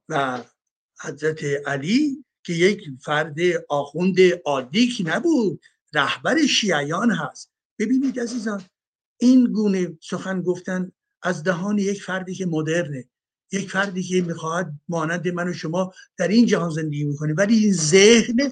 و حضرت علی که یک فرد آخوند عادی که نبود رهبر شیعیان هست. ببینید عزیزان این گونه سخن گفتن از دهان یک فردی که مدرنه یک فردی که می‌خواهد مانند من و شما در این جهان زندگی می‌کنه ولی این ذهن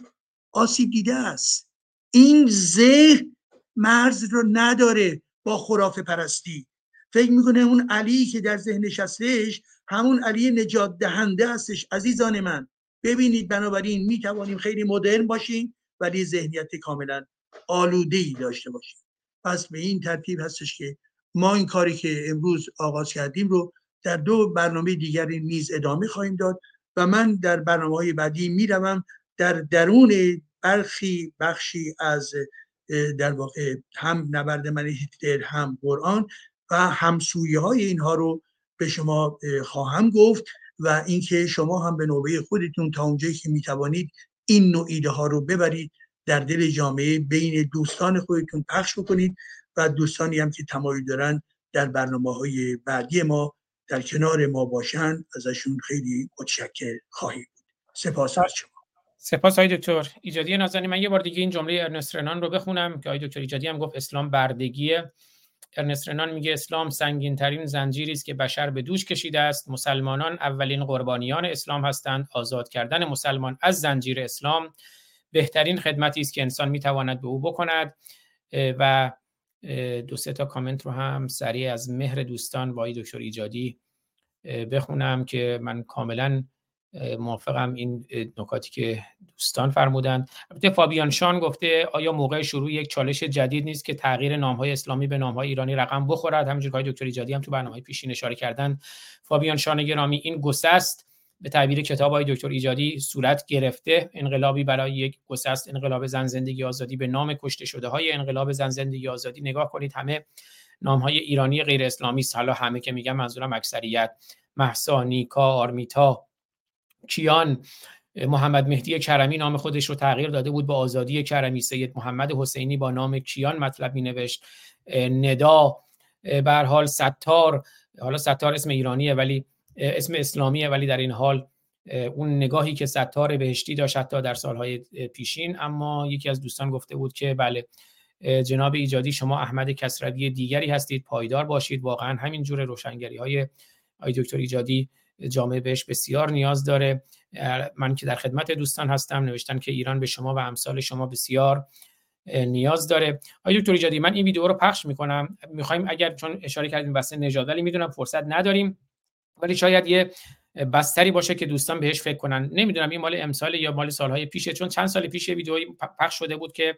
آسیب دیده است. این ذهن مرز رو نداره با خرافه پرستی. فکر می‌کنه اون علی که در ذهن نشستهش همون علی نجات دهنده هستش عزیزان من. ببینید بنابراین می‌توانیم خیلی مدرن باشیم ولی ذهنیت کاملا آلوده ای داشته باشیم. پس به این ترتیب هستش که ما این کاری که امروز آغاز کردیم رو در دو برنامه دیگری نیز ادامه خواهیم داد و من در برنامه های بعدی می‌روم در درون برخی بخشی از در واقع هم نبرد من هیتلر هم قرآن و همسویی های اینها رو به شما خواهم گفت و اینکه شما هم به نوبه خودتون تا اونجایی که می‌توانید این نوع ایده ها رو ببرید در دل جامعه بین دوستان خودتون پخش بکنید و دوستانی هم که تمایل دارن در برنامه های بعدی ما در کنار ما باشن. ازشون خیلی متشکر خواهیم بود. سپاس از شما. سپاس های دکتر. ایجادی نازنی من یه بار دیگه این جمله ارنست رنان رو بخونم که های دکتر ایجادی هم گفت اسلام بردگیه. ارنست رنان میگه اسلام سنگین ترین زنجیری است که بشر به دوش کشیده است. مسلمانان اولین قربانیان اسلام هستند. آزاد کردن مسلمان از زنجیر اسلام بهترین خدمتی است که انسان می‌تواند به او بکند. و دو سه تا کامنت رو هم سریع از مهر دوستان با دکتر ایجادی بخونم که من کاملا موافقم این نکاتی که دوستان فرمودند البته فابیان شان گفته آیا موقع شروع یک چالش جدید نیست که تغییر نامهای اسلامی به نامهای ایرانی رقم بخورد؟ همینجور که دکتر ایجادی هم تو برنامه پیشین اشاره کردن. فابیان شان گرامی این گسست به تعبیر کتاب های دکتر ایجادی صورت گرفته. انقلابی برای یک گسست انقلاب زن زندگی آزادی به نام کشته شده های انقلاب زن زندگی آزادی. نگاه کنید همه نام های ایرانی غیر اسلامی است. حالا همه که میگم منظورم اکثریت. محسا نیکا آرمیتا کیان محمد مهدی کرمی نام خودش رو تغییر داده بود به آزادی کرمی سید محمد حسینی با نام کیان مطلب می نوشت ندا به حال ستار حالا ستار اسم ایرانیه ولی اسم اسلامیه ولی در این حال اون نگاهی که ستار بهشتی داشت حتی در سالهای پیشین. اما یکی از دوستان گفته بود که بله جناب ایجادی شما احمد کسروی دیگری هستید پایدار باشید. واقعا همین جور روشنگری های آی دکتر ایجادی جامعه بهش بسیار نیاز داره. من که در خدمت دوستان هستم نوشتن که ایران به شما و امثال شما بسیار نیاز داره. آقای دکتر ایجادی من این ویدیو رو پخش می‌کنم. می‌خوایم اگر چون اشاره کردیم بحث نژاد ولی می‌دونم فرصت نداریم. ولی شاید یه بستری باشه که دوستان بهش فکر کنن. نمی‌دونم این مال امسال یا مال سالهای پیشه. چون چند سال پیش ویدیویی پخش شده بود که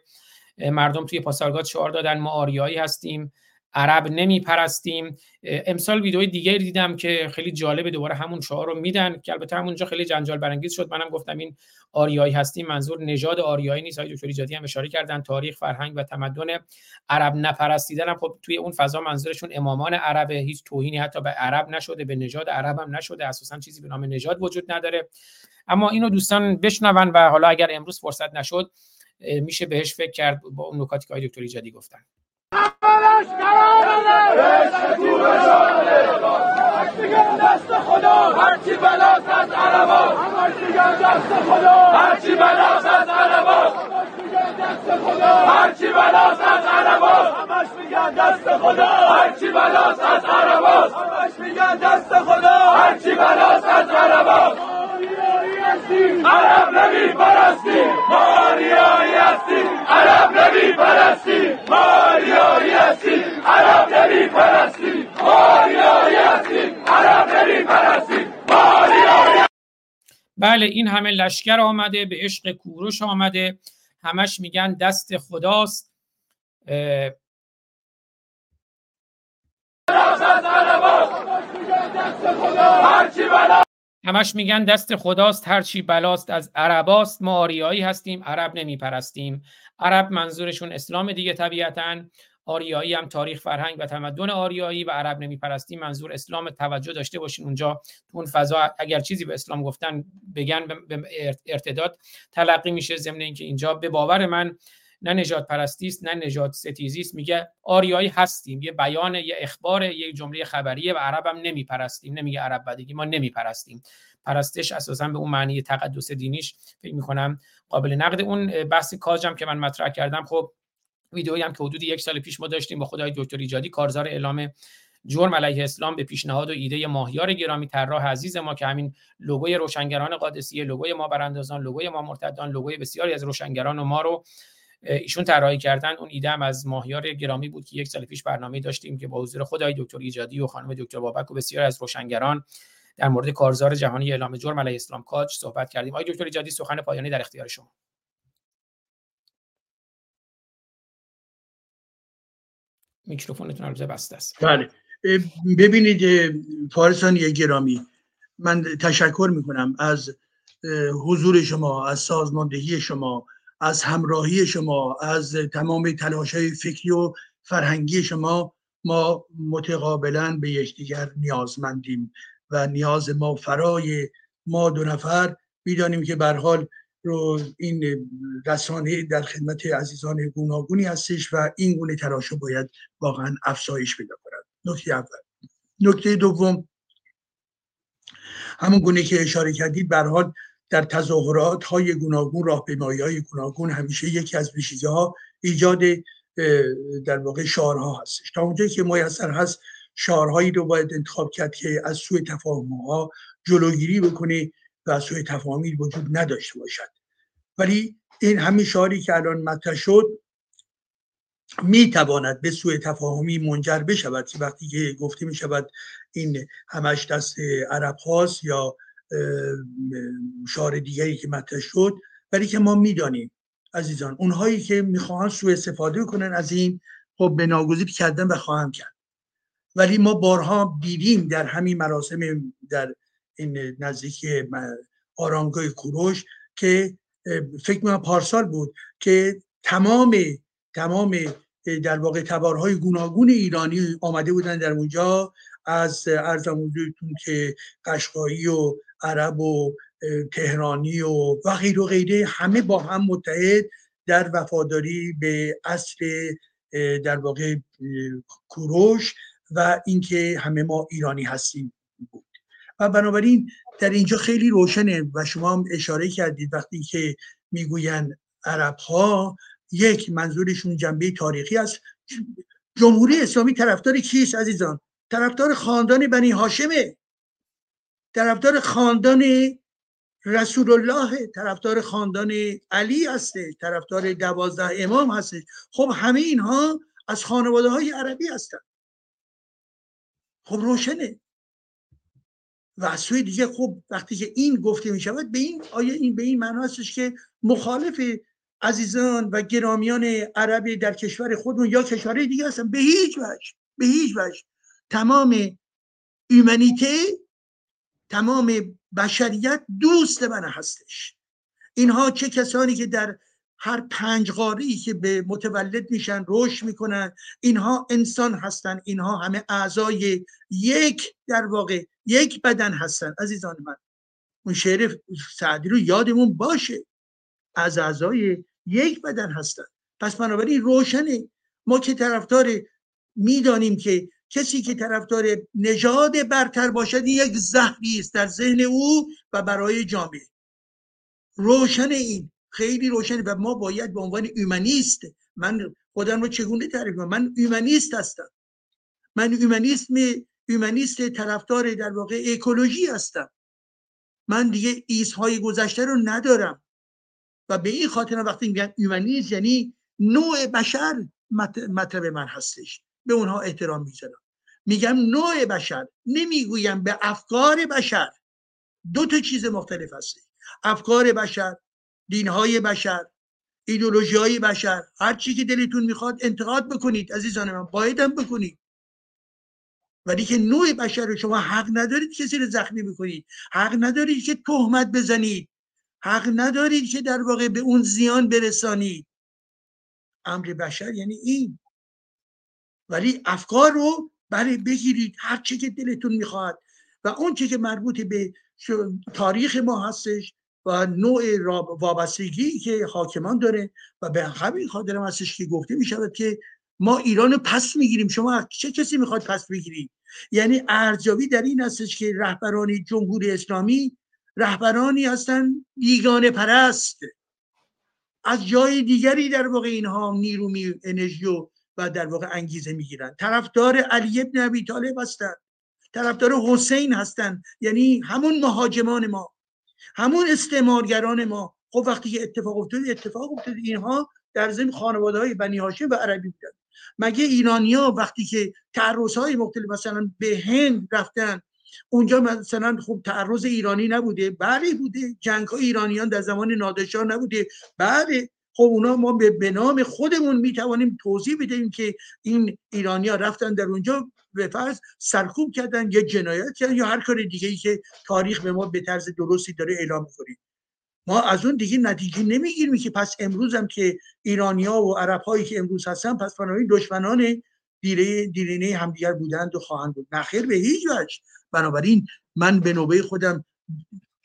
مردم توی پاسارگاد شعار دادن. ما آریایی هستیم. عرب نمی پرستیم امسال ویدیوی دیگه دیدم که خیلی جالب دوباره همون شعار رو میدن که البته همونجا خیلی جنجال برانگیز شد. منم گفتم این آریایی هستیم منظور نژاد آریایی نیست. های دکتر هم اشاره کردن تاریخ فرهنگ و تمدن عرب نپرستیدن هم. خب توی اون فضا منظورشون امامان عرب هیچ توهینی حتی به عرب نشده به نژاد عرب هم نشده. اساسا چیزی به نام نژاد وجود نداره. اما اینو دوستان بشنون و حالا اگر امروز فرصت نشد میشه بهش فکر کرد با اون نکاتی که دکتر جادی گفتن. دست خدا هرچی بلاست از عربا همش دست خدا هرچی بلاست از عربا هرچی بلاست از عربا همش دست خدا هرچی بلاست از عربا همش دست خدا هرچی بلاست از عربا عرب نبی پرستی ماریایی هستی عرب نبی پرستی ماریایی هستی عرب نبی پرستی ماریایی هستی عرب نبی پرستی ماریایی بله این همه لشکر آمده به عشق کوروش آمده. همش میگن دست خداست. هرچی بلا همش میگن دست خداست هرچی بلاست از عرباست. ما آریایی هستیم عرب نمیپرستیم. عرب منظورشون اسلام دیگه طبیعتا. آریایی هم تاریخ فرهنگ و تمدن آریایی و عرب نمیپرستیم. منظور اسلام توجه داشته باشین اونجا. تو اون فضا اگر چیزی به اسلام گفتن بگن به ارتداد تلقی میشه ضمن اینکه اینجا. به باور من نه نجات پرستی نه نجات ستیزی میگه آریایی هستیم یه بیان یه اخبار یه جمله خبریه و عرب هم نمیپرستیم. نمیگه عرب بدگی ما نمیپرستیم. پرستش اساسا به اون معنی تقدس دینیش فکر می‌کنم قابل نقد. اون بحث کاجم که من مطرح کردم خب ویدئویی هم که حدود یک سال پیش ما داشتیم با خدای دکتر ایجادی کارزار اعلام جرم علیه اسلام به پیشنهاد و ایده ماهیار گرامی طراح عزیز ما که همین لوگوی روشنگران قادسیه لوگوی ما براندازان لوگوی ما مرتدان لوگوی بسیاری از روشنگران و ما رو ایشون طراحی کردن. اون ایده هم از ماهیار گرامی بود که یک سال پیش برنامه داشتیم که با حضور خدای دکتر ایجادی و خانم دکتر بابک و بسیاری از روشنگران در مورد کارزار جهانی اعلام جرم علیه اسلام کاج صحبت کردیم. آقای دکتر ایجادی سخن پایانی در اختیار شما. میکروفونتون البته بسته است. بله. ببینید فارسان گرامی. من تشکر می‌کنم از حضور شما از سازماندهی شما. از همراهی شما از تمام تلاش های فکری و فرهنگی شما ما متقابلا به یکدیگر نیازمندیم و نیاز ما فرای ما دو نفر می‌دانیم که بر حال رو این رسانه در خدمت عزیزان گوناگونی هستش و این گونه تلاش باید واقعا افزایش پیدا کند. نکته اول. نکته دوم. همون گونه که اشاره کردید بر حال در تظاهرات های گوناگون راهپیمایی های گوناگون همیشه یکی از ویژگی ها ایجاد در واقع شعارها هستش. تا اونجایی که میسر هست شعارهایی رو باید انتخاب کرد که از سوی تفاهم ها جلوگیری بکنه و از سوی تفاهمی وجود نداشته باشد. ولی این همین شعاری که الان مطرح شد می تواند به سوی تفاهمی منجر بشود. وقتی که گفته می شود این همش دست عرب هاست یا شعار دیگری که مطرح شد ولی که ما می‌دانیم عزیزان اونهایی که می‌خواهند سوء استفاده کنن از این خب به ناگزیر کردن و خواهم کرد. ولی ما بارها دیدیم در همین مراسم در این نزدیک آرامگاه کوروش که فکر می‌کنم پارسال بود که تمام تمام در واقع تبارهای گوناگون ایرانی آمده بودن در اونجا از ارزم که قشقایی و عرب و تهرانی و و غیر و غیره همه با هم متحد در وفاداری به اصل در واقع کوروش و اینکه همه ما ایرانی هستیم بود. و بنابراین در اینجا خیلی روشنه و شما هم اشاره کردید وقتی که می‌گوین عرب ها یک منظورشون جنبه تاریخی است. جمهوری اسلامی طرفدار کیست عزیزان؟ طرفدار خاندان بنی هاشمه. طرفدار خاندان رسول الله طرفدار خاندان علی هسته طرفدار دوازده امام هسته. خب همه اینها از خانواده های عربی هستن. خب روشنه. و از سوی دیگه خب وقتی که این گفته می شود به این آیا این به این معنا هستش که مخالف عزیزان و گرامیان عربی در کشور خودمون یا کشورهای دیگه هستن. به هیچ وجه به هیچ وجه. تمام ایمنیته تمام بشریت دوست من هستش. اینها چه کسانی که در هر پنج قاری که به متولد میشن رشد می‌کنن اینها انسان هستن. اینها همه اعضای یک در واقع یک بدن هستن. عزیزان من اون شعر سعدی رو یادمون باشه. از اعضای یک بدن هستن. پس بنابراین روشنه. ما که طرفدار می‌دانیم که کسی که طرفدار نژاد برتر باشد یک زهری است در ذهن او و برای جامعه. روشن این خیلی روشنه و ما باید به عنوان ایمانیست من خودم رو چگونه تعریف کنم؟ من ایمانیست هستم. من ایمانیسم ایمانیست طرفدار در واقع اکولوژی هستم. من دیگه ایسهای گذشته رو ندارم. و به این خاطر وقتی میگن ایمانیست یعنی نوع بشر مطلب من هستش. به اونها احترام می‌ذارم. میگم نوع بشر نمی‌گویم به افکار بشر. دو تا چیز مختلف هست افکار بشر دینهای بشر ایدولوژی های بشر. هر چی که دلتون می‌خواد انتقاد بکنید عزیزان من بایدم بکنید. ولی که نوع بشر رو شما حق ندارید کسی رو زخمی بکنید. حق ندارید که تهمت بزنید. حق ندارید که در واقع به اون زیان برسانید. امر بشر یعنی این. ولی افکار رو برای بگیرید هر چه که دلتون می‌خواد. و اون چه که مربوط به تاریخ ما هستش و نوع وابستگی که حاکمان داره و به همین خاطر هستش که گفته می شود که ما ایران پس می‌گیریم. شما چه کسی می‌خواد پس بگیرید؟ یعنی ارزیابی در این هستش که رهبرانی جمهوری اسلامی رهبرانی هستن بیگانه پرست. از جای دیگری در واقع اینها نیرو می انرژی و در واقع انگیزه می‌گیرن. طرفدار علی ابن ابی طالب هستن. طرفدار حسین هستن. یعنی همون مهاجمان ما. همون استعمارگران ما. خب وقتی که اتفاق افتاد اتفاق افتاد اینها در ضمن خانواده های بنی هاشم و عربی بودن. مگه ایرانیا وقتی که تعرض های مختلف مثلا به هند رفتن اونجا مثلا خب تعرض ایرانی نبوده؟ بله بوده. جنگ های ایرانیان در زمان نادرشاه نبوده. بله. خب اونا ما به نام خودمون می‌توانیم توضیح بدهیم که این ایرانیا رفتن در اونجا به فرض سرکوب کردن یا جنایت کردن یا هر کار دیگه ای که تاریخ به ما به طرز درستی داره اعلام می‌کنه. ما از اون دیگه نتیجه نمی‌گیریم که پس امروز هم که ایرانیا و عرب هایی که امروز هستن پس بنابراین دشمنان دیره دیرینه همدیگر بودند و خواهند بود. نخیر به هیچ وجه. بنابراین من به نوبه خودم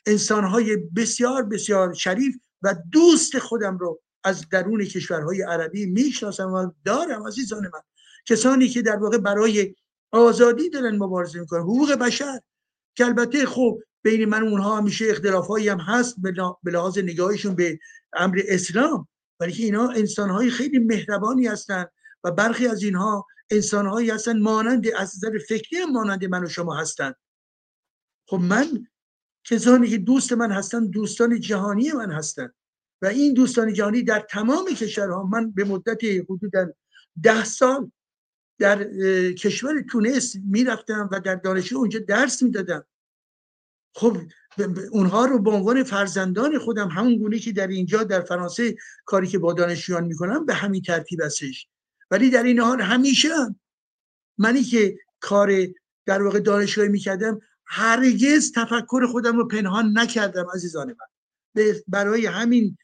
انسانهای بسیار بسیار شریف و دوست خودم رو از درون کشورهای عربی می‌شناسم و دارم عزیزان من. کسانی که در واقع برای آزادی دارن مبارزه می‌کنن. حقوق بشر. که البته خب بین من و اونها همیشه اختلافایی هم هست به لحاظ نگاهشون به امر اسلام. ولی که اینها انسانهای خیلی مهربانی هستند و برخی از اینها انسانهایی هستن مانند از نظر فکری مانند من و شما هستند خب من کسانی که دوست من هستن دوستان جهانی من هستن. و این دوستان جهانی در تمام کشورها من به مدت حدود ده سال در کشور تونس می‌رفتم و در دانشگاه اونجا درس می‌دادم. خب اونها رو به عنوان فرزندان خودم همون گونه که در اینجا در فرانسه کاری که با دانشجویان می‌کنم به همین ترتیب هستش. ولی در این حال همیشه منی که کار در واقع دانشگاهی می‌کردم هرگز تفکر خودم رو پنهان نکردم عزیزان من. برای همین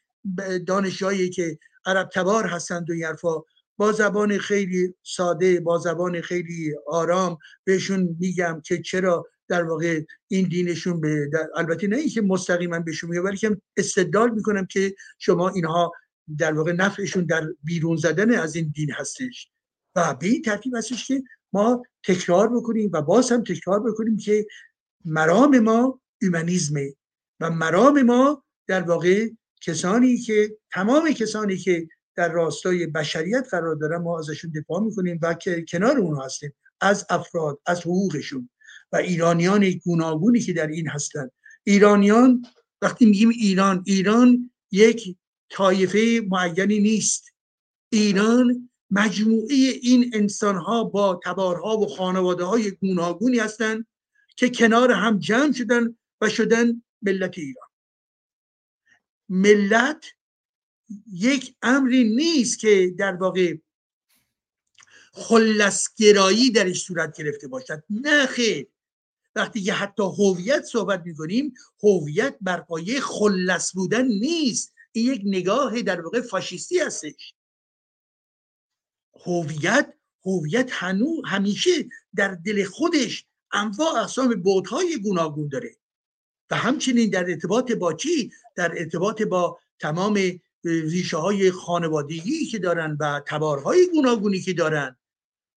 دانشجوهایی که عرب تبار هستند و یرفا با زبان خیلی ساده با زبان خیلی آرام بهشون میگم که چرا در واقع این دینشون به البته نه اینکه مستقیما بهشون میگم ولی که استدلال می‌کنم که شما اینها در واقع نفعشون در بیرون زدن از این دین هستش. و به این ترتیب هستش که ما تکرار بکنیم و باز هم تکرار بکنیم که مرام ما ایمانیزمه و مرام ما در واقع کسانی که تمام کسانی که در راستای بشریت قرار دارن ما ازشون دفاع می‌کنیم و که کنار اون هستیم از افراد از حقوقشون. و ایرانیان گوناگونی که در این هستند ایرانیان وقتی میگیم ایران ایران یک طایفه معینی نیست. ایران مجموعه این انسان ها با تبارها و خانواده های گوناگونی هستند که کنار هم جمع شدن و شدن ملت ایران. ملت یک امری نیست که در واقع خلصگرایی درش صورت گرفته باشد. نه خیر. وقتی که حتی هویت صحبت می‌کنیم هویت بر پایه خلص بودن نیست. این یک نگاه در واقع فاشیستی هستش. هویت هویت هنو همیشه در دل خودش انواع اقسام بودهای گوناگون داره. و همچنین در ارتباط با چی در ارتباط با تمام ریشه های خانوادگی که دارن و تبارهای گوناگونی که دارن.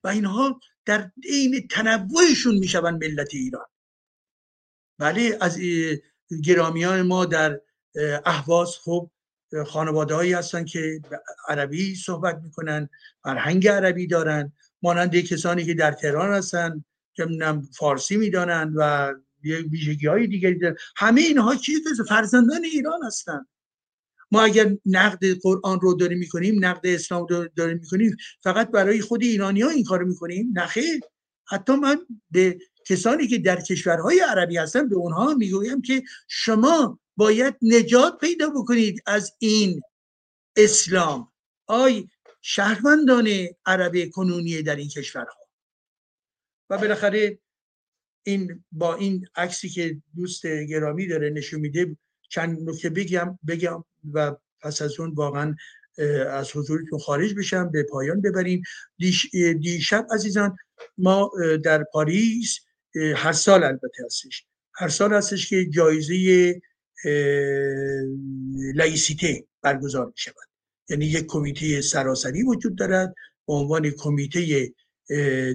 و اینها در عین تنوعشون می‌شوند ملت ایران. بله از گرامیان ما در اهواز خب خانواده هایی هستن که عربی صحبت می‌کنن فرهنگ عربی دارن مانند کسانی که در تهران هستن که فارسی می‌دانند و ویژگی های دیگری دارن همه اینها چیز فرزندان ایران هستند ما اگر نقد قرآن رو داریم می‌کنیم نقد اسلام رو داریم می‌کنیم فقط برای خود ایرانی ها این کار می‌کنیم؟ نخیر حتی من به کسانی که در کشورهای عربی هستن به اونها می‌گویم که شما باید نجات پیدا بکنید از این اسلام. آی شهروندان عربی کنونی در این کشورها. و بالاخره این با این عکسی که دوست گرامی داره نشون میده چند نکته بگم بگم و پس از اون واقعا از حضورتون خارج بشم به پایان ببریم. دیشب عزیزان ما در پاریس هر سال البته هستش. هر سال هستش که جایزه لایسیته برگزار می شود یعنی یک کمیته سراسری وجود دارد. به عنوان کمیته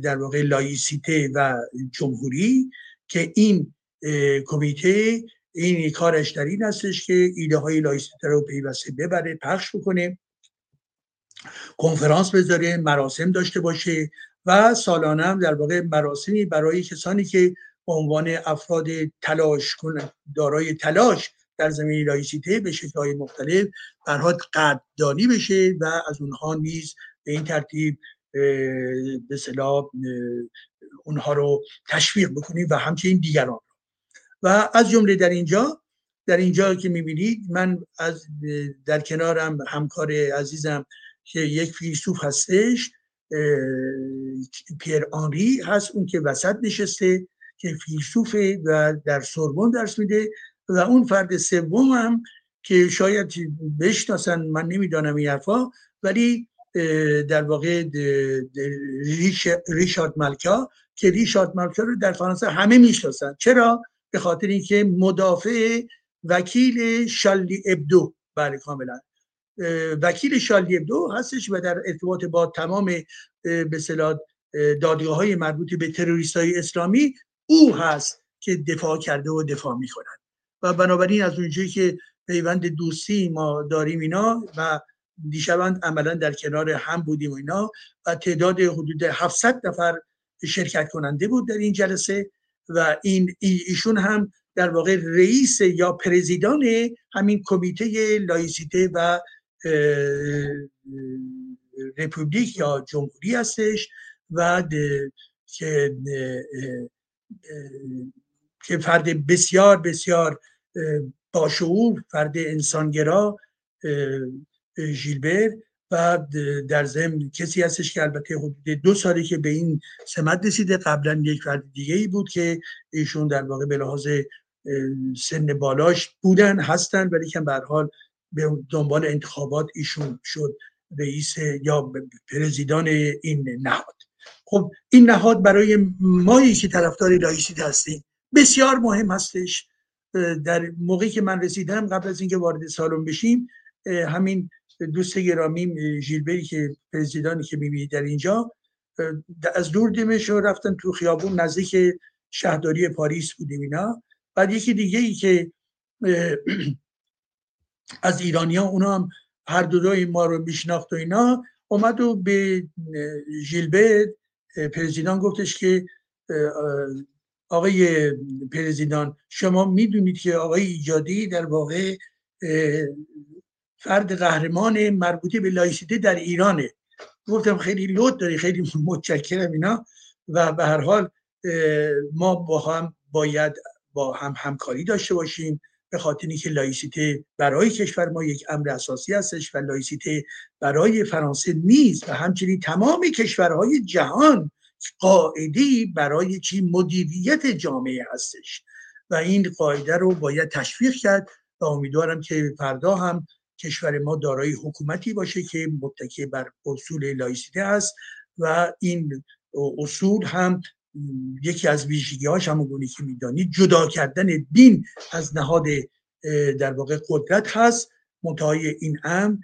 در واقع لایسیته و جمهوری که این کمیته این کارش در این هستش که ایده های لایسیته رو پیوسته ببره پخش بکنه کنفرانس بذاره مراسم داشته باشه و سالانه هم در واقع مراسمی برای کسانی که به عنوان افراد تلاش کنه دارای تلاش در زمین لایسیته به شکلهای مختلف برها قدردانی بشه و از اونها نیز به این ترتیب به اونها رو تشویق بکنیم و همچنین دیگران و از جمله در اینجا در اینجا که می‌بینید من از در کنارم همکار عزیزم که یک فیلسوف هستش پیر آنری هست اون که وسط نشسته که فیلسوفه و در سوربون درس میده و اون فرد سوم هم که شاید بشناسن من نمی‌دانم این حرفا ولی در واقع ریشارد ملکا که ریشارد ملکا رو در فرانسه همه می‌شناسن. چرا؟ به خاطر اینکه مدافع وکیل شالی ابدو بله کاملا. وکیل شالی ابدو هستش و در ارتباط با تمام به دادگاه های مربوط به تروریست های اسلامی او هست که دفاع کرده و دفاع می‌کنن. و بنابراین از اونجایی که پیوند دوستی ما داریم اینا و دیشبند عملا در کنار هم بودیم و اینا و تعداد حدود 700 نفر شرکت کننده بود در این جلسه و این ایشون هم در واقع رئیس یا پرزیدان همین کمیته لایسیته و رپوبلیک یا جمهوری هستش و که که فرد بسیار بسیار باشعور فرد انسانگرا ژیلبر و در ضمن کسی هستش که البته حدود دو سالی که به این سمت رسیده قبلا یک فرد دیگه ای بود که ایشون در واقع به لحاظ سن بالاش بودن هستن ولی که به حال به دنبال انتخابات ایشون شد رئیس یا پرزیدان این نهاد. خب این نهاد برای مایی که طرفدار لایسیته هستیم بسیار مهم هستش. در موقعی که من رسیدم قبل از اینکه وارد سالن بشیم همین دوست گرامی ژیلبری که président ی که می‌بینید در اینجا از دور دیدمش رفتن تو خیابون نزدیک شهرداری پاریس بودیم اینا. بعد یکی دیگه ای که از ایرانیا اونا هم هر دو ما رو میشناخت و اینا اومد و به ژیلبرت پرزیدان گفتش که آقای پرزیدان شما می‌دونید که آقای ایجادی در واقع فرد قهرمان مربوطه به لایسیته در ایرانه. گفتم خیلی لط داری خیلی متشکرم اینا. و به هر حال ما با هم باید با هم همکاری داشته باشیم به خاطر اینکه لایسیته برای کشور ما یک امر اساسی هستش و لایسیته برای فرانسه نیست و همچنین تمام کشورهای جهان قاعده برای چی؟ مدیریت جامعه هستش. و این قاعده رو باید تشویق کرد و امیدوارم که فردا هم کشور ما دارای حکومتی باشه که متکی بر اصول لایسیته است و این اصول هم یکی از ویژگی هاش همون که می‌دانید جدا کردن دین از نهاد در واقع قدرت هست. منتهای این ام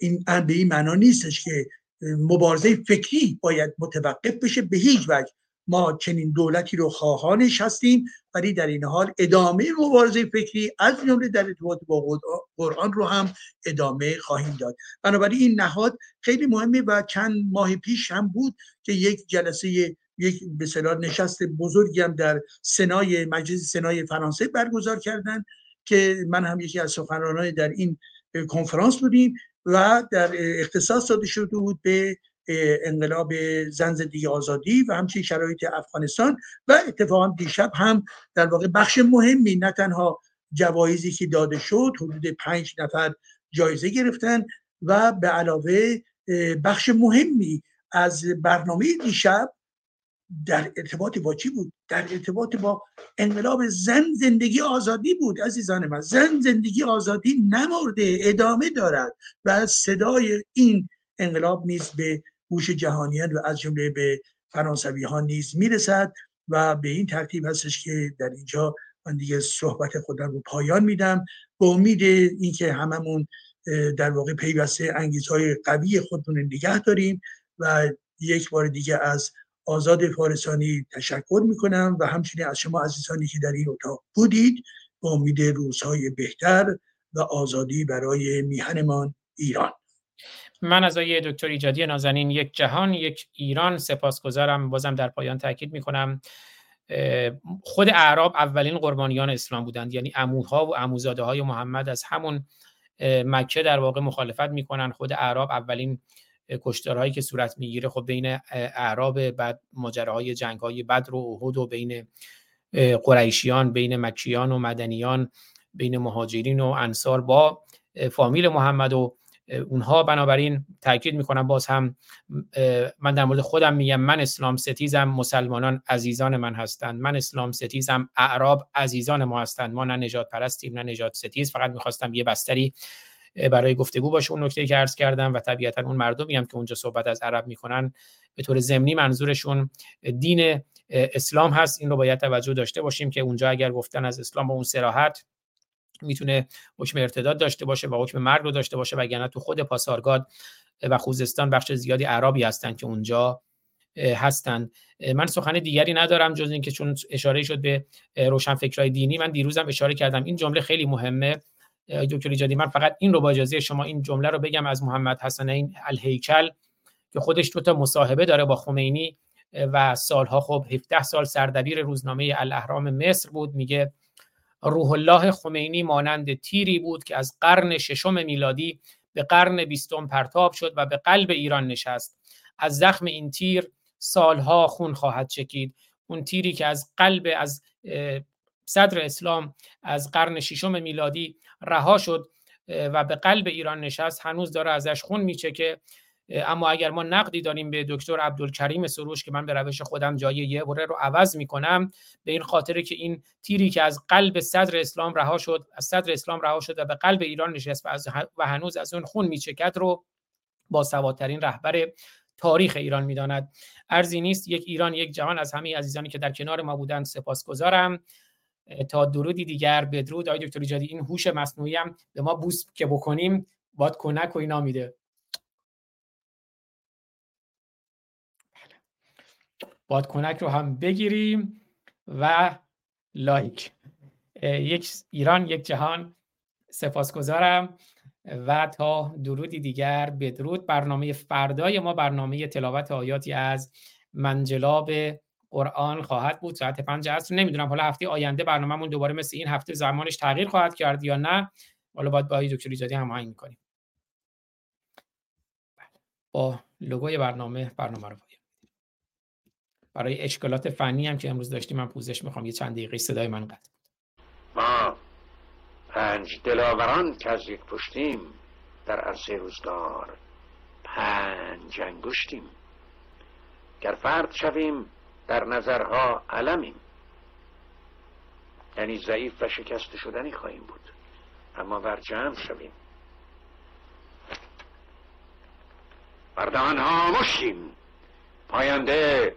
این ام به این معنا نیستش که مبارزه فکری باید متوقف بشه به هیچ وجه. ما چنین دولتی رو خواهانش هستیم ولی در این حال ادامه مبارزه فکری از جمله در ارتباط با قرآن رو هم ادامه خواهیم داد. بنابراین این نهاد خیلی مهمه و چند ماه پیش هم بود که یک جلسه یک به نشست بزرگی هم در سنای مجلس سنای فرانسه برگزار کردن که من هم یکی از سخنرانای در این کنفرانس بودیم و در اختصاص داده شده بود به انقلاب زن زندگی آزادی و همچنین شرایط افغانستان و اتفاقا دیشب هم در واقع بخش مهمی نه تنها جوایزی که داده شد حدود پنج نفر جایزه گرفتن و به علاوه بخش مهمی از برنامه دیشب در ارتباط با چی بود؟ در ارتباط با انقلاب زن زندگی آزادی بود عزیزان من. زن زندگی آزادی نمرده ادامه دارد و صدای این انقلاب نیز به گوش جهانیان و از جمله به فرانسوی ها نیز می‌رسد و به این ترتیب هستش که در اینجا من دیگه صحبت خودم رو پایان میدم. به امید اینکه هممون در واقع پیوسته انگیزهای قوی خودمون نگه داریم و یک بار دیگه از آزاد فارسانی تشکر می‌کنم و همچنین از شما عزیزانی که در این اتاق بودید با امید روزهای بهتر و آزادی برای میهنمان ایران. من از آیه دکتر ایجادی نازنین یک جهان یک ایران سپاسگزارم. بازم در پایان تاکید می‌کنم. خود اعراب اولین قربانیان اسلام بودند. یعنی اموها و اموزاده های محمد از همون مکه در واقع مخالفت می‌کنن. خود اعراب اولین کشتارهایی که صورت می‌گیره خب بین اعراب بعد ماجراهای جنگ های بدر و احد و بین قریشیان بین مکیان و مدنیان بین مهاجرین و انصار با فامیل محمد و اونها بنابراین تاکید می‌کنم باز هم من در مورد خودم میگم من اسلام ستیزم مسلمانان عزیزان من هستند. من اسلام ستیزم اعراب عزیزان ما هستند. ما نه نجات پرستیم نه نجات ستیز. فقط می‌خواستم یه بستری برای گفتگو باشه اون نکته که عرض کردم و طبیعتا اون مردمی هم که اونجا صحبت از عرب می‌کنن به طور ضمنی منظورشون دین اسلام هست. این رو باید توجه داشته باشیم که اونجا اگر گفتن از اسلام با اون سراحت می‌تونه حکم ارتداد داشته باشه و حکم مرگ رو داشته باشه وگرنه تو خود پاسارگاد و خوزستان بخش زیادی عربی هستن که اونجا هستند من سخن دیگری ندارم جز اینکه چون اشاره شد به روشنفکرای دینی من دیروزم اشاره کردم. این جمله خیلی مهمه. دکتر ایجادی من فقط این رو با اجازه شما این جمله رو بگم از محمد حسنین الهیکل که خودش دو تا مصاحبه داره با خمینی و سالها خب 17 سال سردبیر روزنامه الاهرام مصر بود. میگه روح الله خمینی مانند تیری بود که از قرن ششم میلادی به قرن بیستم پرتاب شد و به قلب ایران نشست. از زخم این تیر سالها خون خواهد چکید. اون تیری که از قلب از صدر اسلام از قرن ششم میلادی رها شد و به قلب ایران نشست هنوز داره ازش خون میچکه. اما اگر ما نقدی داریم به دکتر عبدالکریم سروش که من به روش خودم جای یه بره رو عوض می‌کنم به این خاطر که این تیری که از قلب صدر اسلام رها شد از صدر اسلام رها شد و به قلب ایران نشست و, هنوز از اون خون میچکد رو با سوادترین رهبر تاریخ ایران می‌داند. ارزی نیست یک ایران یک جهان از همه عزیزانی که در کنار ما بودند سپاسگزارم. تا درودی دیگر بدرود. آقای دکتر ایجادی این هوش مصنوعی هم به ما بوس که بکنیم. باد کنک و اینا میده. باد کنک رو هم بگیریم و لایک. یک ایران یک جهان. سپاسگزارم و تا درودی دیگر بدرود. برنامه فردای ما برنامه تلاوت آیاتی از منجلاب قرآن خواهد بود. ساعت پنج عصر. نمی‌دونم حالا هفته آینده برنامهمون دوباره مثل این هفته زمانش تغییر خواهد کرد یا نه. حالا باید با دکتر ایجادی هماهنگ می‌کنیم. با لوگوی برنامه برنامه رو برای اشکالات فنی هم که امروز داشتیم من پوزش می‌خوام. یه چند دقیقه صدای من قطع. ما پنج دلاوران که از یک پشتیم در عرصه روزگار پنج انگشتیم. گر فرد شویم در نظرها علمیم. یعنی ضعیف و شکست شدنی خواهیم بود. اما بر جمع شویم بردهان ها مشیم پاینده